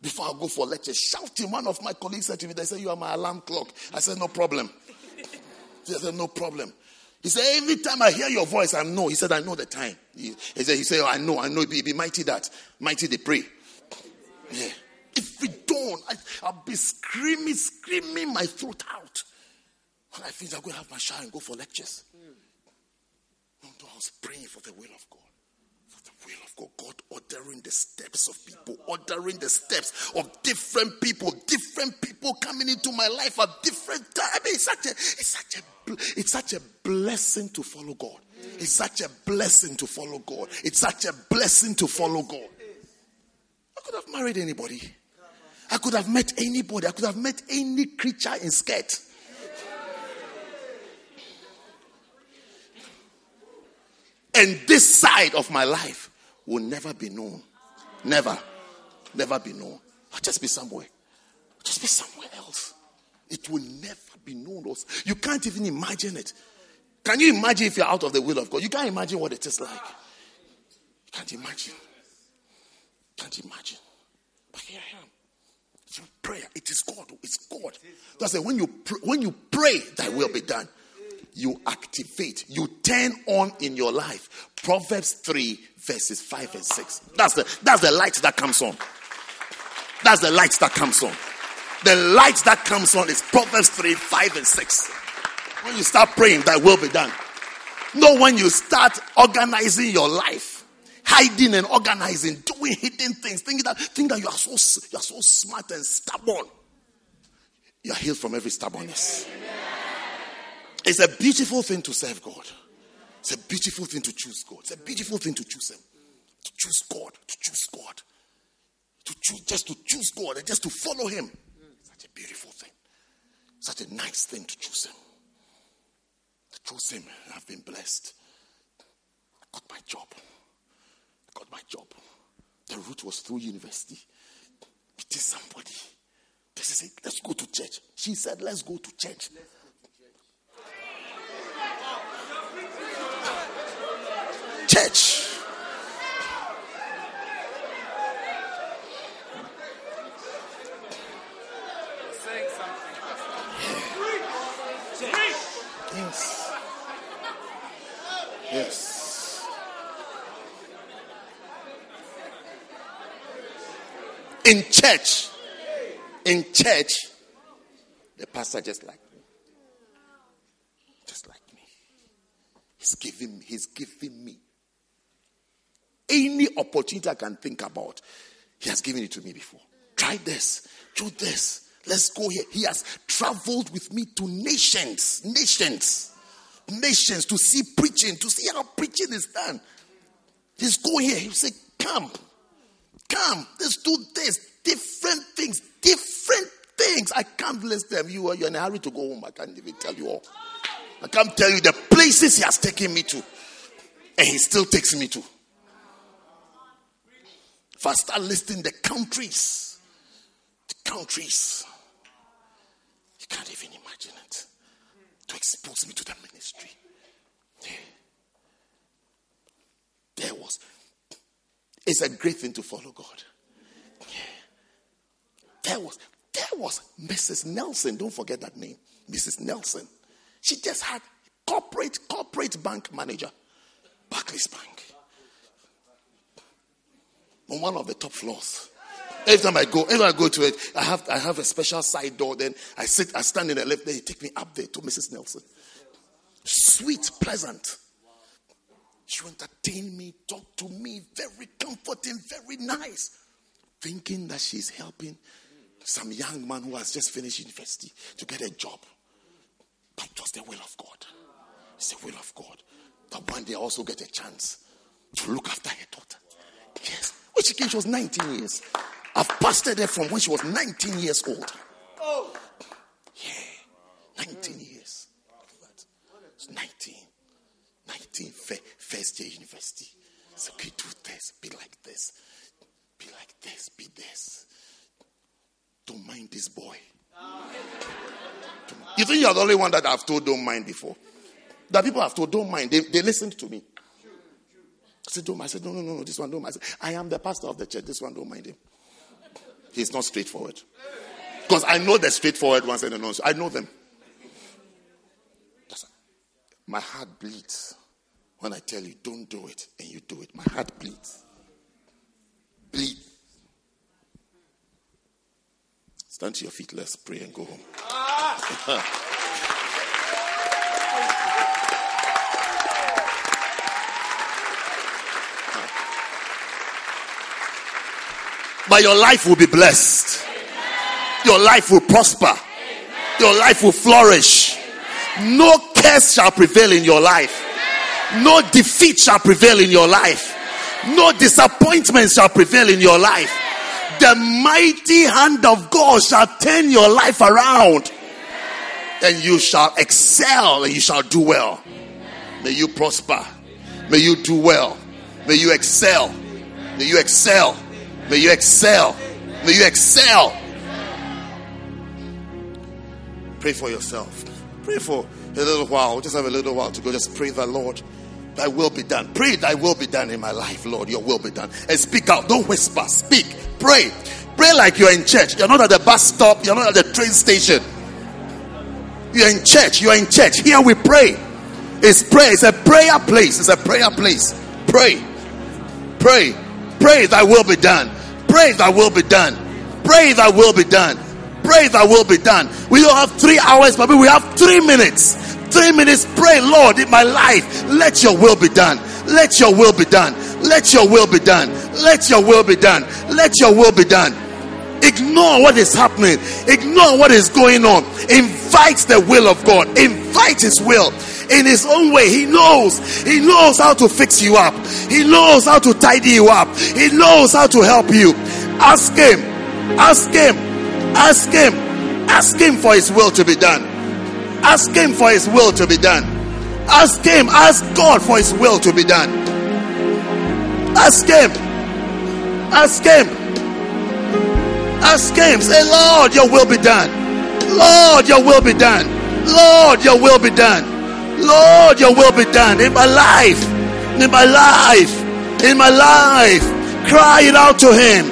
Before I go for lecture, shouting. One of my colleagues said to me, they said, You are my alarm clock. I said, No problem. He said, No problem. He said, Every time I hear your voice, I know. He said, I know the time. He, he said, he said, oh, I know, I know. Be, be mighty that. Mighty they pray. Yeah. Every dawn, I, I'll be screaming, screaming my throat out. I finish, I'm going to have my shower and go for lectures. No, no, I was praying for the will of God. For the will of God. God ordering the steps of people, ordering the steps of different people, different people coming into my life at different times. I mean, it's such a, it's such a, it's such a blessing to follow God. It's such a blessing to follow God. It's such a blessing to follow God. I could have married anybody. I could have met anybody. I could have met any creature in skirt. And this side of my life will never be known. Never. Never be known. I'll just be somewhere. I'll just be somewhere else. It will never be known. You can't even imagine it. Can you imagine if you're out of the will of God? You can't imagine what it is like. You can't imagine. Can't imagine. But here I am. It's prayer. It is God. It's God. That's it. When you pr- when you pray, thy will be done. You activate. You turn on in your life. Proverbs 3, verses 5 and 6. That's the that's the light that comes on. That's the light that comes on. The light that comes on is Proverbs 3, 5 and 6. When you start praying, that will be done. No, when you start organizing your life, hiding and organizing, doing hidden things, thinking that think that you are so you are so smart and stubborn. You are healed from every stubbornness. It's a beautiful thing to serve God. It's a beautiful thing to choose God. It's a beautiful thing to choose Him. To choose God, to choose God. To choose, just to choose God and just to follow Him. Such a beautiful thing. Such a nice thing to choose Him. To choose Him, I've been blessed. I got my job. I got my job. The route was through university. Meeting somebody. This is it. Let's go to church. She said, Let's go to church. Church. Yes. Yes. In church, in church, the pastor just like me. Just like me. He's giving he's giving me any opportunity I can think about. He has given it to me before. Try this, do this. Let's go here. He has traveled with me to nations, nations, nations to see preaching, to see how preaching is done. He's going here. He say, Come, come, let's do this. Different things, different things. I can't list them. You are you're in a hurry to go home. I can't even tell you all. I can't tell you the places he has taken me to. And he still takes me to. I start listing the countries, the countries, you can't even imagine it. To expose me to the ministry. There was. It's a great thing to follow God. There was there was Mrs. Nelson. Don't forget that name. Mrs. Nelson. She just had corporate corporate bank manager. Barclays Bank. On one of the top floors. Every time I go, every time I go to it, I have I have a special side door. Then I sit, I stand in the left there. He take me up there to Mrs. Nelson. Sweet, pleasant. She entertain me, talk to me, very comforting, very nice. Thinking that she's helping some young man who has just finished university to get a job. But it was the will of God. It's the will of God. That one day also get a chance to look after her daughter. Yes. When she was 19 years. I've pastored her from when she was 19 years old. Oh. Yeah. 19 years. It's 19. 19. First year university. So okay, do this. Be like this. Be like this. Be this. Don't mind this boy. You think you're the only one that I've told don't mind before? That people have told don't mind. They, they listened to me. I said, don't mind. I said, no, no, no, no, this one don't mind. I, said, I am the pastor of the church. This one don't mind him. He's not straightforward. Because I know the straightforward ones and the non I know them. My heart bleeds when I tell you don't do it and you do it. My heart bleeds. Bleed. Stand to your feet. Let's pray and go home. Ah! but your life will be blessed. Your life will prosper. Your life will flourish. No curse shall prevail in your life. No defeat shall prevail in your life. No disappointment shall prevail in your life. The mighty hand of God shall turn your life around. And you shall excel and you shall do well. May you prosper. May you do well. May you excel. May you excel. May you excel. May you excel. Pray for yourself. Pray for a little while. Just have a little while to go. Just pray the Lord. Thy will be done. Pray thy will be done in my life, Lord. Your will be done. And speak out. Don't whisper. Speak. Pray. Pray like you're in church. You're not at the bus stop. You're not at the train station. You're in church. You're in church. Here we pray. It's prayer. It's a prayer place. It's a prayer place. Pray. Pray. Pray thy will be done. Pray thy will be done. Pray thy will be done. Pray thy will be done. We don't have three hours, but we have three minutes. Three minutes. Pray, Lord, in my life, let your will be done. Let your will be done. Let your will be done. Let your will be done. Let your will be done. Ignore what is happening. Ignore what is going on. Invite the will of God. Invite His will. In his own way. He knows. He knows how to fix you up. He knows how to tidy you up. He knows how to help you. Ask him. Ask him. Ask him. Ask him for his will to be done. Ask him for his will to be done. Ask him. Ask God for his will to be done. Ask him. Ask him. Ask him. Say, Lord, your will be done. Lord, your will be done. Lord, your will be done. Lord, your will be done in my life. In my life. In my life. Cry it out to him.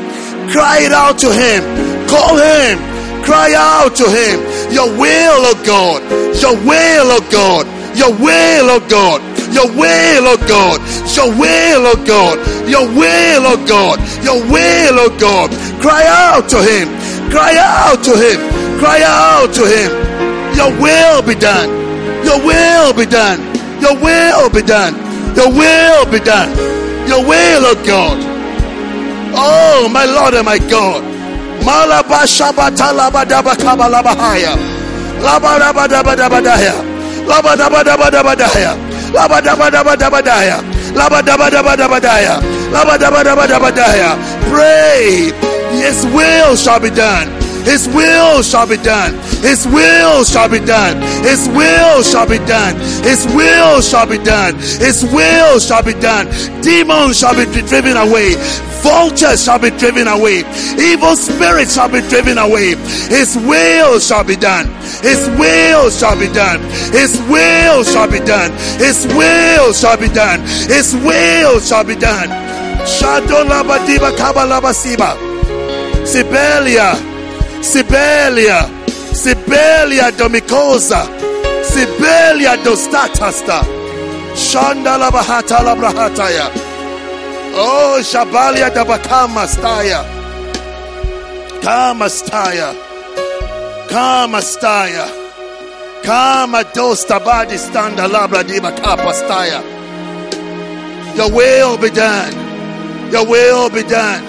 Cry it out to him. Call him. Cry out to him. Your will, oh God. Your will, oh God. Your will, oh God. Your will, oh God. Your will, oh God. Your will, oh God. Your will, oh God. Cry out to him. Cry out to him. Cry out to him. Your will be done. Your will be done. Your will be done. Your will be done. Your will, oh God. Oh, my Lord and my God. Pray. His will shall be done. His will shall be done. His will shall be done. His will shall be done. His will shall be done. His will shall be done. Demons shall be driven away. Vultures shall be driven away. Evil spirits shall be driven away. His will shall be done. His will shall be done. His will shall be done. His will shall be done. His will shall be done. Shadola diba kabalaba siba. Sibelia. Sibelia. Sibelia domicosa. Sibelia dostatasta. Shandala bahata labrahataya. Oh, Shabalia dabakama staya. Kama staya. Kama staya. Kama dosta badi standa labra diba kapa staya. Your will be done. Your will be done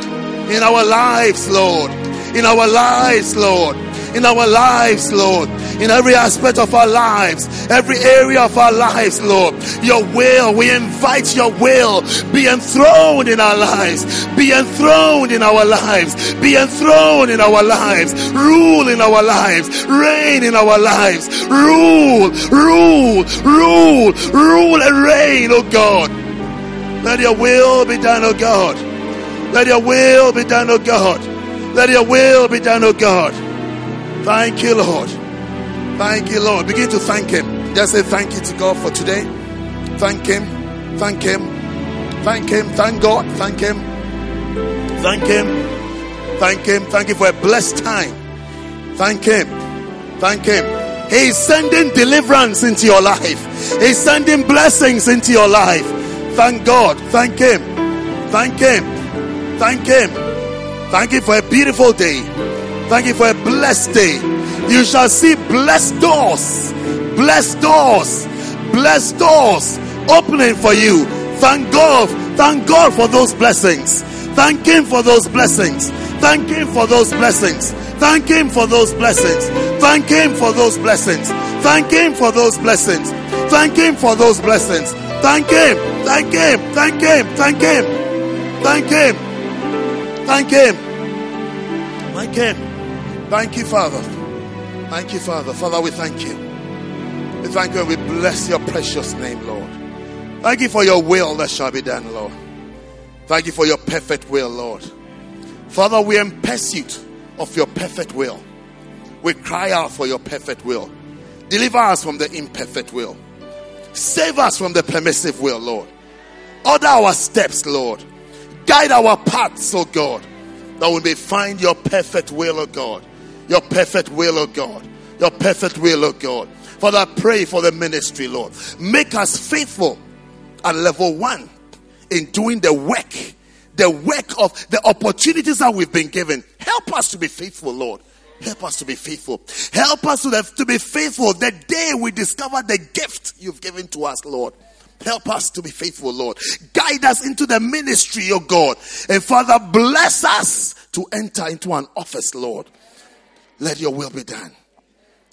in our lives, Lord. In our lives, Lord. In our lives, Lord. In every aspect of our lives, every area of our lives, Lord. Your will, we invite your will be enthroned in our lives. Be enthroned in our lives. Be enthroned in our lives. Rule in our lives. Reign in our lives. Rule, rule, rule, rule and reign, oh God. Let your will be done, oh God. Let your will be done, oh God. Let your will be done, oh God. Thank you, Lord. Thank you, Lord. Begin to thank Him. Just say thank you to God for today. Thank Him. Thank Him. Thank Him. Thank God. Thank Him. Thank Him. Thank Him. Thank you for a blessed time. Thank Him. Thank Him. He's sending deliverance into your life. He's sending blessings into your life. Thank God. Thank Him. Thank Him. Thank Him. Thank you for a beautiful day. Thank you for a blessed day. You shall see blessed doors, blessed doors, blessed doors opening for you. Thank God. Thank God for those blessings. Thank Him for those blessings. Thank Him for those blessings. Thank Him for those blessings. Thank Him for those blessings. Thank Him for those blessings. Thank Him for those blessings. Thank Him. Thank Him. Thank Him. Thank Him. Thank Him. Thank Him. Thank Him. Thank you, Father. Thank you, Father. Father, we thank you. We thank you and we bless your precious name, Lord. Thank you for your will that shall be done, Lord. Thank you for your perfect will, Lord. Father, we are in pursuit of your perfect will. We cry out for your perfect will. Deliver us from the imperfect will. Save us from the permissive will, Lord. Order our steps, Lord. Guide our paths, oh God, that we may find your perfect will, oh God. Your perfect will, oh God. Your perfect will, oh God. Father, I pray for the ministry, Lord. Make us faithful at level one in doing the work, the work of the opportunities that we've been given. Help us to be faithful, Lord. Help us to be faithful. Help us to, to be faithful the day we discover the gift you've given to us, Lord. Help us to be faithful, Lord. Guide us into the ministry, oh God. And Father, bless us to enter into an office, Lord. Let your will be done.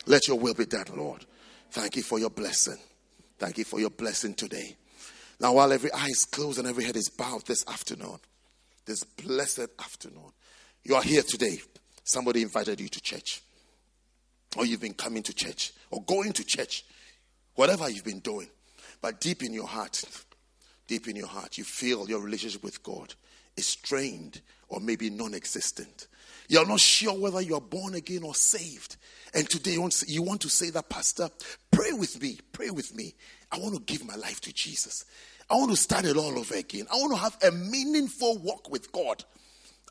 Let your will be done, Lord. Thank you for your blessing. Thank you for your blessing today. Now, while every eye is closed and every head is bowed this afternoon, this blessed afternoon, you are here today. Somebody invited you to church, or you've been coming to church, or going to church, whatever you've been doing. But deep in your heart, deep in your heart, you feel your relationship with God is strained or maybe non existent. You're not sure whether you are born again or saved. And today you want, to, you want to say that, Pastor, pray with me, pray with me. I want to give my life to Jesus. I want to start it all over again. I want to have a meaningful walk with God.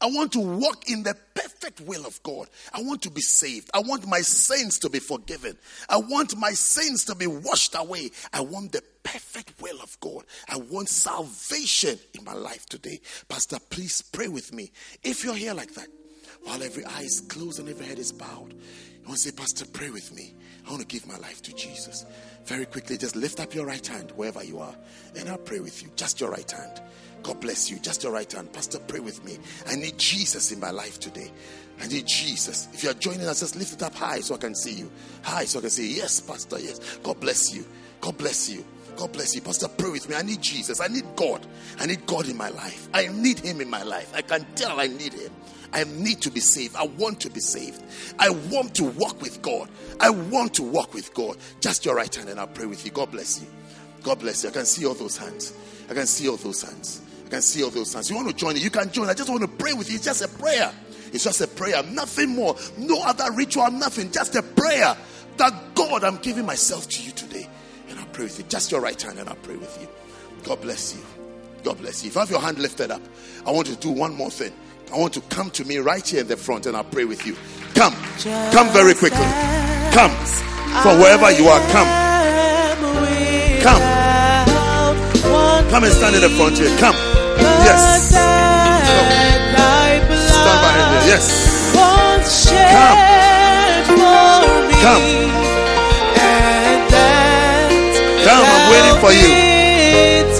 I want to walk in the perfect will of God. I want to be saved. I want my sins to be forgiven. I want my sins to be washed away. I want the perfect will of God. I want salvation in my life today. Pastor, please pray with me. If you're here like that, while every eye is closed and every head is bowed, you want to say, Pastor, pray with me. I want to give my life to Jesus. Very quickly, just lift up your right hand wherever you are, and I'll pray with you. Just your right hand. God bless you. Just your right hand. Pastor, pray with me. I need Jesus in my life today. I need Jesus. If you are joining us, just lift it up high so I can see you. High so I can see, yes, Pastor, yes. God bless you. God bless you. God bless you. Pastor, pray with me. I need Jesus. I need God. I need God in my life. I need Him in my life. I can tell I need Him. I need to be saved. I want to be saved. I want to walk with God. I want to walk with God. Just your right hand and I'll pray with you. God bless you. God bless you. I can see all those hands. I can see all those hands. I can see all those signs. You want to join it? You can join. I just want to pray with you. It's just a prayer. It's just a prayer. Nothing more. No other ritual, nothing. Just a prayer that God, I'm giving myself to you today. And I'll pray with you. Just your right hand and I'll pray with you. God bless you. God bless you. If you have your hand lifted up, I want you to do one more thing. I want to come to me right here in the front and I'll pray with you. Come. Come very quickly. Come. From wherever you are, come. Come. Come and stand in the front here. Come. Yes. Stand behind there. Yes. Come. Come. Come. I'm waiting for you.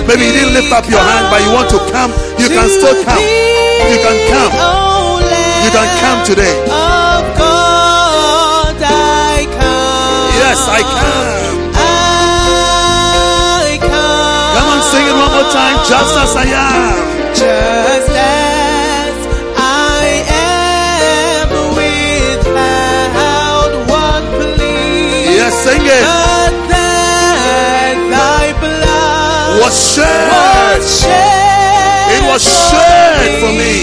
Maybe you didn't lift up your hand, but you want to come. You can still come. You can come. You can come today. Yes, I can. Time. Just as I am. Just as I am without one plea. Yes, sing it. But that thy blood Was shed. was shed It was shed for me.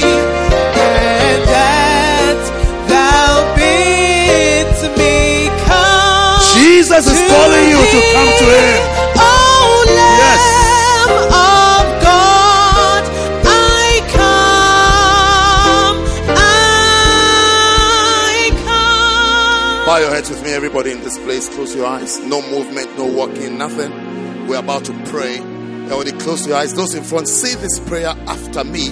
And that thou bidst me come Jesus is calling you to come to Him. Bow your heads with me, everybody in this place. Close your eyes. No movement, no walking, nothing. We're about to pray. And when you close your eyes, those in front, say this prayer after me.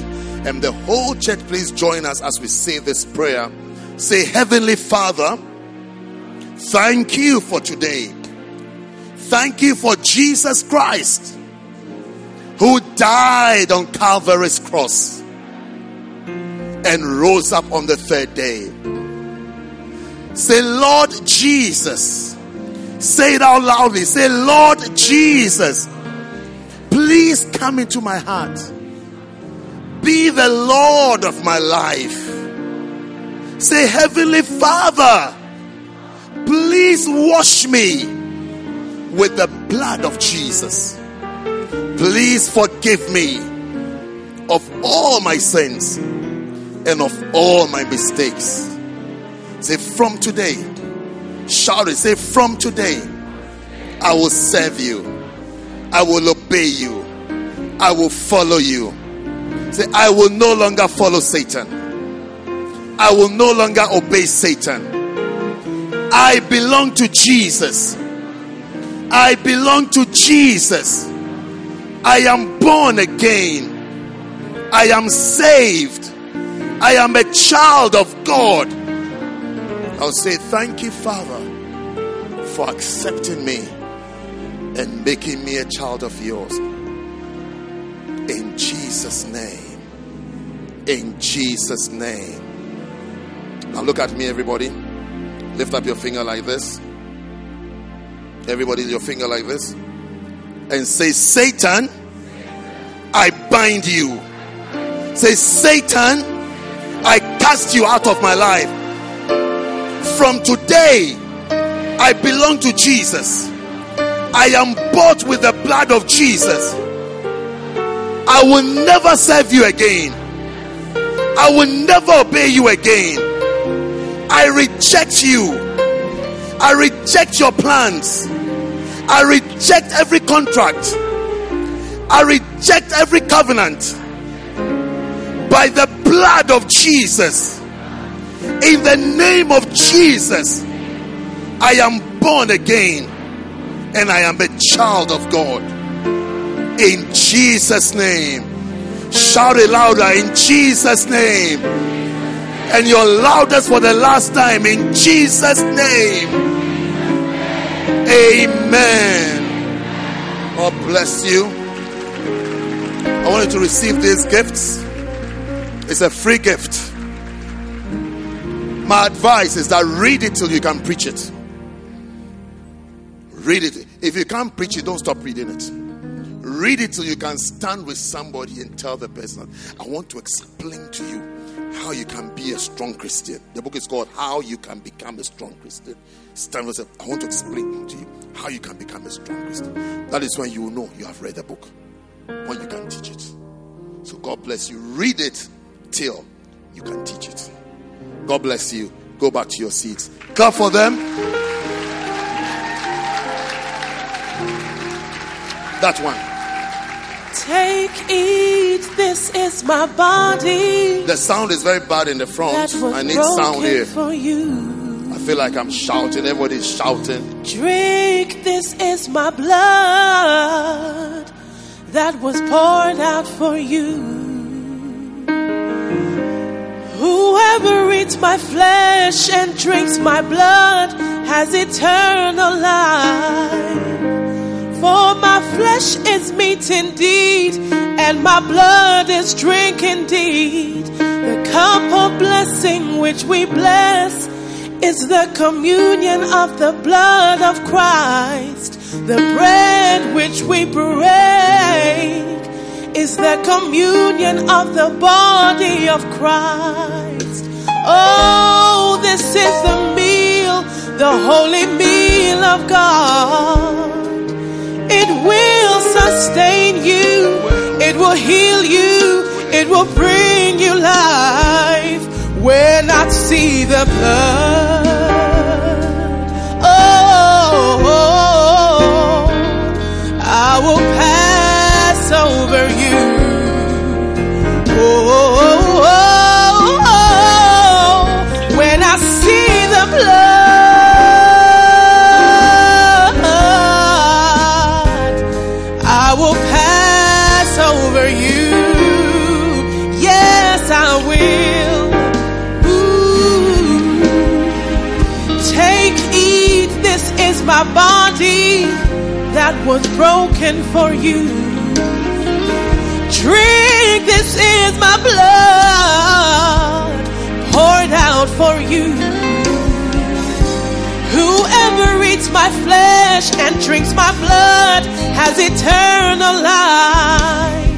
And the whole church, please join us as we say this prayer. Say, Heavenly Father, thank you for today. Thank you for Jesus Christ who died on Calvary's cross and rose up on the third day. Say, Lord Jesus. Say it out loudly. Say, Lord Jesus, please come into my heart. Be the Lord of my life. Say, Heavenly Father, please wash me with the blood of Jesus. Please forgive me of all my sins and of all my mistakes. Say, from today, shout it. Say, from today, I will serve you. I will obey you. I will follow you. Say, I will no longer follow Satan. I will no longer obey Satan. I belong to Jesus. I belong to Jesus. I am born again. I am saved. I am a child of God. I'll say, Thank you, Father, for accepting me and making me a child of yours. In Jesus' name. In Jesus' name. Now look at me, everybody. Lift up your finger like this. Everybody, your finger like this. and say, Satan, I bind you. Say, Satan, I cast you out of my life. From today, I belong to Jesus. I am bought with the blood of Jesus. I will never serve you again. I will never obey you again. I reject you. I reject your plans. I reject every contract. I reject every covenant. By the blood of Jesus. In the name of Jesus. I am born again. And I am a child of God. In Jesus' name. Shout it louder in Jesus' name. And your loudest for the last time in Jesus' name. Amen. God bless you. I want you to receive these gifts. It's a free gift. My advice is that read it till you can preach it. Read it. If you can't preach it, don't stop reading it. Read it till you can stand with somebody and tell the person, I want to explain to you how you can be a strong Christian. The book is called How You Can Become a Strong Christian. Stand with yourself. I want to explain to you how you can become a strong Christian. That is when you know you have read the book, when you can teach it. So God bless you. Read it till you can teach it. God bless you. Go back to your seats. Clap for them. That one. Take, eat, this is my body. The sound is very bad in the front. I need sound here. For you. I feel like I'm shouting. Everybody's shouting. Drink, this is my blood that was poured out for you. Whoever eats my flesh and drinks my blood has eternal life. For my flesh is meat indeed, and my blood is drink indeed. The cup of blessing which we bless is the communion of the blood of Christ. The bread which we break is the communion of the body of Christ. Oh, this is the meal, the holy meal of God. It will sustain you. It will heal you. It will bring you life when I see the blood. Oh, oh, oh. Was broken for you. Drink, this is my blood poured out for you. Whoever eats my flesh and drinks my blood has eternal life.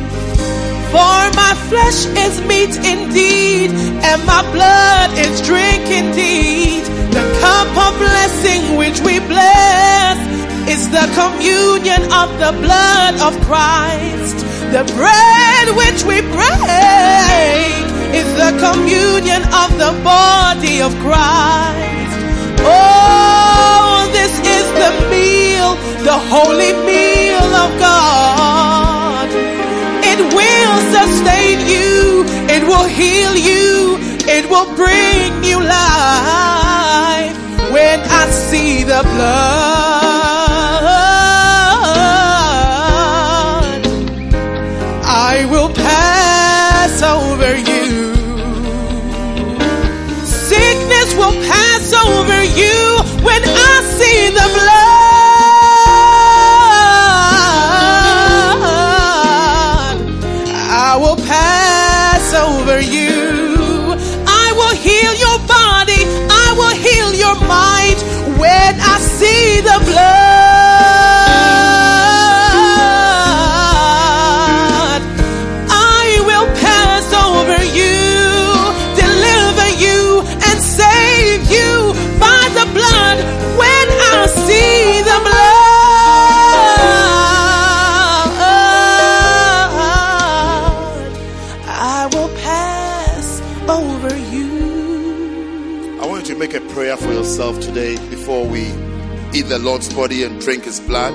For my flesh is meat indeed, and my blood is drink indeed. The cup of blessing which we bless is the communion of the blood of Christ. The bread which we break is the communion of the body of Christ. Oh, this is the meal, the holy meal of God. It will sustain you, it will heal you, it will bring you life when I see the blood. Yourself today before we eat the Lord's body and drink his blood.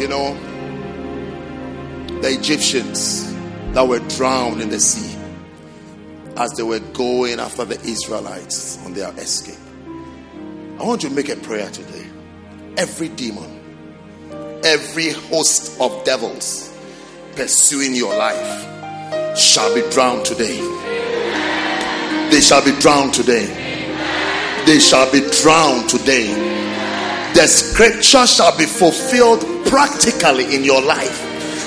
You know, the Egyptians that were drowned in the sea as they were going after the Israelites on their escape. I want you to make a prayer today. Every demon, every host of devils pursuing your life shall be drowned today. They shall be drowned today. They shall be drowned today. The scripture shall be fulfilled practically in your life,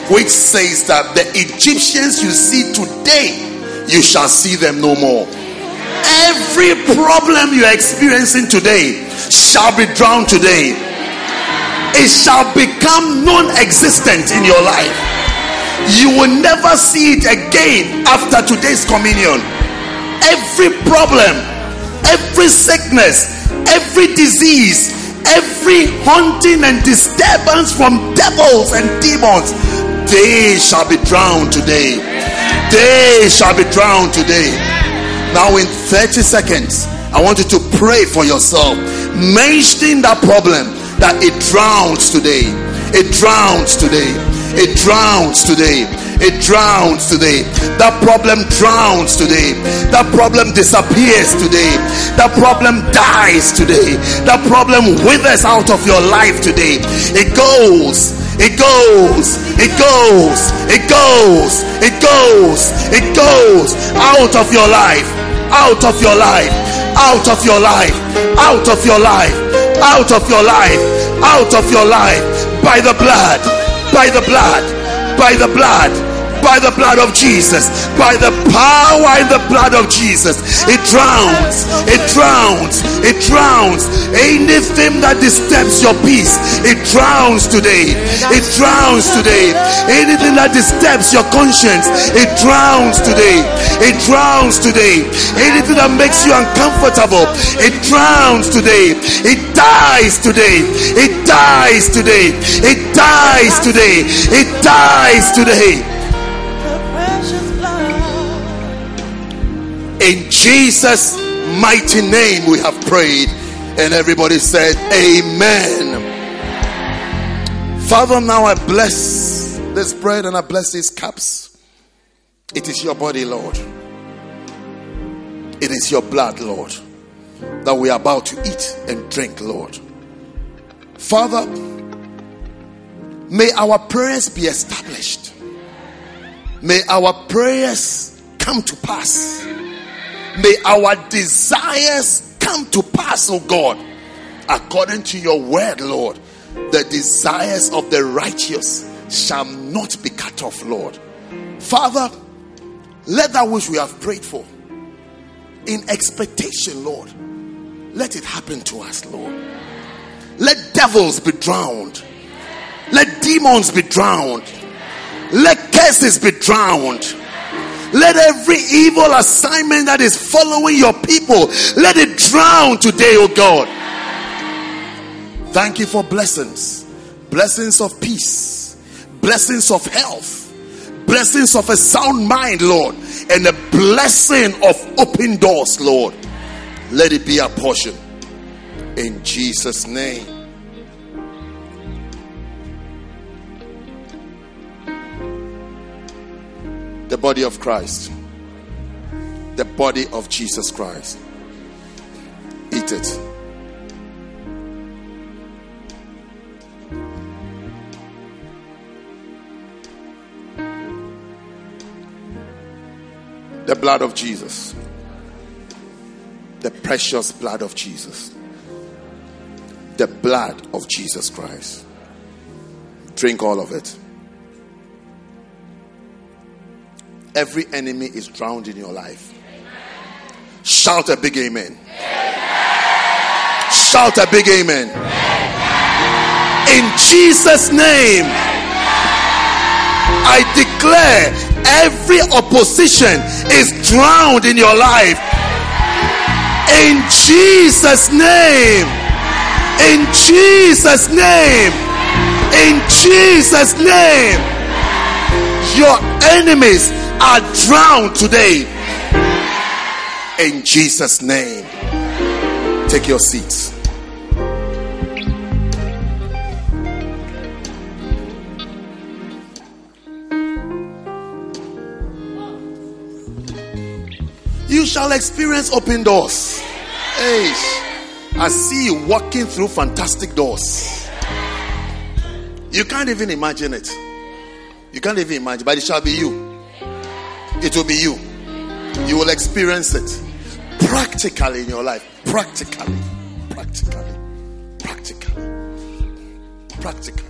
which says that the Egyptians you see today, you shall see them no more. Every problem you're experiencing today shall be drowned today. It shall become non existent in your life. You will never see it again after today's communion. Every problem, every sickness, every disease, every haunting and disturbance from devils and demons, they shall be drowned today. They shall be drowned today. Now, in 30 seconds, I want you to pray for yourself, mentioning that problem that it drowns today. It drowns today. It drowns today. It drowns today. That problem drowns today. That problem disappears today. That problem dies today. That problem withers out of your life today. It goes. It goes. It goes. It goes. It goes. It goes out of your life. Out of your life. Out of your life. Out of your life. Out of your life. Out of your life. By the blood. By the blood. By the blood by the blood of Jesus, by the power in the blood of Jesus. It drowns, it drowns, it drowns anything that disturbs your peace. It drowns today, it drowns today. Anything that disturbs your conscience, it drowns today, it drowns today. Anything that makes you uncomfortable, it drowns today, it dies today, it dies today, it dies today, it dies today. In Jesus' mighty name, we have prayed. And everybody said, Amen. Father, now I bless this bread and I bless these cups. It is your body, Lord. It is your blood, Lord, that we are about to eat and drink, Lord. Father, may our prayers be established. May our prayers come to pass. May our desires come to pass, oh God, according to your word, Lord. The desires of the righteous shall not be cut off, Lord. Father, let that which we have prayed for in expectation, Lord, let it happen to us, Lord. Let devils be drowned, let demons be drowned, let curses be drowned. Let every evil assignment that is following your people, let it drown today, oh God. Thank you for blessings. Blessings of peace. Blessings of health. Blessings of a sound mind, Lord. And a blessing of open doors, Lord. Let it be our portion. In Jesus' name. The body of Christ, the body of Jesus Christ. Eat it. The blood of Jesus, the precious blood of Jesus, the blood of Jesus Christ. Drink all of it. Every enemy is drowned in your life. Shout a big amen. Shout a big amen. In Jesus' name, I declare every opposition is drowned in your life. In Jesus' name. In Jesus' name. In Jesus' name. Your enemies are drowned today. In Jesus' name. Take your seats. You shall experience open doors. Hey, I see you walking through fantastic doors. You can't even imagine it. You can't even imagine, but it shall be you. It will be you. You will experience it practically in your life. Practically. Practically. Practically. Practically.